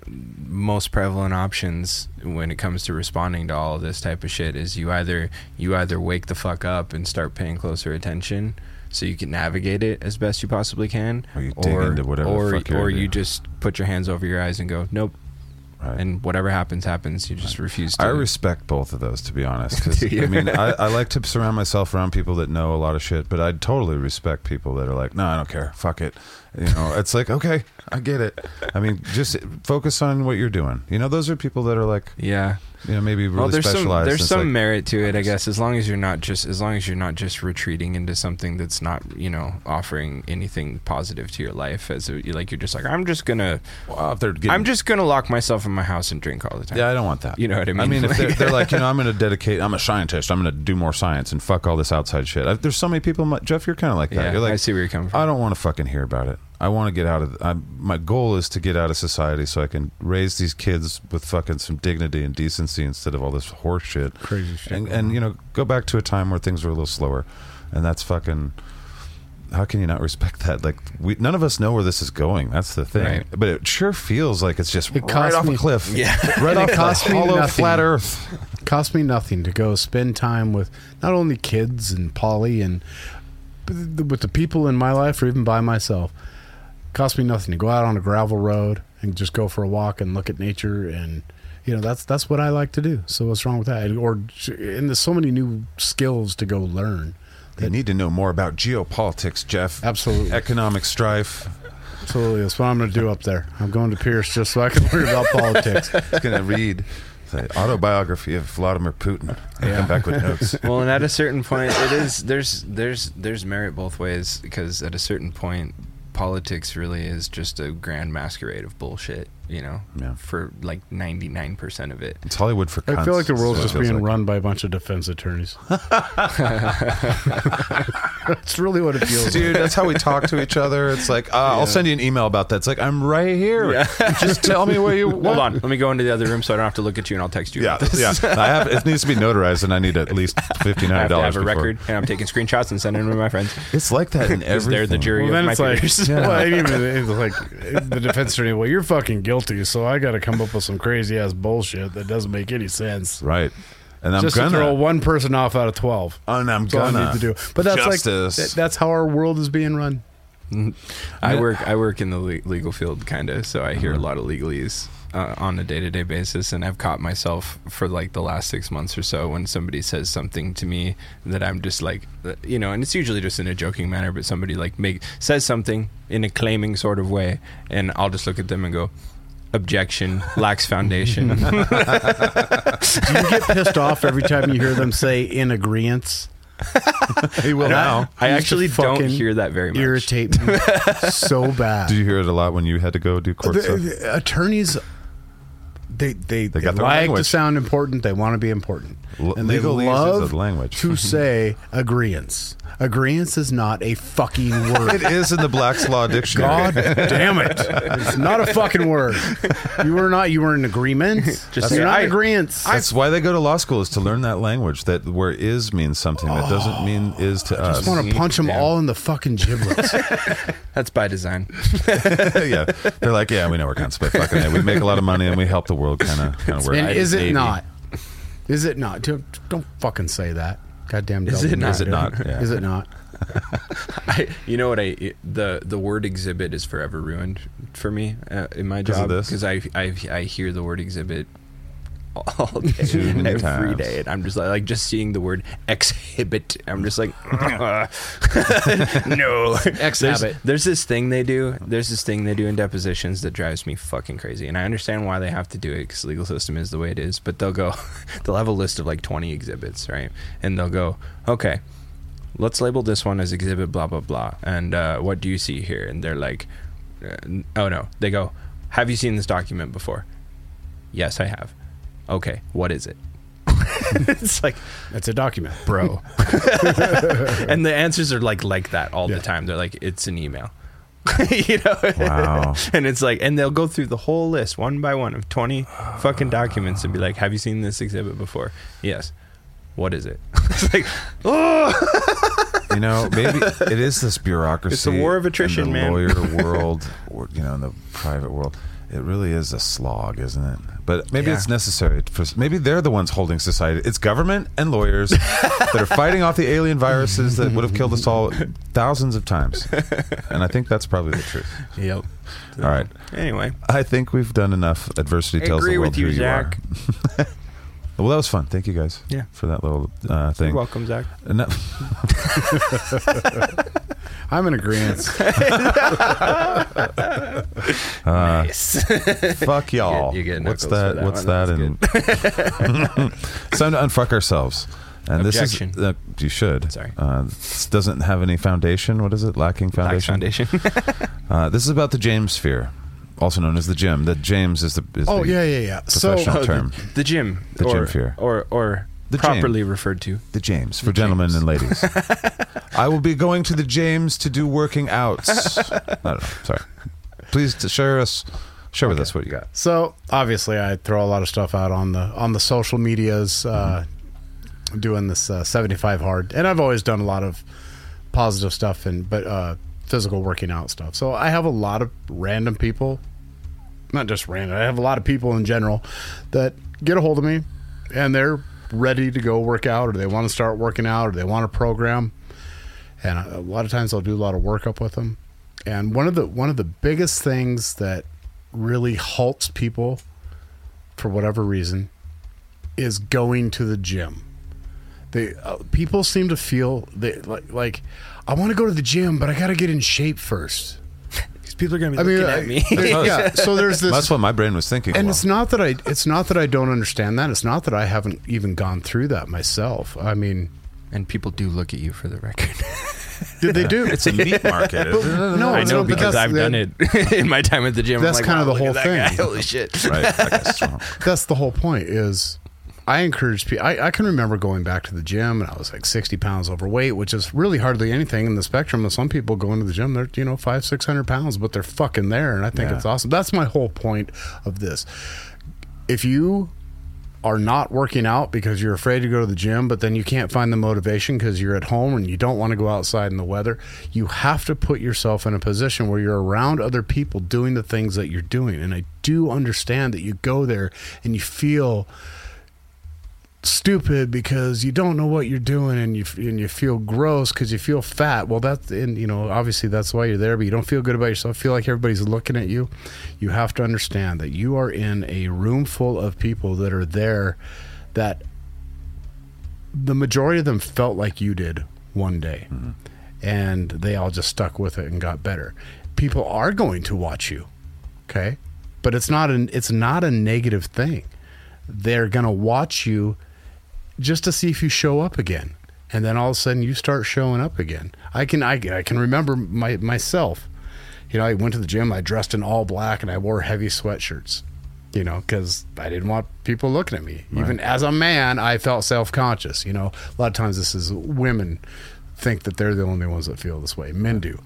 most prevalent options when it comes to responding to all this type of shit. Is you either you either wake the fuck up and start paying closer attention, so you can navigate it as best you possibly can, Or you dig into whatever or or you just put your hands over your eyes and go, nope, Right. and whatever happens happens. You just refuse to. I respect both of those, to be honest. 'cause, *laughs* Do you? I mean, I, I like to surround myself around people that know a lot of shit, but I totally respect people that are like, no, I don't care. Fuck it. You know, it's like, okay, I get it. I mean, just focus on what you're doing. You know, those are people that are like, yeah. you know, maybe really well, there's some there's some like, merit to it, I guess, as long as you're not just as long as you're not just retreating into something that's not you know offering anything positive to your life. As a, like you're just like I'm just gonna they're getting, I'm just gonna lock myself in my house and drink all the time. Yeah, I don't want that. You know what I mean? I mean, if *laughs* they're, they're like, you know, I'm going to dedicate. I'm a scientist. I'm going to do more science and fuck all this outside shit. I, there's so many people. Jeff, you're kind of like that. yeah, you're like, I see where you're coming from. I don't want to fucking hear about it. I want to get out of. I'm, my goal is to get out of society so I can raise these kids with fucking some dignity and decency instead of all this horse shit. Crazy shit And, and you know, go back to a time where things were a little slower, and that's fucking. How can you not respect that? Like, we none of us know where this is going. That's the thing. Right. But it sure feels like it's just It right off me- a cliff. Yeah. right *laughs* off it cost the me hollow, nothing. flat Earth. cost me nothing to go spend time with not only kids and Polly and but the- with the people in my life or even by myself. Costs me nothing to go out on a gravel road and just go for a walk and look at nature and you know that's that's what I like to do. So what's wrong with that? Or and there's so many new skills to go learn. They need to know more about geopolitics, Jeff. Absolutely. Economic strife. Absolutely, that's what I'm going to do up there. I'm going to Pierce just so I can learn about politics. *laughs* He's going to read the autobiography of Vladimir Putin. and Come back with notes. *laughs* well, and at a certain point, it is there's there's there's merit both ways because at a certain point, politics really is just a grand masquerade of bullshit. You know, Yeah. for like ninety nine percent of it. It's Hollywood for cunts. I feel like the world's what just being like. run by a bunch of defense attorneys. *laughs* *laughs* That's really what it feels like. Dude, that's how we talk to each other. It's like, uh, I'll send you an email about that. It's like, I'm right here. *laughs* Just tell me where you Hold on, let me go into the other room so I don't have to look at you, and I'll text you. Yeah, this. yeah. I have. It needs to be notarized, and I need at least fifteen I hundred have to have a record, and I'm taking screenshots and sending them to my friends. It's like that in Because everything. they're the jury Well, of then my it's like, peers. well, and even it's like the defense attorney. Well, you're fucking guilty, so I got to come up with some crazy ass bullshit that doesn't make any sense. right? And I'm Just gonna. throw one person off out of twelve. and I'm That's gonna I need to do. But that's Justice. like that's how our world is being run. I work I work in the le- legal field kind of, so I hear a lot of legalese uh, on a day to day basis, and I've caught myself for like the last six months or so when somebody says something to me that I'm just like, uh, you know, and it's usually just in a joking manner, but somebody like make says something in a claiming sort of way, and I'll just look at them and go. Objection lacks foundation. *laughs* Do you get pissed off every time you hear them say "in agreement"? he will now. I Used to actually don't hear that very much. Irritate me so *laughs* bad. Did you hear it a lot when you had to go do court the, stuff? the attorneys they they, they, got their like to sound important they want to be important L- and they love language. to *laughs* say agreeance agreeance is not a fucking *laughs* word It is in the Black's Law Dictionary. God *laughs* damn it! It's not a fucking word. You were not. You were in agreement. Just say, you're not I- in agreement. That's why they go to law school is to learn that language that where is means something that doesn't oh. mean is to I us. just want to punch them Yeah. all in the fucking giblets. That's by design. yeah, they're like, yeah, we know we're cunts, but fucking, yeah, we make a lot of money and we help the world, kind of, kind of work. and is it maybe. not? Is it not? Don't, don't fucking say that. Goddamn. Is it not? Is it not? Yeah. Is it not? *laughs* I, you know what I the the word exhibit is forever ruined for me uh, in my job because I, I I hear the word exhibit all day Too many *laughs* every times. day. And I'm just like, like just seeing the word exhibit. I'm just like *laughs* *laughs* no. There's, Exhibit. there's this thing they do there's this thing they do in depositions that drives me fucking crazy. And I understand why they have to do it because the legal system is the way it is but they'll go they'll have a list of like 20 exhibits right? And they'll go okay let's label this one as exhibit blah blah blah. And uh, what do you see here? And they're like uh, oh no. They go have you seen this document before? Yes i have okay what is it *laughs* it's like It's a document. bro *laughs* and the answers are like like that all Yeah. the time they're like it's an email *laughs* you know Wow. and it's like and they'll go through the whole list one by one of 20 fucking documents and be like have you seen this exhibit before yes what is it it's like oh you know, maybe it is this bureaucracy. It's a war of attrition, in the man. Lawyer world, or you know, in the private world, it really is a slog, isn't it? But maybe Yeah. it's necessary. For, maybe they're the ones holding society. It's government and lawyers *laughs* that are fighting off the alien viruses that would have killed us all *laughs* thousands of times. And I think that's probably the truth. yep All right. anyway I think we've done enough. Adversity I tells the world with you, who you are. *laughs* Zaq. well, that was fun. Thank you guys. Yeah. For that little uh, thing. You're welcome, Zaq. And that- *laughs* I'm in agreement. *laughs* *laughs* fuck y'all. You get- you get what's that? that What's one. that? That in it's time to unfuck ourselves. And Objection. this is uh, you should. Sorry. Uh, this doesn't have any foundation. What is it? Lacking Black foundation. Foundation. Uh, this is about the James sphere, also known as the gym. The James is the is Oh the yeah, yeah, yeah. So professional Oh, term. the, the gym. The or, gym fear. Or, or The properly referred to. The James for gentlemen and ladies. *laughs* I will be going to the James to do working outs. *laughs* I don't know. Sorry. Please to share us. Share with us what you got. So obviously, I throw a lot of stuff out on the on the social medias, uh, doing this uh, seventy five hard, and I've always done a lot of positive stuff and but uh, physical working out stuff. So I have a lot of random people, not just random. I have a lot of people in general that get a hold of me, and they're ready to go work out, or they want to start working out, or they want a program. And a lot of times I'll do a lot of workup with them. And one of the one of the biggest things that really halts people for whatever reason is going to the gym. They uh, people seem to feel they like like I want to go to the gym, but I got to get in shape first. Because people are gonna be I mean, looking I- at me. *laughs* there- yeah. So there's this That's what my brain was thinking. and Well, it's not that I it's not that I don't understand that. It's not that I haven't even gone through that myself. I mean, and people do look at you for the record. *laughs* did they do? *laughs* it's a meat market. isn't it? no, I know but because I've done it in my time at the gym. That's like, kind of the whole thing. guy. Holy shit! Right. That that's the whole point is I encourage people. I, I can remember going back to the gym and I was like 60 pounds overweight, which is really hardly anything in the spectrum of some people going to the gym. They're, you know, five, 600 pounds, but they're fucking there. And I think Yeah. it's awesome. That's my whole point of this. If you are not working out because you're afraid to go to the gym, but then you can't find the motivation because you're at home and you don't want to go outside in the weather, you have to put yourself in a position where you're around other people doing the things that you're doing. And I do understand that you go there and you feel stupid because you don't know what you're doing and you and you feel gross because you feel fat. Well, that's and you know obviously that's why you're there, but you don't feel good about yourself. Feel like everybody's looking at you. You have to understand that you are in a room full of people that are there that the majority of them felt like you did one day, mm-hmm. and they all just stuck with it and got better. People are going to watch you, okay, but it's not an it's not a negative thing. They're gonna watch you just to see if you show up again. And then all of a sudden you start showing up again. I can I, I can remember my myself. You know, I went to the gym, I dressed in all black and I wore heavy sweatshirts. You know, cuz I didn't want people looking at me. Even as a man, I felt self-conscious, you know. A lot of times this is women think that they're the only ones that feel this way. Men do.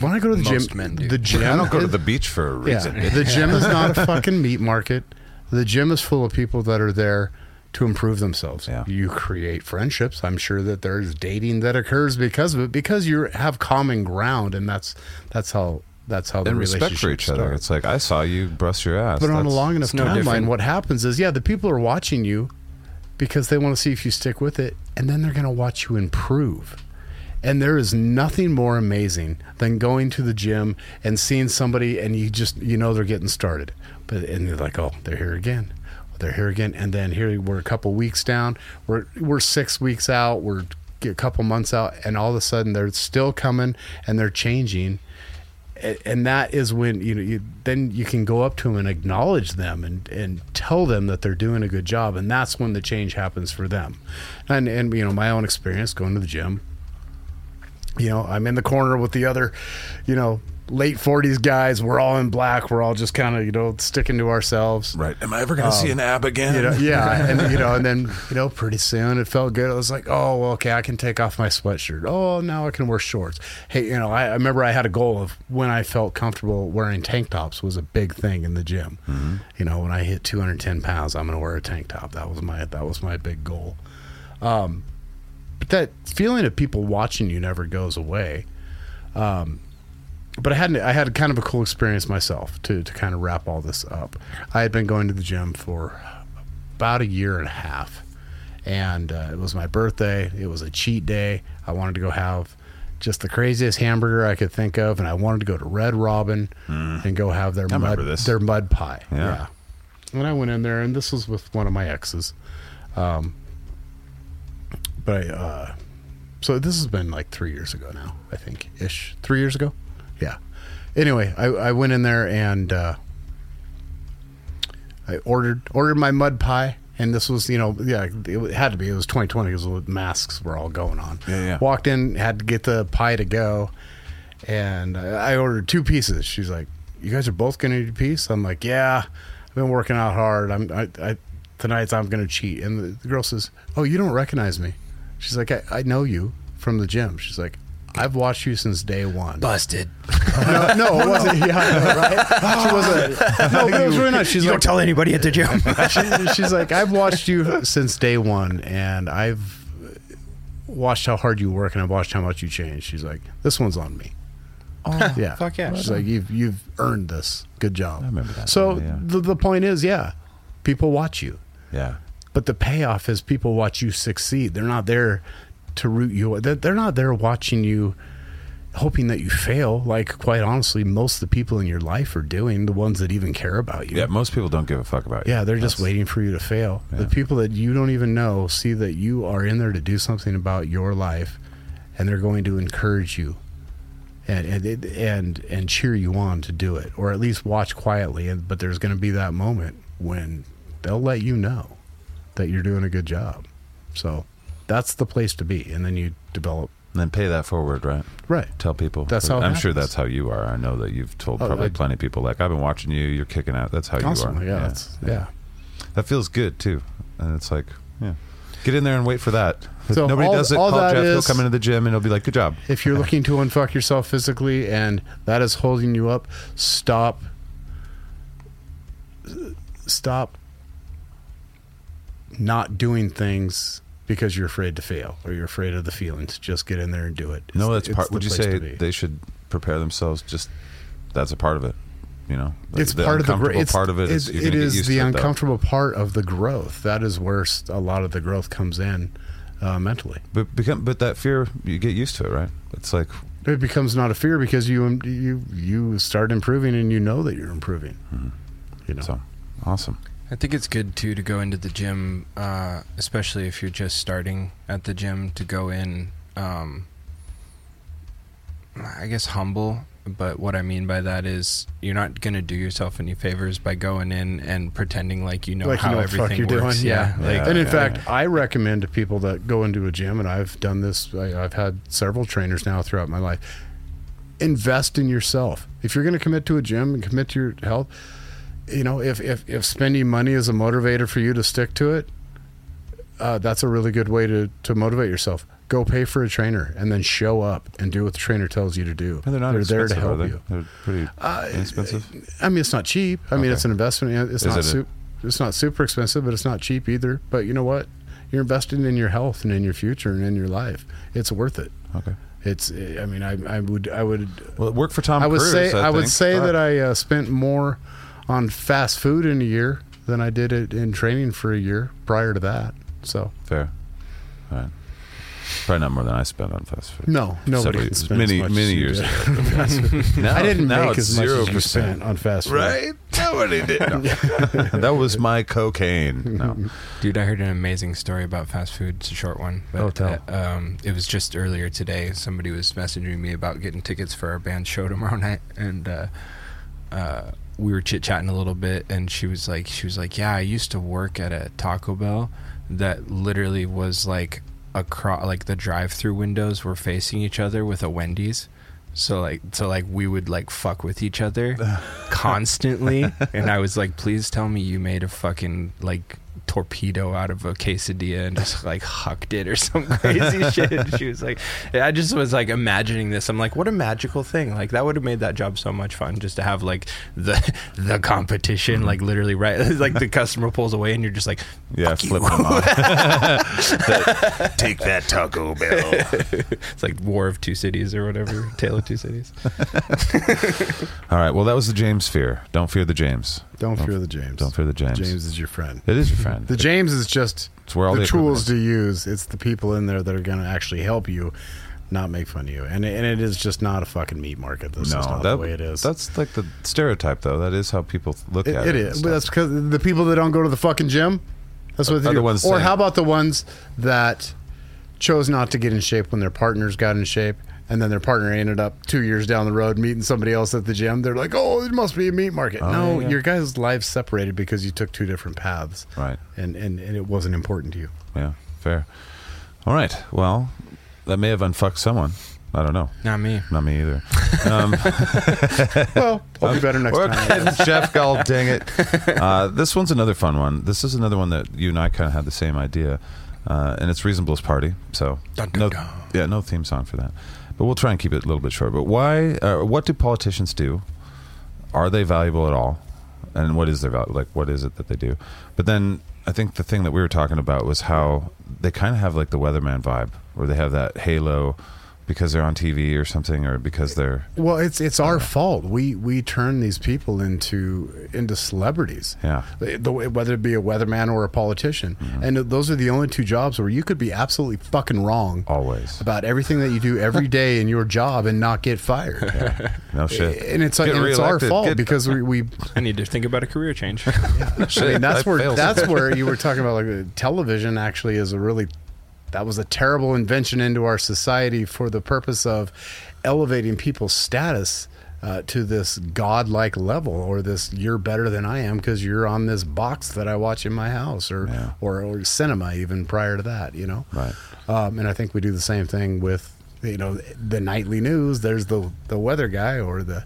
When I go to the Most gym, men do. the gym I don't go to the beach for a reason. yeah, the gym is not a fucking meat market. The gym is full of people that are there to improve themselves. Yeah. You create friendships. I'm sure that there's dating that occurs because of it because you have common ground, and that's that's how that's how the and respect for relationship each other. starts. It's like I saw you bust your ass. But on a long enough no timeline, different. what happens is, yeah, the people are watching you because they want to see if you stick with it, and then they're going to watch you improve. And there is nothing more amazing than going to the gym and seeing somebody, and you just you know they're getting started, but and they're like, oh, they're here again, they're here again, and then here we're a couple weeks down, we're we're six weeks out, we're a couple months out, and all of a sudden they're still coming and they're changing, and that is when you know you then you can go up to them and acknowledge them and and tell them that they're doing a good job. And that's when the change happens for them. And and you know my own experience going to the gym. You know i'm in the corner with the other you know late 40s guys we're all in black we're all just kind of you know sticking to ourselves Right. Am I ever going to see an ab again? you know, yeah, *laughs* and you know, and then you know, pretty soon it felt good. I was like, oh, well, okay, I can take off my sweatshirt. Oh, now I can wear shorts. Hey, you know, I, I remember I had a goal of when I felt comfortable wearing tank tops was a big thing in the gym. You know, when I hit 210 pounds, I'm going to wear a tank top. That was my that was my big goal. Um, but that feeling of people watching you never goes away. Um, but I had I had kind of a cool experience myself to to kind of wrap all this up. I had been going to the gym for about a year and a half, and uh, it was my birthday. It was a cheat day. I wanted to go have just the craziest hamburger I could think of, and I wanted to go to Red Robin and go have their mud this. their mud pie. Yeah. And I went in there, and this was with one of my exes. Um, but I, uh, so this has been like three years ago now, I think, ish. Three years ago, yeah. Anyway, I, I went in there and uh, I ordered ordered my mud pie, and this was you know yeah it had to be it was 2020 because the masks were all going on. Yeah, yeah. Walked in, had to get the pie to go, and I ordered two pieces. She's like, "You guys are both gonna eat a piece?" I'm like, "Yeah, I've been working out hard. I'm I, I tonight's I'm gonna cheat." And the, the girl says, "Oh, you don't recognize me?" She's like, I, "I know you from the gym." She's like. I've watched you since day one. Busted. No, no, it *laughs* wasn't. Yeah, I know, right? Oh. She wasn't. No, but it was really nice. She's you like, don't tell anybody at the gym. *laughs* she, she's like, I've watched you since day one, and I've watched how hard you work, and I've watched how much you change. She's like, this one's on me. Oh, Yeah, Fuck yeah. She's like, you've you've earned this. Good job. I remember that. So Yeah. the the point is, yeah, people watch you, yeah. but the payoff is people watch you succeed. They're not there to root you. They're, they're not there watching you. hoping that you fail. Like quite honestly, most of the people in your life are doing the ones that even care about you. Yeah, most people don't give a fuck about you. Yeah, they're just waiting for you to fail. Yeah. The people that you don't even know see that you are in there to do something about your life, and they're going to encourage you, and and and and cheer you on to do it, or at least watch quietly. And but there's going to be that moment when they'll let you know that you're doing a good job. So that's the place to be, and then you develop. And then pay that forward, right? Right. Tell people. That's how I'm sure that's how you are. I know that you've told Oh, probably I- plenty of people. Like I've been watching you. You're kicking out. That's how Constantly, you are. yeah, that's- yeah. That feels good too. And it's like, yeah, get in there and wait for that. If So nobody all- does it. all Call Jeff. He'll come into the gym and he'll be like, "Good job." If you're looking to unfuck yourself physically and that is holding you up, stop. Stop not doing things because you're afraid to fail or you're afraid of the feelings. Just get in there and do it. No, that's it's part. the Would you say they should prepare themselves? Just that's a part of it. You know, The- it's part of the. It's, part of it. It's, is it is the to it, though. uncomfortable part of the growth. That is where a lot of the growth comes in uh, mentally. But become, but that fear, you get used to it, right? It's like, It becomes not a fear because you you you start improving and you know that you're improving. You know. so awesome. I think it's good too to go into the gym, uh, especially if you're just starting at the gym. To go in, um, I guess humble. But what I mean by that is you're not gonna do yourself any favors by going in and pretending like you know like how you know everything you're works. doing. Yeah. Yeah. like and in yeah, fact, I recommend to people that go into a gym, and I've done this. I, I've had several trainers now throughout my life. Invest in yourself. If you're going to commit to a gym and commit to your health, you know, if if if spending money is a motivator for you to stick to it, uh, that's a really good way to to motivate yourself. Go pay for a trainer and then show up and do what the trainer tells you to do. And they're not there to help they? you. They're pretty Uh, inexpensive. I mean, it's not cheap. I mean, it's an investment. It's Is not it super. It's not super expensive, but it's not cheap either. But you know what? You're investing in your health and in your future and in your life. It's worth it. Okay. It's. I mean, I, I would. I would. Well, it worked for Tom I would Cruise. say. I, would say that I uh, spent more on fast food in a year than I did it in training for a year prior to that. So fair. All right. Probably not more than I spent on fast food. no, nobody Several- can many as much many as years. did. ago. *laughs* Now- I didn't now make it's as much as you 0%. spent on fast food. Right? Nobody did. No. *laughs* *laughs* that was my cocaine. No. Dude, I heard an amazing story about fast food. It's a short one, but Oh, tell. uh, um, it was just earlier today. Somebody was messaging me about getting tickets for our band show tomorrow night, and uh, uh, we were chit chatting a little bit. And she was like, she was like, yeah, I used to work at a Taco Bell that literally was like across, like the drive-through windows were facing each other with a Wendy's. So like, so like we would like fuck with each other *laughs* constantly, and I was like, "Please tell me you made a fucking like torpedo out of a quesadilla and just like hucked it or some *laughs* crazy shit." And she was like, "I just was like imagining this. I'm like, what a magical thing! Like that would have made that job so much fun just to have like the *laughs* the competition, like mm-hmm. literally right, *laughs* like the customer pulls away and you're just like, Yeah, Fuck you. flip them off. Take that Taco Bell. it's like War of Two Cities or whatever, Tale of Two Cities. All right. Well, that was the James fear. Don't fear the James. Don't fear the James. Don't fear the James. James is your friend. It is your friend. *laughs* The James is just It's where all the the tools to use. It's the people in there that are going to actually help you, not make fun of you. And and it is just not a fucking meat market. That's just not that, the way it is. That's like the stereotype, though. That is how people look it, at it it. is, but that's because the people that don't go to the fucking gym. That's what they do. the ones or how about the ones that chose not to get in shape when their partners got in shape, and then their partner ended up two years down the road meeting somebody else at the gym. They're like, "Oh, it must be a meat market." Oh, no, yeah, yeah. your guys' lives separated because you took two different paths, right. and and, and it wasn't important to you. Yeah. Fair. All right. Well, that may have unfucked someone. I don't know. Not me. Not me either. *laughs* Um, *laughs* Well, I'll be better next We're time. getting Jeff Gall, dang it. Uh, this one's another fun one. This is another one that you and I kind of had the same idea, uh, and it's Reasonable's Party. So Dun, dun, no, dun. yeah, no theme song for that. But we'll try and keep it a little bit short. But why? Uh, what do politicians do? Are they valuable at all? And what is their value? Like, what is it that they do? But then I think the thing that we were talking about was how they kind of have like the weatherman vibe, where they have that halo because they're on TV or something, or because they're Well, it's it's our fault. We we turn these people into into celebrities. yeah. The- the- whether it be a weatherman or a politician, Mm-hmm. and those are the only two jobs where you could be absolutely fucking wrong Always. about everything that you do every *laughs* day in your job and not get fired. No shit. And it's Get and it's our fault Get- because we, we *laughs* I need to think about a career change. *laughs* I mean, that's I where that's where you were talking about like television actually is a really that was a terrible invention into our society for the purpose of elevating people's status uh, to this godlike level or this you're better than I am because you're on this box that I watch in my house or Yeah. or, or cinema even prior to that you know Right. um, and I think we do the same thing with you know the nightly news. There's the the weather guy or the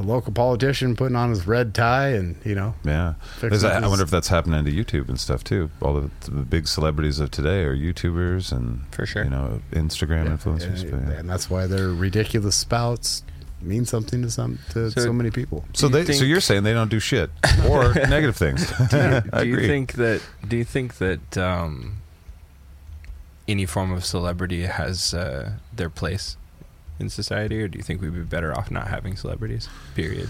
the local politician putting on his red tie and you know Yeah. Fix There's- I wonder if that's happening to YouTube and stuff too. All the, the big celebrities of today are YouTubers and For sure. you know Instagram influencers. and, but yeah. and that's why their ridiculous spouts mean something to some to so, So- many people. So Do you they, so think- you're saying they don't do shit or *laughs* negative things? I do you *laughs* agree. think that do you think that um, any form of celebrity has uh, their place in society or do you think we'd be better off not having celebrities period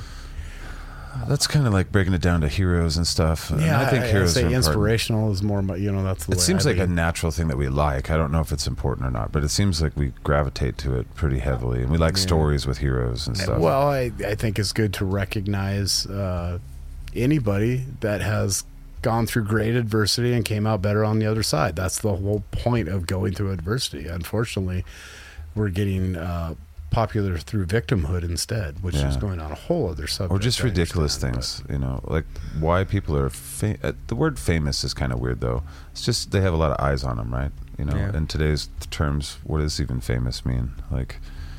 that's kind of like breaking it down to heroes and stuff. And I think I'd heroes say are important. inspirational is more. my- You know, that's the It way seems I like a natural thing that we like. I don't know if it's important or not, but it seems like we gravitate to it pretty heavily, and we like Yeah. stories with heroes and stuff. Well, I, I think it's good to recognize uh, anybody that has gone through great adversity and came out better on the other side. That's the whole point of going through adversity. Unfortunately, we're getting uh, popular through victimhood instead, which is going on a whole other subject. or just I ridiculous understand, things, you know, like why people are. Fa- uh, the word famous is kind of weird, though. It's just they have a lot of eyes on them, right? You know, Yeah. in today's terms, what does even famous mean? Like,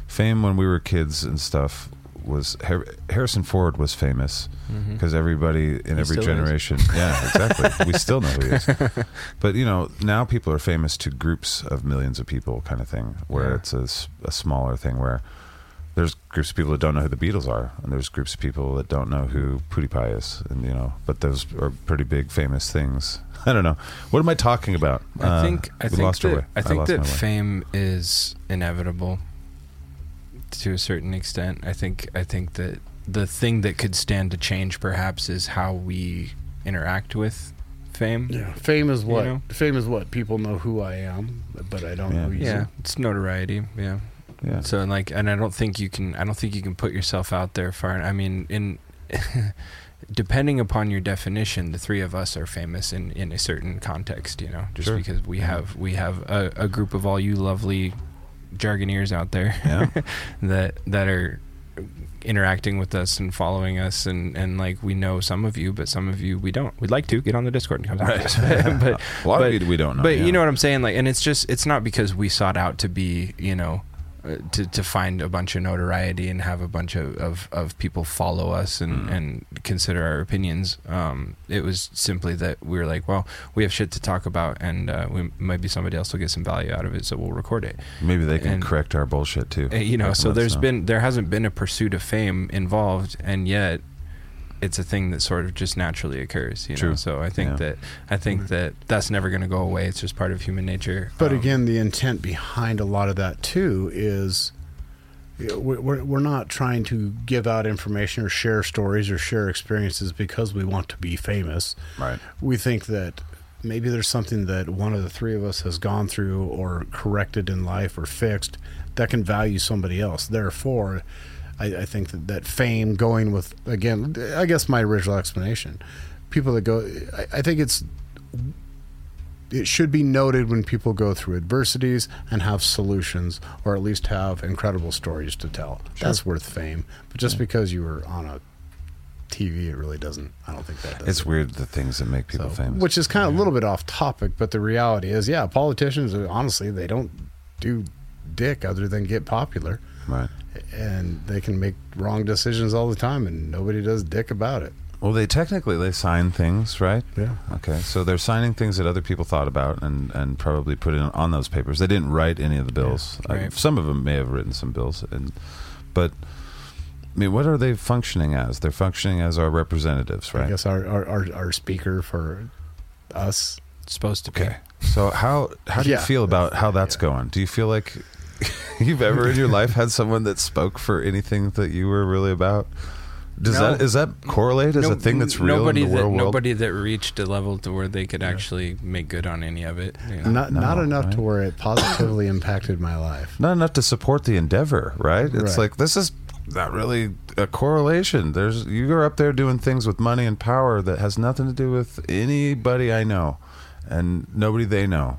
fame when we were kids and stuff was Har- Harrison Ford was famous because everybody in He every still is. generation, yeah, exactly. *laughs* we still know who he is. But you know, now people are famous to groups of millions of people, kind of thing. Where Yeah. it's a smaller thing where there's groups of people that don't know who the Beatles are, and there's groups of people that don't know who PewDiePie is, and you know, but those are pretty big famous things. *laughs* I don't know. What am I talking about? I Uh, think I think that way. I think lost that fame is inevitable to a certain extent. I think I think that the thing that could stand to change perhaps is how we interact with fame. Yeah, fame is what know? fame is what people know who I am, but I don't Yeah. know you. Yeah, it's notoriety. Yeah. Yeah. So like, and I don't think you can. I don't think you can put yourself out there far. I mean, in *laughs* depending upon your definition, the three of us are famous in in a certain context. You know, just Sure. because we Yeah. have we have a, a group of all you lovely jargoneers out there Yeah. *laughs* that that are interacting with us and following us and and like we know some of you but some of you we don't we'd like to get on the discord and come talk to us *laughs* but *laughs* a lot but- of you we don't know. but yeah. you know what I'm saying, like, and it's just it's not because we sought out to be, you know, to to find a bunch of notoriety and have a bunch of of, of people follow us and Mm. and consider our opinions. Um, it was simply that we were like, well, we have shit to talk about, and uh, we maybe somebody else will get some value out of it, so we'll record it. maybe they can and- correct our bullshit too. Uh, you know, so there's know. been there hasn't been a pursuit of fame involved, and yet it's a thing that sort of just naturally occurs. You know, so I think Yeah. that I think that that's never going to go away. It's just part of human nature. But Um, again, the intent behind a lot of that too is you know, we're, we're we're not trying to give out information or share stories or share experiences because we want to be famous. right. We think that maybe there's something that one of the three of us has gone through or corrected in life or fixed that can value somebody else. Therefore, I, I think that, that fame going with, again, I guess my original explanation, people that go, I, I think it's it should be noted when people go through adversities and have solutions or at least have incredible stories to tell. That's worth fame. But just because you were on a TV, it really doesn't. I don't think that does. It's it. weird the things that make people So, famous. Which is kind of a little bit off topic, but the reality is, yeah, politicians, uh, honestly, they don't do dick other than get popular. right. And they can make wrong decisions all the time, and nobody does dick about it. Well, they technically they sign things, right? Yeah. Okay, so they're signing things that other people thought about and, and probably put in on those papers. They didn't write any of the bills. Yeah, right. some of them may have written some bills, and but I mean, what are they functioning as? They're functioning as our representatives, I right? guess our, our, our, our speaker for us it's supposed to be. Okay. So how how do Yeah. you feel about how that's going? Do you feel like *laughs* you've ever in your life had someone that spoke for anything that you were really about? Does No. that is that correlate as No- a thing that's real nobody in the that real world? nobody that reached a level to where they could actually make good on any of it. you know? Not No, not enough right? to where it positively *coughs* impacted my life. Not enough to support the endeavor, right? It's Right. like this is not really a correlation. There's you're up there doing things with money and power that has nothing to do with anybody I know, and nobody they know.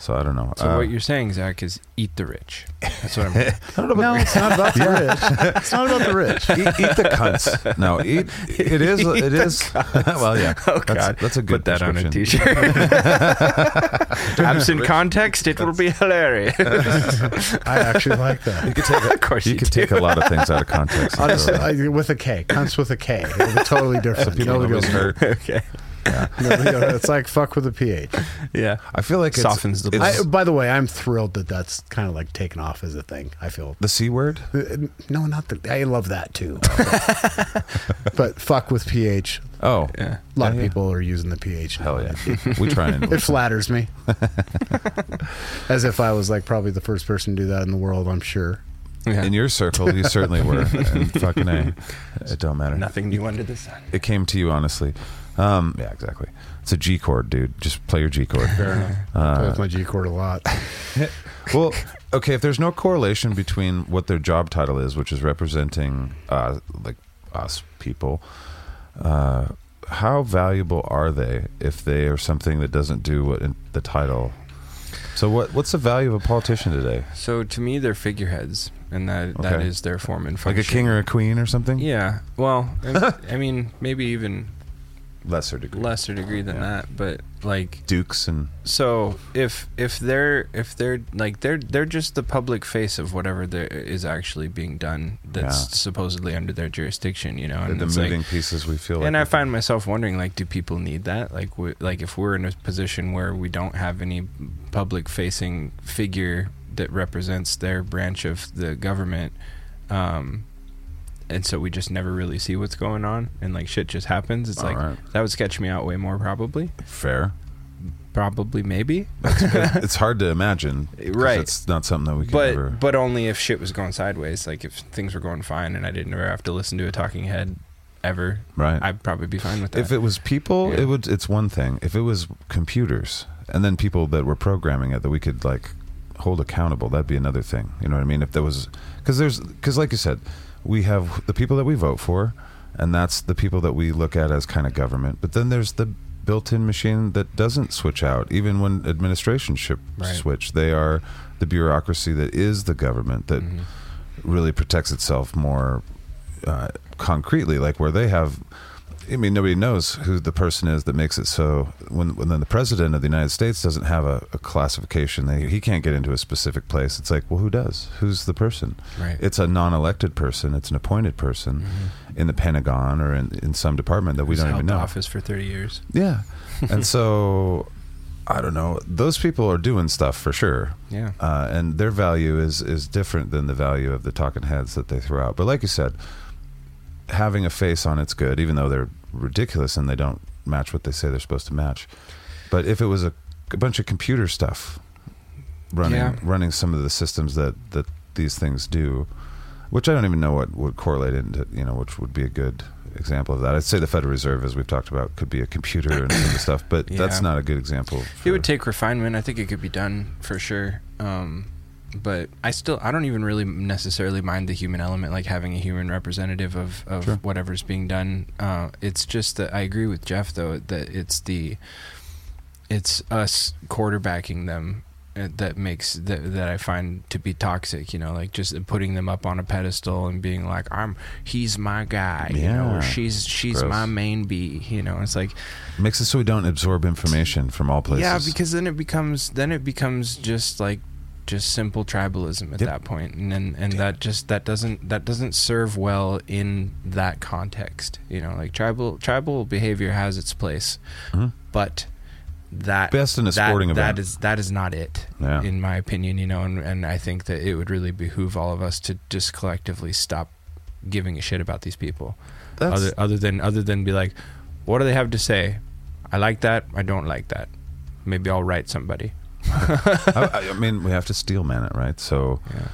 So I don't know. So Uh, what you're saying, Zaq, is eat the rich. That's what I'm. *laughs* *laughs* I don't know No, about it's not about the rich. It's not about the rich. *laughs* eat, eat the cunts. No, eat. It is. It is. well, yeah. Oh that's, God, that's a good Put that on a prescription. T-shirt. Absent context, it will be hilarious. I actually like that. You could take. A, Of course you you could take a lot of things out of context. I'll just say, I, with a K. Cunts with a K. It'll be totally different. People Nobody always goes, hurt. Okay. nobody goes, it's like fuck with a PH. Yeah. I feel like it's, Softens the it's I, by the way, I'm thrilled that that's kind of like taken off as a thing. I feel. the c word. Uh, No, not the. I love that too. *laughs* but fuck with PH. Oh, Yeah. A lot Yeah, of yeah. people are using the PH. now. hell yeah. we try and It flatters me. *laughs* As if I was like probably the first person to do that in the world, I'm sure. yeah. in your circle, you certainly were. *laughs* And fucking a, it don't matter. Nothing new under the sun. It came to you honestly. Um, yeah, exactly. It's a G chord, dude. Just play your G chord. Fair enough. Play Uh, with my G chord a lot. *laughs* well, okay. If there's no correlation between what their job title is, which is representing uh, like us people, uh, how valuable are they if they are something that doesn't do what in the title? So what what's the value of a politician today? So to me, they're figureheads, and that that Okay. is their form and function. Like a king or a queen or something? Yeah. Well, I- *laughs* I mean, maybe even Lesser degree. lesser degree than Yeah. that, but like Dukes and so if if they're if they're like they're they're just the public face of whatever there is actually being done that's Yeah. supposedly under their jurisdiction, you know. the, And the it's moving like, pieces we feel. and like I find myself wondering, like, do people need that? Like, w- like if we're in a position where we don't have any public-facing figure that represents their branch of the government, um, and so we just never really see what's going on, and like shit just happens. It's All like right. that would sketch me out way more, probably, fair. probably, maybe, *laughs* it's hard to imagine, 'cause Right. It's not something that we can but ever. but only if shit was going sideways. Like if things were going fine, and I didn't ever have to listen to a talking head ever, right. I'd probably be fine with that. if it was people, Yeah. it would. It's one thing. If it was computers, and then people that were programming it that we could like hold accountable, that'd be another thing. You know what I mean? If there was, because there's, because like you said, we have the people that we vote for, and that's the people that we look at as kind of government. But then there's the built-in machine that doesn't switch out, even when administration Right. switch. They are the bureaucracy that is the government that Mhm. really protects itself more uh, concretely, like where they have. I mean, nobody knows who the person is that makes it so. When when the president of the United States doesn't have a, a classification, they, he can't get into a specific place. It's like, well, who does? Who's the person? right. It's a non-elected person. It's an appointed person in the Pentagon or in, in some department that we don't even know. Office for thirty years. Yeah, *laughs* and so I don't know. Those people are doing stuff for sure Yeah. uh, and their value is is different than the value of the talking heads that they throw out. But like you said, having a face on it's good, even though they're ridiculous and they don't match what they say they're supposed to match. But if it was a, a bunch of computer stuff running Yeah. running some of the systems that that these things do, which I don't even know what would correlate into, you know, which would be a good example of that. I'd say the Federal Reserve, as we've talked about, could be a computer and some of the stuff, but *clears throat* that's not a good example. It would take refinement. I think it could be done for sure. Um, but I still, I don't even really necessarily mind the human element, like having a human representative of, of Sure. whatever's being done. Uh, it's just that I agree with Jeff though that it's the, it's us quarterbacking them uh, that makes that that I find to be toxic. You know, like just putting them up on a pedestal and being like, "I'm, he's my guy," you know, or she's she's Gross. my main bee. You know, it's like makes it so we don't absorb information from all places. yeah, because then it becomes then it becomes just like just simple tribalism at Yep. that point, and then and that just that doesn't that doesn't serve well in that context. You know, like tribal tribal behavior has its place, Mhm. but that Best in a that- sporting event. that is that is not it, Yeah. in my opinion. You know, and and I think that it would really behoove all of us to just collectively stop giving a shit about these people That's, other other than other than be like, what do they have to say? I like that. I don't like that. Maybe I'll write somebody. I, I mean, we have to steel man it, right? So, Yeah.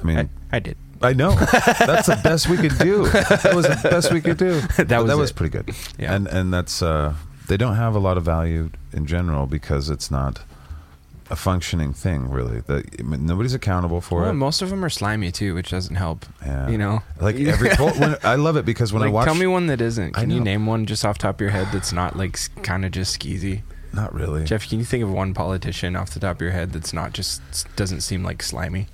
I mean, I, I did. I know. That's the best we could do. That was the best we could do. *laughs* That was that was pretty good. Yeah. And and that's uh, they don't have a lot of value in general because it's not a functioning thing really. That I mean, nobody's accountable for Well, it. most of them are slimy too, which doesn't help. Yeah. You know, Like *laughs* every when, I love it because when I watch, tell me one that isn't. Can you name one just off top of your head that's not like kind of just skeezy? Not really. Jeff, can you think of one politician off the top of your head that's not just doesn't seem like slimy?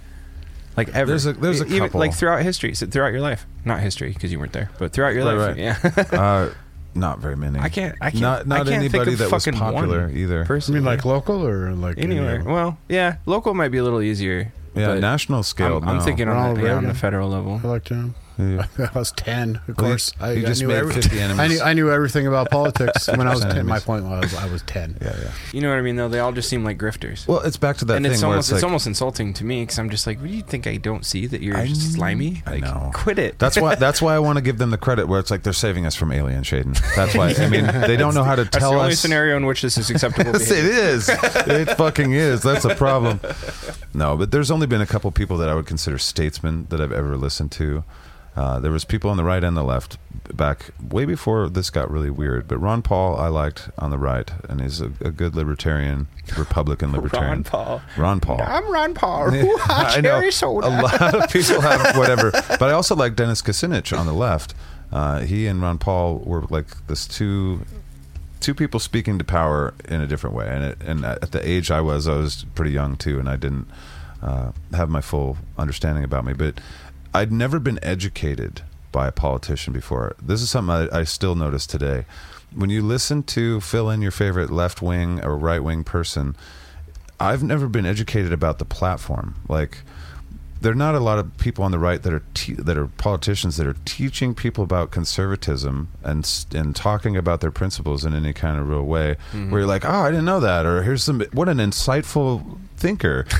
Like ever. There's a- there's a Even, couple. like throughout history, so throughout your life, not history because you weren't there, but throughout your Right, life, right. yeah. *laughs* uh, not very *laughs* many. I can't. I can't. Not not I can't anybody think of that was fucking popular one either. I Personally, mean, like local or like anywhere. any- Well, yeah, local might be a little easier. Yeah, but national scale. I'm, I'm thinking on Ronald the, yeah, on the federal level. I liked him. Yeah. *laughs* I was ten, of Well, course. you- I, you I just knew made every- 50 *laughs* I enemies. knew, I knew everything about *laughs* politics when I was 10 ten. My point was I was ten. Yeah, yeah. You know what I mean? Though they all just seem like grifters. Well, it's back to that and thing it's where almost it's it's, like almost insulting to me because I'm just like, what do you think I don't see that you're I just kn- slimy? I Like, know. quit it. That's why. That's why I want to give them the credit where it's like they're saving us from alien Shaiden. That's why. I mean, they don't know how to That's tell the only us. scenario in which this is acceptable. Yes, it behavior. is. It fucking is. That's a problem. No, but there's only been a couple people that I would consider statesmen that I've ever listened to. Uh, there was people on the right and the left back way before this got really weird. But Ron Paul I liked on the right, and he's a, a good libertarian, Republican libertarian. Ron Paul. Ron Paul. I'm Ron Paul. *laughs* I know. soda. A lot of *laughs* people have whatever, but I also like Dennis Kucinich on the left. Uh, he and Ron Paul were like this two two people speaking to power in a different way. And it, and at the age I was, I was pretty young too, and I didn't uh, have my full understanding about me. But I'd never been educated by a politician before. This is something I, I still notice today. When you listen to fill in your favorite left wing or right wing person, I've never been educated about the platform. Like, there are not a lot of people on the right that are te- that are politicians that are teaching people about conservatism and and talking about their principles in any kind of real way. Mm-hmm. Where you're like, oh, I didn't know that, or here's some what an insightful thinker. *laughs*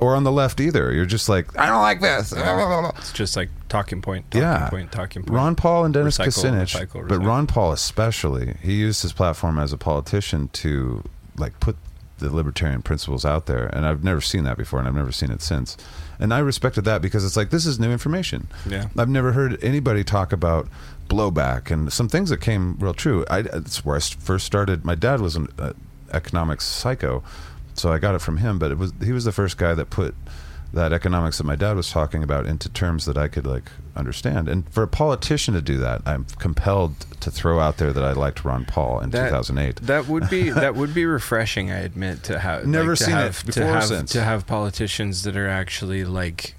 Or on the left either. You're just like, I don't like this. It's just like talking point, talking Yeah. point, talking point. Ron Paul and Dennis Recycle, Kucinich, recycle, but. Ron Paul especially, he used his platform as a politician to like put the libertarian principles out there, and I've never seen that before, and I've never seen it since. And I respected that because it's like this is new information. Yeah. I've never heard anybody talk about blowback and some things that came real true. I, it's I first started. My dad was an uh, economics psycho, so I got it from him. But it was he was the first guy that put that economics that my dad was talking about into terms that I could like understand. And for a politician to do that, I'm compelled to throw out there that I liked Ron Paul in That- 2008. That would be *laughs* that would be refreshing. I admit to have Never like, to seen it before to have, since. to have politicians that are actually like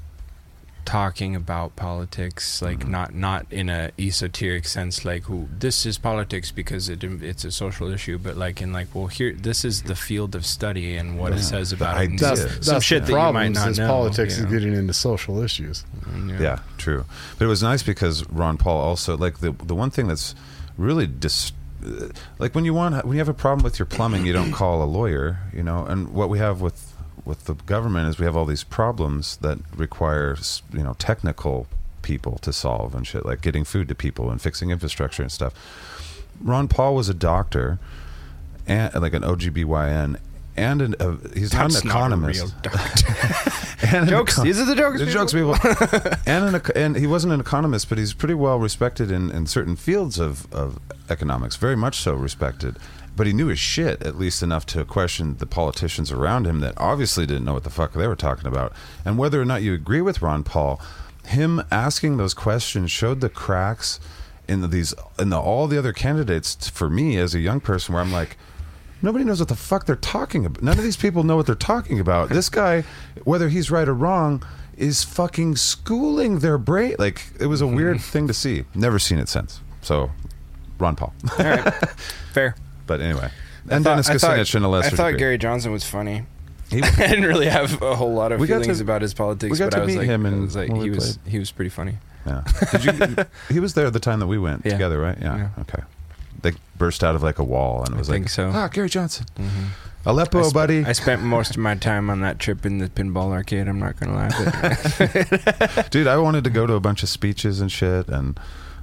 talking about politics, like Mm-hmm. not not in a esoteric sense, like who this is politics because it it's a social issue, but like in like well here this is the field of study and what Yeah. it says The about it. and idea. That's, some shit that you might not is know. politics you is getting into social issues. Mm, Yeah, true. But it was nice because Ron Paul also like the the one thing that's really dis uh, like when you want when you have a problem with your plumbing, you don't call a lawyer, you know. And what we have with with the government is we have all these problems that require you know technical people to solve and shit like getting food to people and fixing infrastructure and stuff. Ron Paul was a doctor and like an OGBYN and an, uh, he's That's not an not a economist. doctor. *laughs* And an *laughs* jokes. econ- These are the jokes. the people. jokes, people. *laughs* and an, and he wasn't an economist, but he's pretty well respected in, in certain fields of, of economics. Very much so respected. But he knew his shit at least enough to question the politicians around him that obviously didn't know what the fuck they were talking about. And whether or not you agree with Ron Paul, him asking those questions showed the cracks in the, these in the, all the other candidates. For me, as a young person, where I'm like. Nobody knows what the fuck they're talking about. None of these people know what they're talking about. This guy, whether he's right or wrong, is fucking schooling their brain. Like it was a Mm-hmm. weird thing to see. Never seen it since. So, Ron Paul. All right, *laughs* fair. But anyway, I and thought- Dennis I Kucinich in a lesser I thought degree. Gary Johnson was funny. He- *laughs* I didn't really have a whole lot of feelings to- about his politics, but I was like, him I in- was like he was played. he was pretty funny. yeah. *laughs* Did you? he was there the time that we went Yeah. together, right? Yeah. Yeah. Okay. They burst out of like a wall, and it I was think like, so. ah, Gary Johnson, hmm Aleppo, I sp- buddy. I spent most of my time on that trip in the pinball arcade. I'm not gonna lie. *laughs* Dude, I wanted to go to a bunch of speeches and shit, and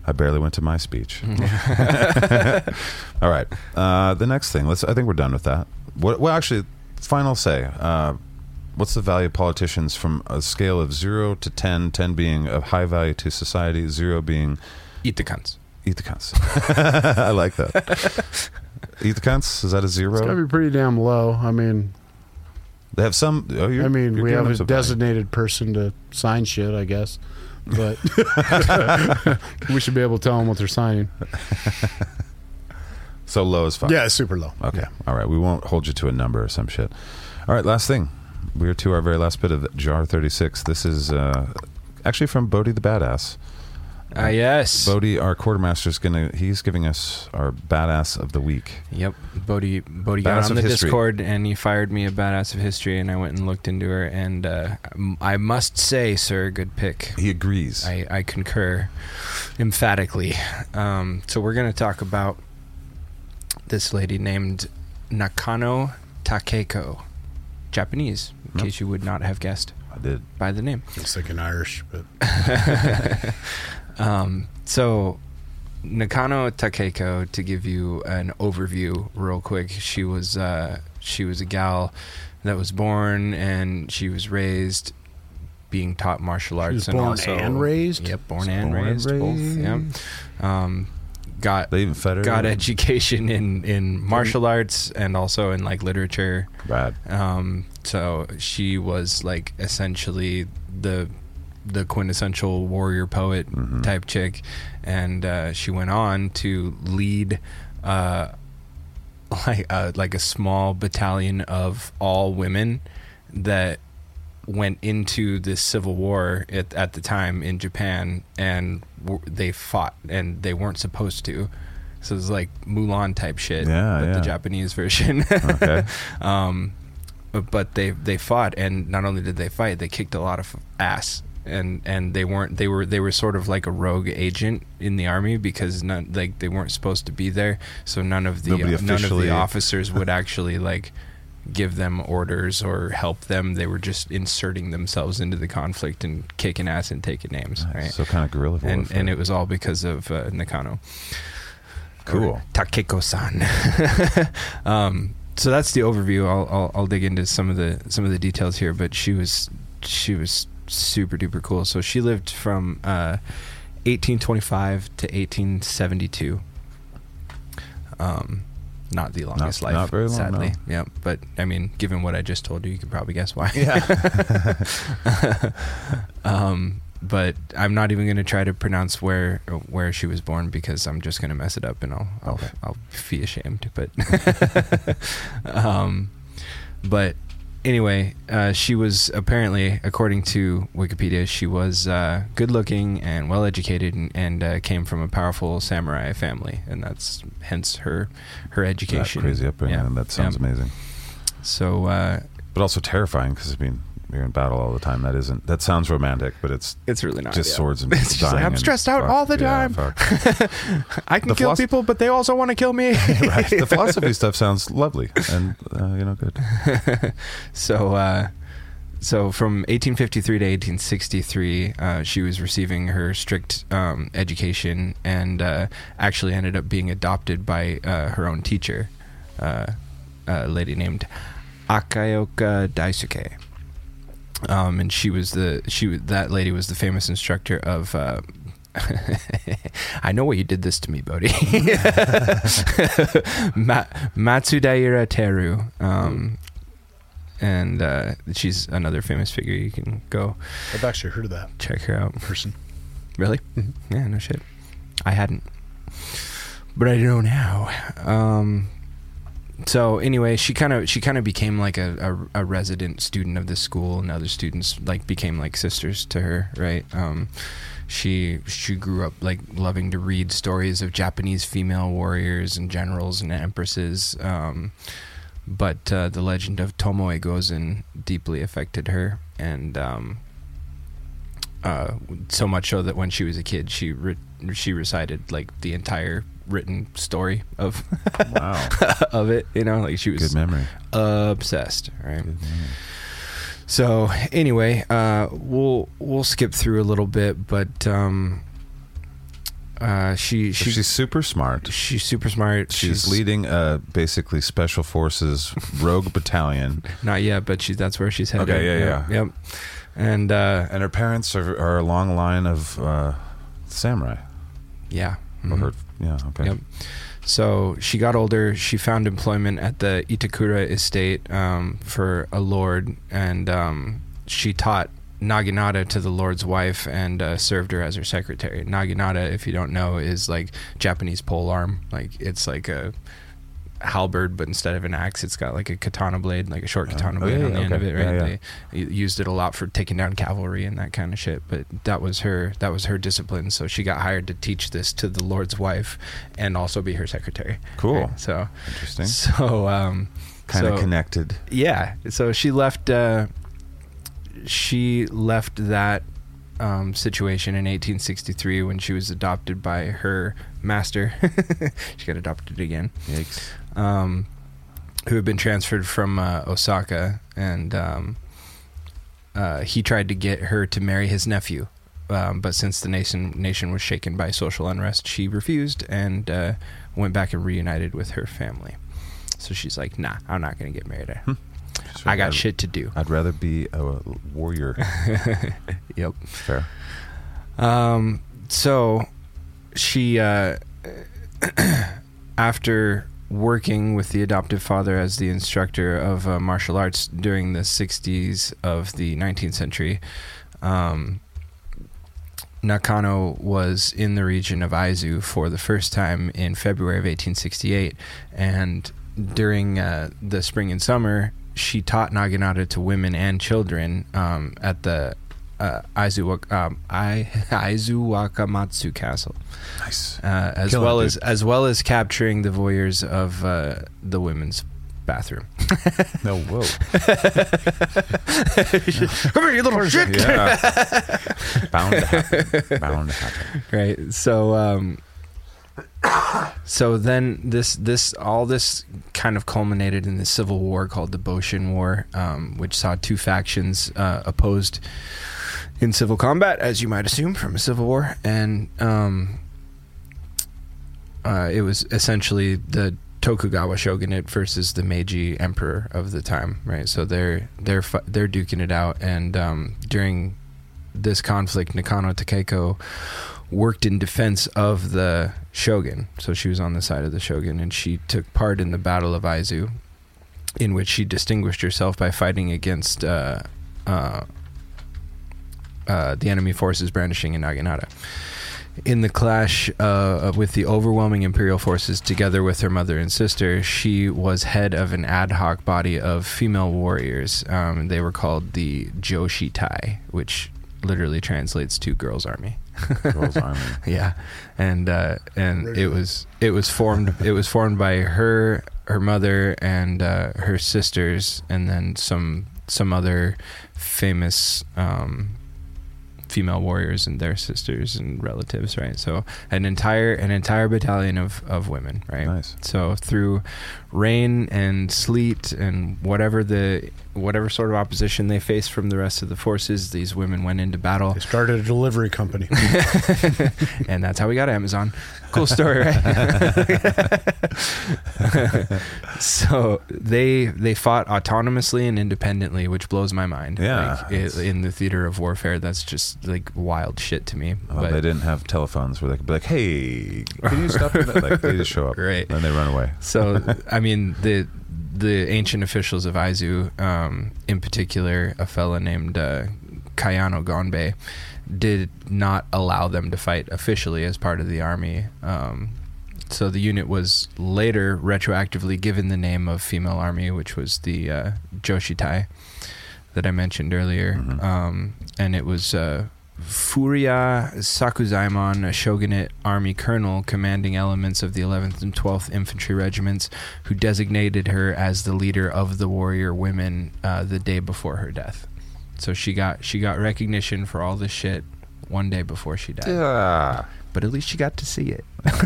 I barely went to my speech. *laughs* *laughs* All right, uh, the next thing. Let's. I think we're done with that. What, well, actually, final say. Uh, what's the value of politicians from a scale of zero to 10, 10 being of high value to society, zero being Eat the cunts. eat the cunts? *laughs* I like that. eat the cunts? Is that a zero? It's got to be pretty damn low. I mean, They have some. Oh, you're, I mean, you're we have a some value. designated person to sign shit, I guess. But *laughs* we should be able to tell them what they're signing. *laughs* So low as fuck. Yeah, super low. Okay. All right. We won't hold you to a number or some shit. All right. Last thing. We're to our very last bit of Jar 36. This is uh, actually from Bodie the Badass. Ah, yes. Bodie, our quartermaster, is gonna. He's giving us our badass of the week. Yep, Bodie. Bodie Badass got on the history. Discord and he fired me a badass of history, and I went and looked into her, and uh, m- I must say, sir, good pick. He agrees. I, I concur emphatically. Um, so we're going to talk about this lady named Nakano Takeko, Japanese, in Yep. case you would not have guessed I did. by the name. It's like an Irish, but *laughs* Um, so Nakano Takeko, to give you an overview real quick, she was uh, she was a gal that was born and she was raised being taught martial arts was and born also and raised? Yep, born and Born and raised, both. Yep. Um, got They even fed her. got education in in martial arts and also in like literature. Rad. Um, so she was like essentially the the quintessential warrior poet Mhm. type chick, and uh, she went on to lead uh, *laughs* like uh, like a small battalion of all women that went into this civil war at, at the time in Japan, and w- they fought, and they weren't supposed to. So it was like Mulan type shit, Yeah, but yeah. the Japanese version. Okay. *laughs* um, but they they fought, and not only did they fight, they kicked a lot of ass. And and they weren't they were they were sort of like a rogue agent in the army because none like they weren't supposed to be there, so none of the none of the officers would *laughs* actually like give them orders or help them. They were just inserting themselves into the conflict and kicking ass and taking names, right? So kind of guerrilla warfare. and and it was all because of uh, Nakano. Cool. Takeko-san. *laughs* um, so that's the overview. I'll, I'll I'll dig into some of the some of the details here, but she was she was super duper cool. So she lived from uh, 1825 to 1872. Um, not the longest Not- life, not very long, sadly. no. Yeah, but I mean, given what I just told you, you can probably guess why. *laughs* um, but I'm not even going to try to pronounce where where she was born because I'm just going to mess it up and I'll I'll, Okay. I'll be ashamed. But *laughs* um, but anyway, uh, she was apparently, according to Wikipedia, she was uh, good looking and well educated and, and uh, came from a powerful samurai family, and that's hence her her That education. crazy upbringing. Yeah. That sounds Yeah. amazing. So uh, But also terrifying because I mean you're in battle all the time. That isn't. That sounds romantic, but it's it's really not just yeah. swords and *laughs* It's just like, dying I'm stressed out fuck. all the time. fuck. *laughs* I can The kill philosoph- people, but they also want to kill me. *laughs* right. The philosophy stuff sounds lovely and uh, you know good. so, uh, so from 1853 to 1863, uh, she was receiving her strict um, education and uh, actually ended up being adopted by uh, her own teacher, uh, a lady named Akaoka Daisuke. Um, and she was the she was that lady was the famous instructor of. Uh, *laughs* I know why you did this to me, Bodhi. *laughs* Ma- Matsudaira Teru. Um, and uh, she's another famous figure. You can go I've actually heard of that check her out. in person. Really? Mhm. Yeah, no shit. I hadn't, but I know now. Um, so anyway, she kind of she kind of became like a, a a resident student of the school, and other students like became like sisters to her, right? Um, she she grew up like loving to read stories of Japanese female warriors and generals and empresses. Um, but uh, the legend of Tomoe Gozen deeply affected her, and um, uh, so much so that when she was a kid, she re- she recited like the entire written story of Wow. *laughs* of it. You know, like she was Good memory. obsessed. Right. So anyway, uh, we'll we'll skip through a little bit, but um, Uh, she she she's super smart. she's super smart. She's, leading a basically special forces rogue battalion, *laughs* Not yet, but she that's where she's headed. Okay, yeah, Yep, Yep. And uh, and her parents are, are a long line of uh, samurai. yeah. Or Mhm. her, yeah, okay. Yep. So she got older. She found employment at the Itakura estate um, for a lord, and um, she taught Naginata to the lord's wife and uh, served her as her secretary. Naginata, if you don't know, is like Japanese pole arm. Like it's like a halberd, but instead of an axe, it's got like a katana blade, like a short Oh. katana Oh, blade yeah, on the yeah, end of it. Right? Yeah, yeah. They used it a lot for taking down cavalry and that kind of shit. But that was her that was her discipline. So she got hired to teach this to the lord's wife and also be her secretary. Cool. Right? So Interesting. *laughs* so um Kind of so- connected. yeah. So she left. Uh, she left that um, situation in 1863 when she was adopted by her master. *laughs* she got adopted again. Yikes. Um, who had been transferred from uh, Osaka, and um, uh, he tried to get her to marry his nephew. Um, but since the nation nation was shaken by social unrest, she refused and uh, went back and reunited with her family. So she's like, "Nah, I'm not gonna get married. So I got I'd- shit to do." I'd rather be a warrior. *laughs* Yep. Fair. Um, so she, uh, *clears throat* after working with the adoptive father as the instructor of uh, martial arts during the 60s of the 19th century, um, Nakano was in the region of Aizu for the first time in February of 1868, and during uh, the spring and summer, she taught Naginata to women and children um, at the uh, Aizu, um, I, *laughs* Aizu Wakamatsu Castle, Nice. uh, as Killing well it, as as well as capturing the voyeurs of uh, the women's bathroom. *laughs* No, whoa. *laughs* Come here, you little shit! Yeah. Bound to happen. Bound to happen. right so um so then this this all this kind of culminated in the civil war called the Boshin War, um, which saw two factions uh, opposed in civil combat, as you might assume from a civil war, and um, uh, it was essentially the Tokugawa shogunate versus the Meiji emperor of the time, right? So they're they're they're duking it out, and um, during this conflict, Nakano Takeko worked in defense of the shogun. So she was on the side of the shogun, and she took part in the Battle of Aizu, in which she distinguished herself by fighting against uh, uh, uh, the enemy forces brandishing in Naginata. In the clash uh, with the overwhelming imperial forces, together with her mother and sister, she was head of an ad hoc body of female warriors. Um, they were called the Joshi Tai, which literally translates to "girls' army." Girls *laughs* Army. Yeah, and uh, and it was it was formed it was formed by her her mother and uh, her sisters, and then some some other famous um, female warriors and their sisters and relatives. Right, so an entire an entire battalion of of women. Right. Nice. So through rain and sleet and whatever the whatever sort of opposition they faced from the rest of the forces, these women went into battle They started a delivery company. *laughs* and that's how we got Amazon. Cool story, right? *laughs* so they they fought autonomously and independently, which blows my mind. Yeah, like, it, in the theater of warfare, that's just like wild shit to me. Well, but they didn't have telephones where they could be like, "Hey, can you stop?" *laughs* Like they just show up, Right. Then they run away. so I mean the the ancient officials of Aizu, um, in particular, a fella named uh, Kayano Gonbei, did not allow them to fight officially as part of the army. Um, so the unit was later retroactively given the name of female army, which was the uh, Joshitai that I mentioned earlier, Mhm. um, and it was uh, Furuya Sakuzaemon, a shogunate army colonel commanding elements of the 11th and 12th infantry regiments, who designated her as the leader of the warrior women uh, the day before her death. So she got she got recognition for all this shit one day before she died. Yeah. But at least she got to see it.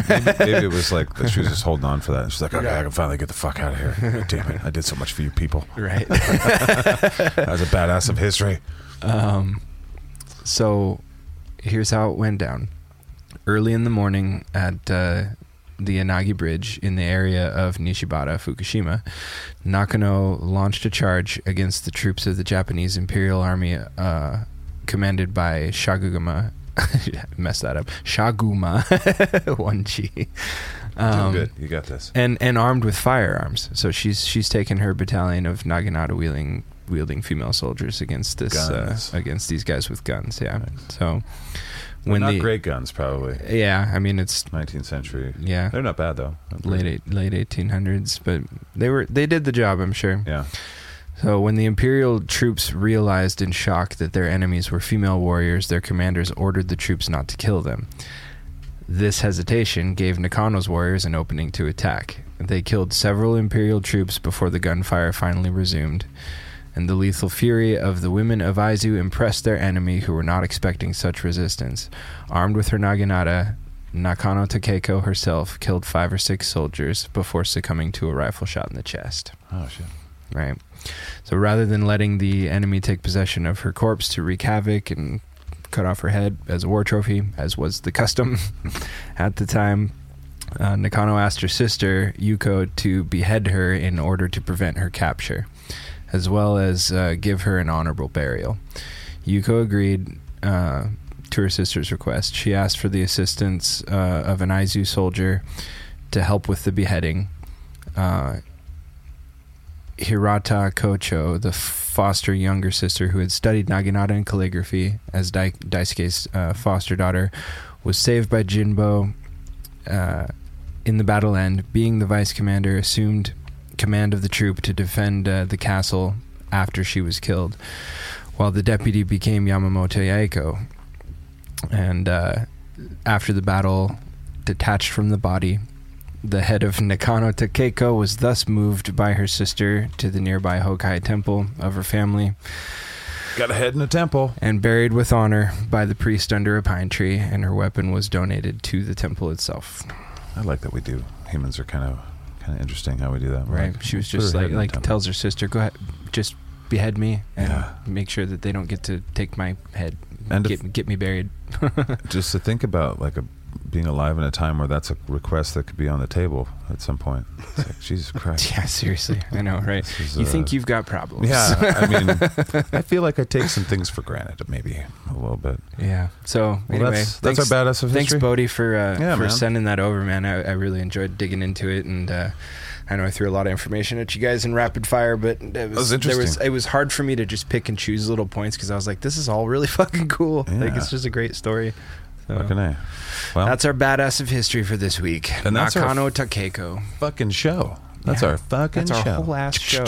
Maybe, maybe it was *laughs* like she was just holding on for that. She's like, "Okay, I can finally get the fuck out of here." *laughs* Damn it! I did so much for you people. Right. *laughs* As a badass of history. Um, so here's how it went down. early in the morning at uh, the Inagi Bridge in the area of Nishibata, Fukushima, Nakano launched a charge against the troops of the Japanese Imperial Army, uh, commanded by Shaguma. *laughs* messed that up. Shaguma *laughs* One-chi. Um, good. You got this. and and armed with firearms. So she's she's taken her battalion of Naginata wielding wielding female soldiers against this uh, against these guys with guns. Yeah. So When not the great guns, probably. yeah, I mean it's 19th century. yeah They're not bad though. late eight, late eighteen hundreds, but they were they did the job. I'm sure. Yeah. So when the imperial troops realized in shock that their enemies were female warriors, their commanders ordered the troops not to kill them. This hesitation gave Nakano's warriors an opening to attack. They killed several imperial troops before the gunfire finally resumed. And the lethal fury of the women of Aizu impressed their enemy, who were not expecting such resistance. Armed with her naginata, Nakano Takeko herself killed five or six soldiers before succumbing to a rifle shot in the chest. Oh shit. Right. So rather than letting the enemy take possession of her corpse to wreak havoc and cut off her head as a war trophy, as was the custom *laughs* at the time, uh, Nakano asked her sister, Yuko, to behead her in order to prevent her capture, as well as uh, give her an honorable burial. Yuko agreed uh, to her sister's request. She asked for the assistance uh, of an Aizu soldier to help with the beheading. Uh, Hirata Kocho, the foster younger sister who had studied naginata and calligraphy as Dai- Daisuke's uh, foster daughter, was saved by Jinbo uh, in the battle end. Being the vice commander, assumed command of the troop to defend uh, the castle after she was killed, while the deputy became Yamamoto Yaeko. And uh, after the battle, detached from the body, the head of Nakano Takeko was thus moved by her sister to the nearby Hokai temple of her family Got a head in a temple. and buried with honor by the priest under a pine tree, and her weapon was donated to the temple itself. I like that we do. Humans are kind of kind of interesting how we do that. We're Right? like, she was just like like tells her sister, "Go ahead, just behead me and Yeah. make sure that they don't get to take my head And get get me buried." *laughs* just to think about like a being alive in a time where that's a request that could be on the table at some point. It's like, Jesus *laughs* Christ. yeah, seriously, I know, right? Is, You uh, think you've got problems? Yeah, I mean, *laughs* I feel like I take some things for granted, maybe a little bit. Yeah. So Well, anyway, that's, that's thanks, our badass of thanks, history. Bodie, for uh, Yeah, for man. sending that over, man. I, I really enjoyed digging into it, and uh, I know I threw a lot of information at you guys in rapid fire, but it was, was There was interesting. it was hard for me to just pick and choose little points because I was like, this is all really *laughs* fucking cool. Like it's just a great story. So, Fucking A. Well, that's our badass of history for this week. And that's our- Nakano Takeko. fucking show. That's Yeah. our fucking That's our show. whole ass show.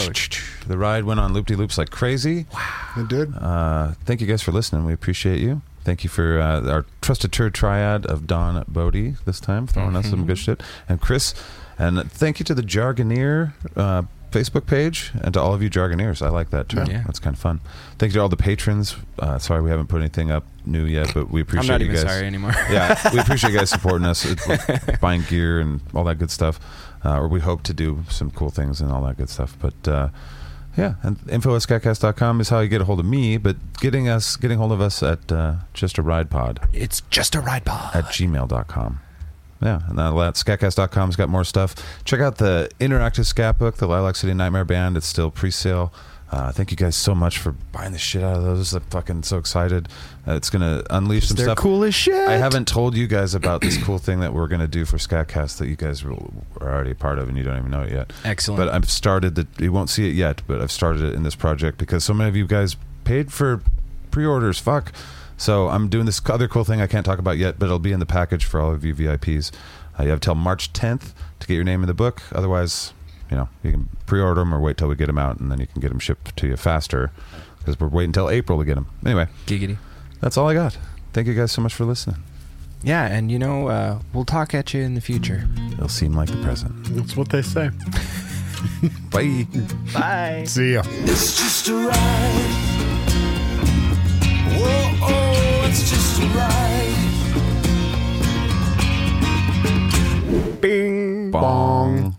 The ride went on loop de loops like crazy. Wow. It did. Uh, thank you guys for listening. We appreciate you. Thank you for uh, our trusted tour triad of Don Bodie this time, throwing us some Mhm. good shit. And Chris. And thank you to the Jargoneer uh, Facebook page and to all of you Jargoneers. I like that term. Yeah. That's kind of fun. Thank you to all the patrons. Uh, sorry we haven't put anything up new yet, but we I'm appreciate not you even guys. sorry anymore. yeah, we *laughs* appreciate you guys supporting us, buying gear and all that good stuff. Uh, or we hope to do some cool things and all that good stuff. But uh, yeah, and info at skatcast.com is how you get a hold of me. But getting us, getting hold of us at uh, just a ride pod it's just a ride pod. at gmail.com. Yeah, and that that skatcast.com's got more stuff. Check out the interactive scat book, the Lilac City Nightmare Band. It's still pre-sale. Uh, thank you guys so much for buying the shit out of those. I'm fucking so excited. Uh, it's gonna unleash some They're stuff. cool as shit. I haven't told you guys about this cool thing that we're going to do for Skatcast that you guys were are already a part of and you don't even know it yet. Excellent. But I've started the. You won't see it yet, but I've started it in this project because so many of you guys paid for pre-orders. Fuck. So I'm doing this other cool thing I can't talk about yet, but it'll be in the package for all of you VIPs. Uh, you have till March 10th to get your name in the book. Otherwise, you know, you can pre-order them or wait till we get them out, and then you can get them shipped to you faster because we're waiting until April to get them. Anyway, Giggity. that's all I got. Thank you guys so much for listening. Yeah, and you know, uh, we'll talk at you in the future. It'll seem like the present. That's what they say. *laughs* Bye. *laughs* Bye. See ya. It's just a ride. Oh, oh, Bing. Bong.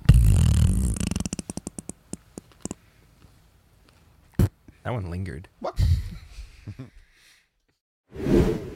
That one lingered. *laughs*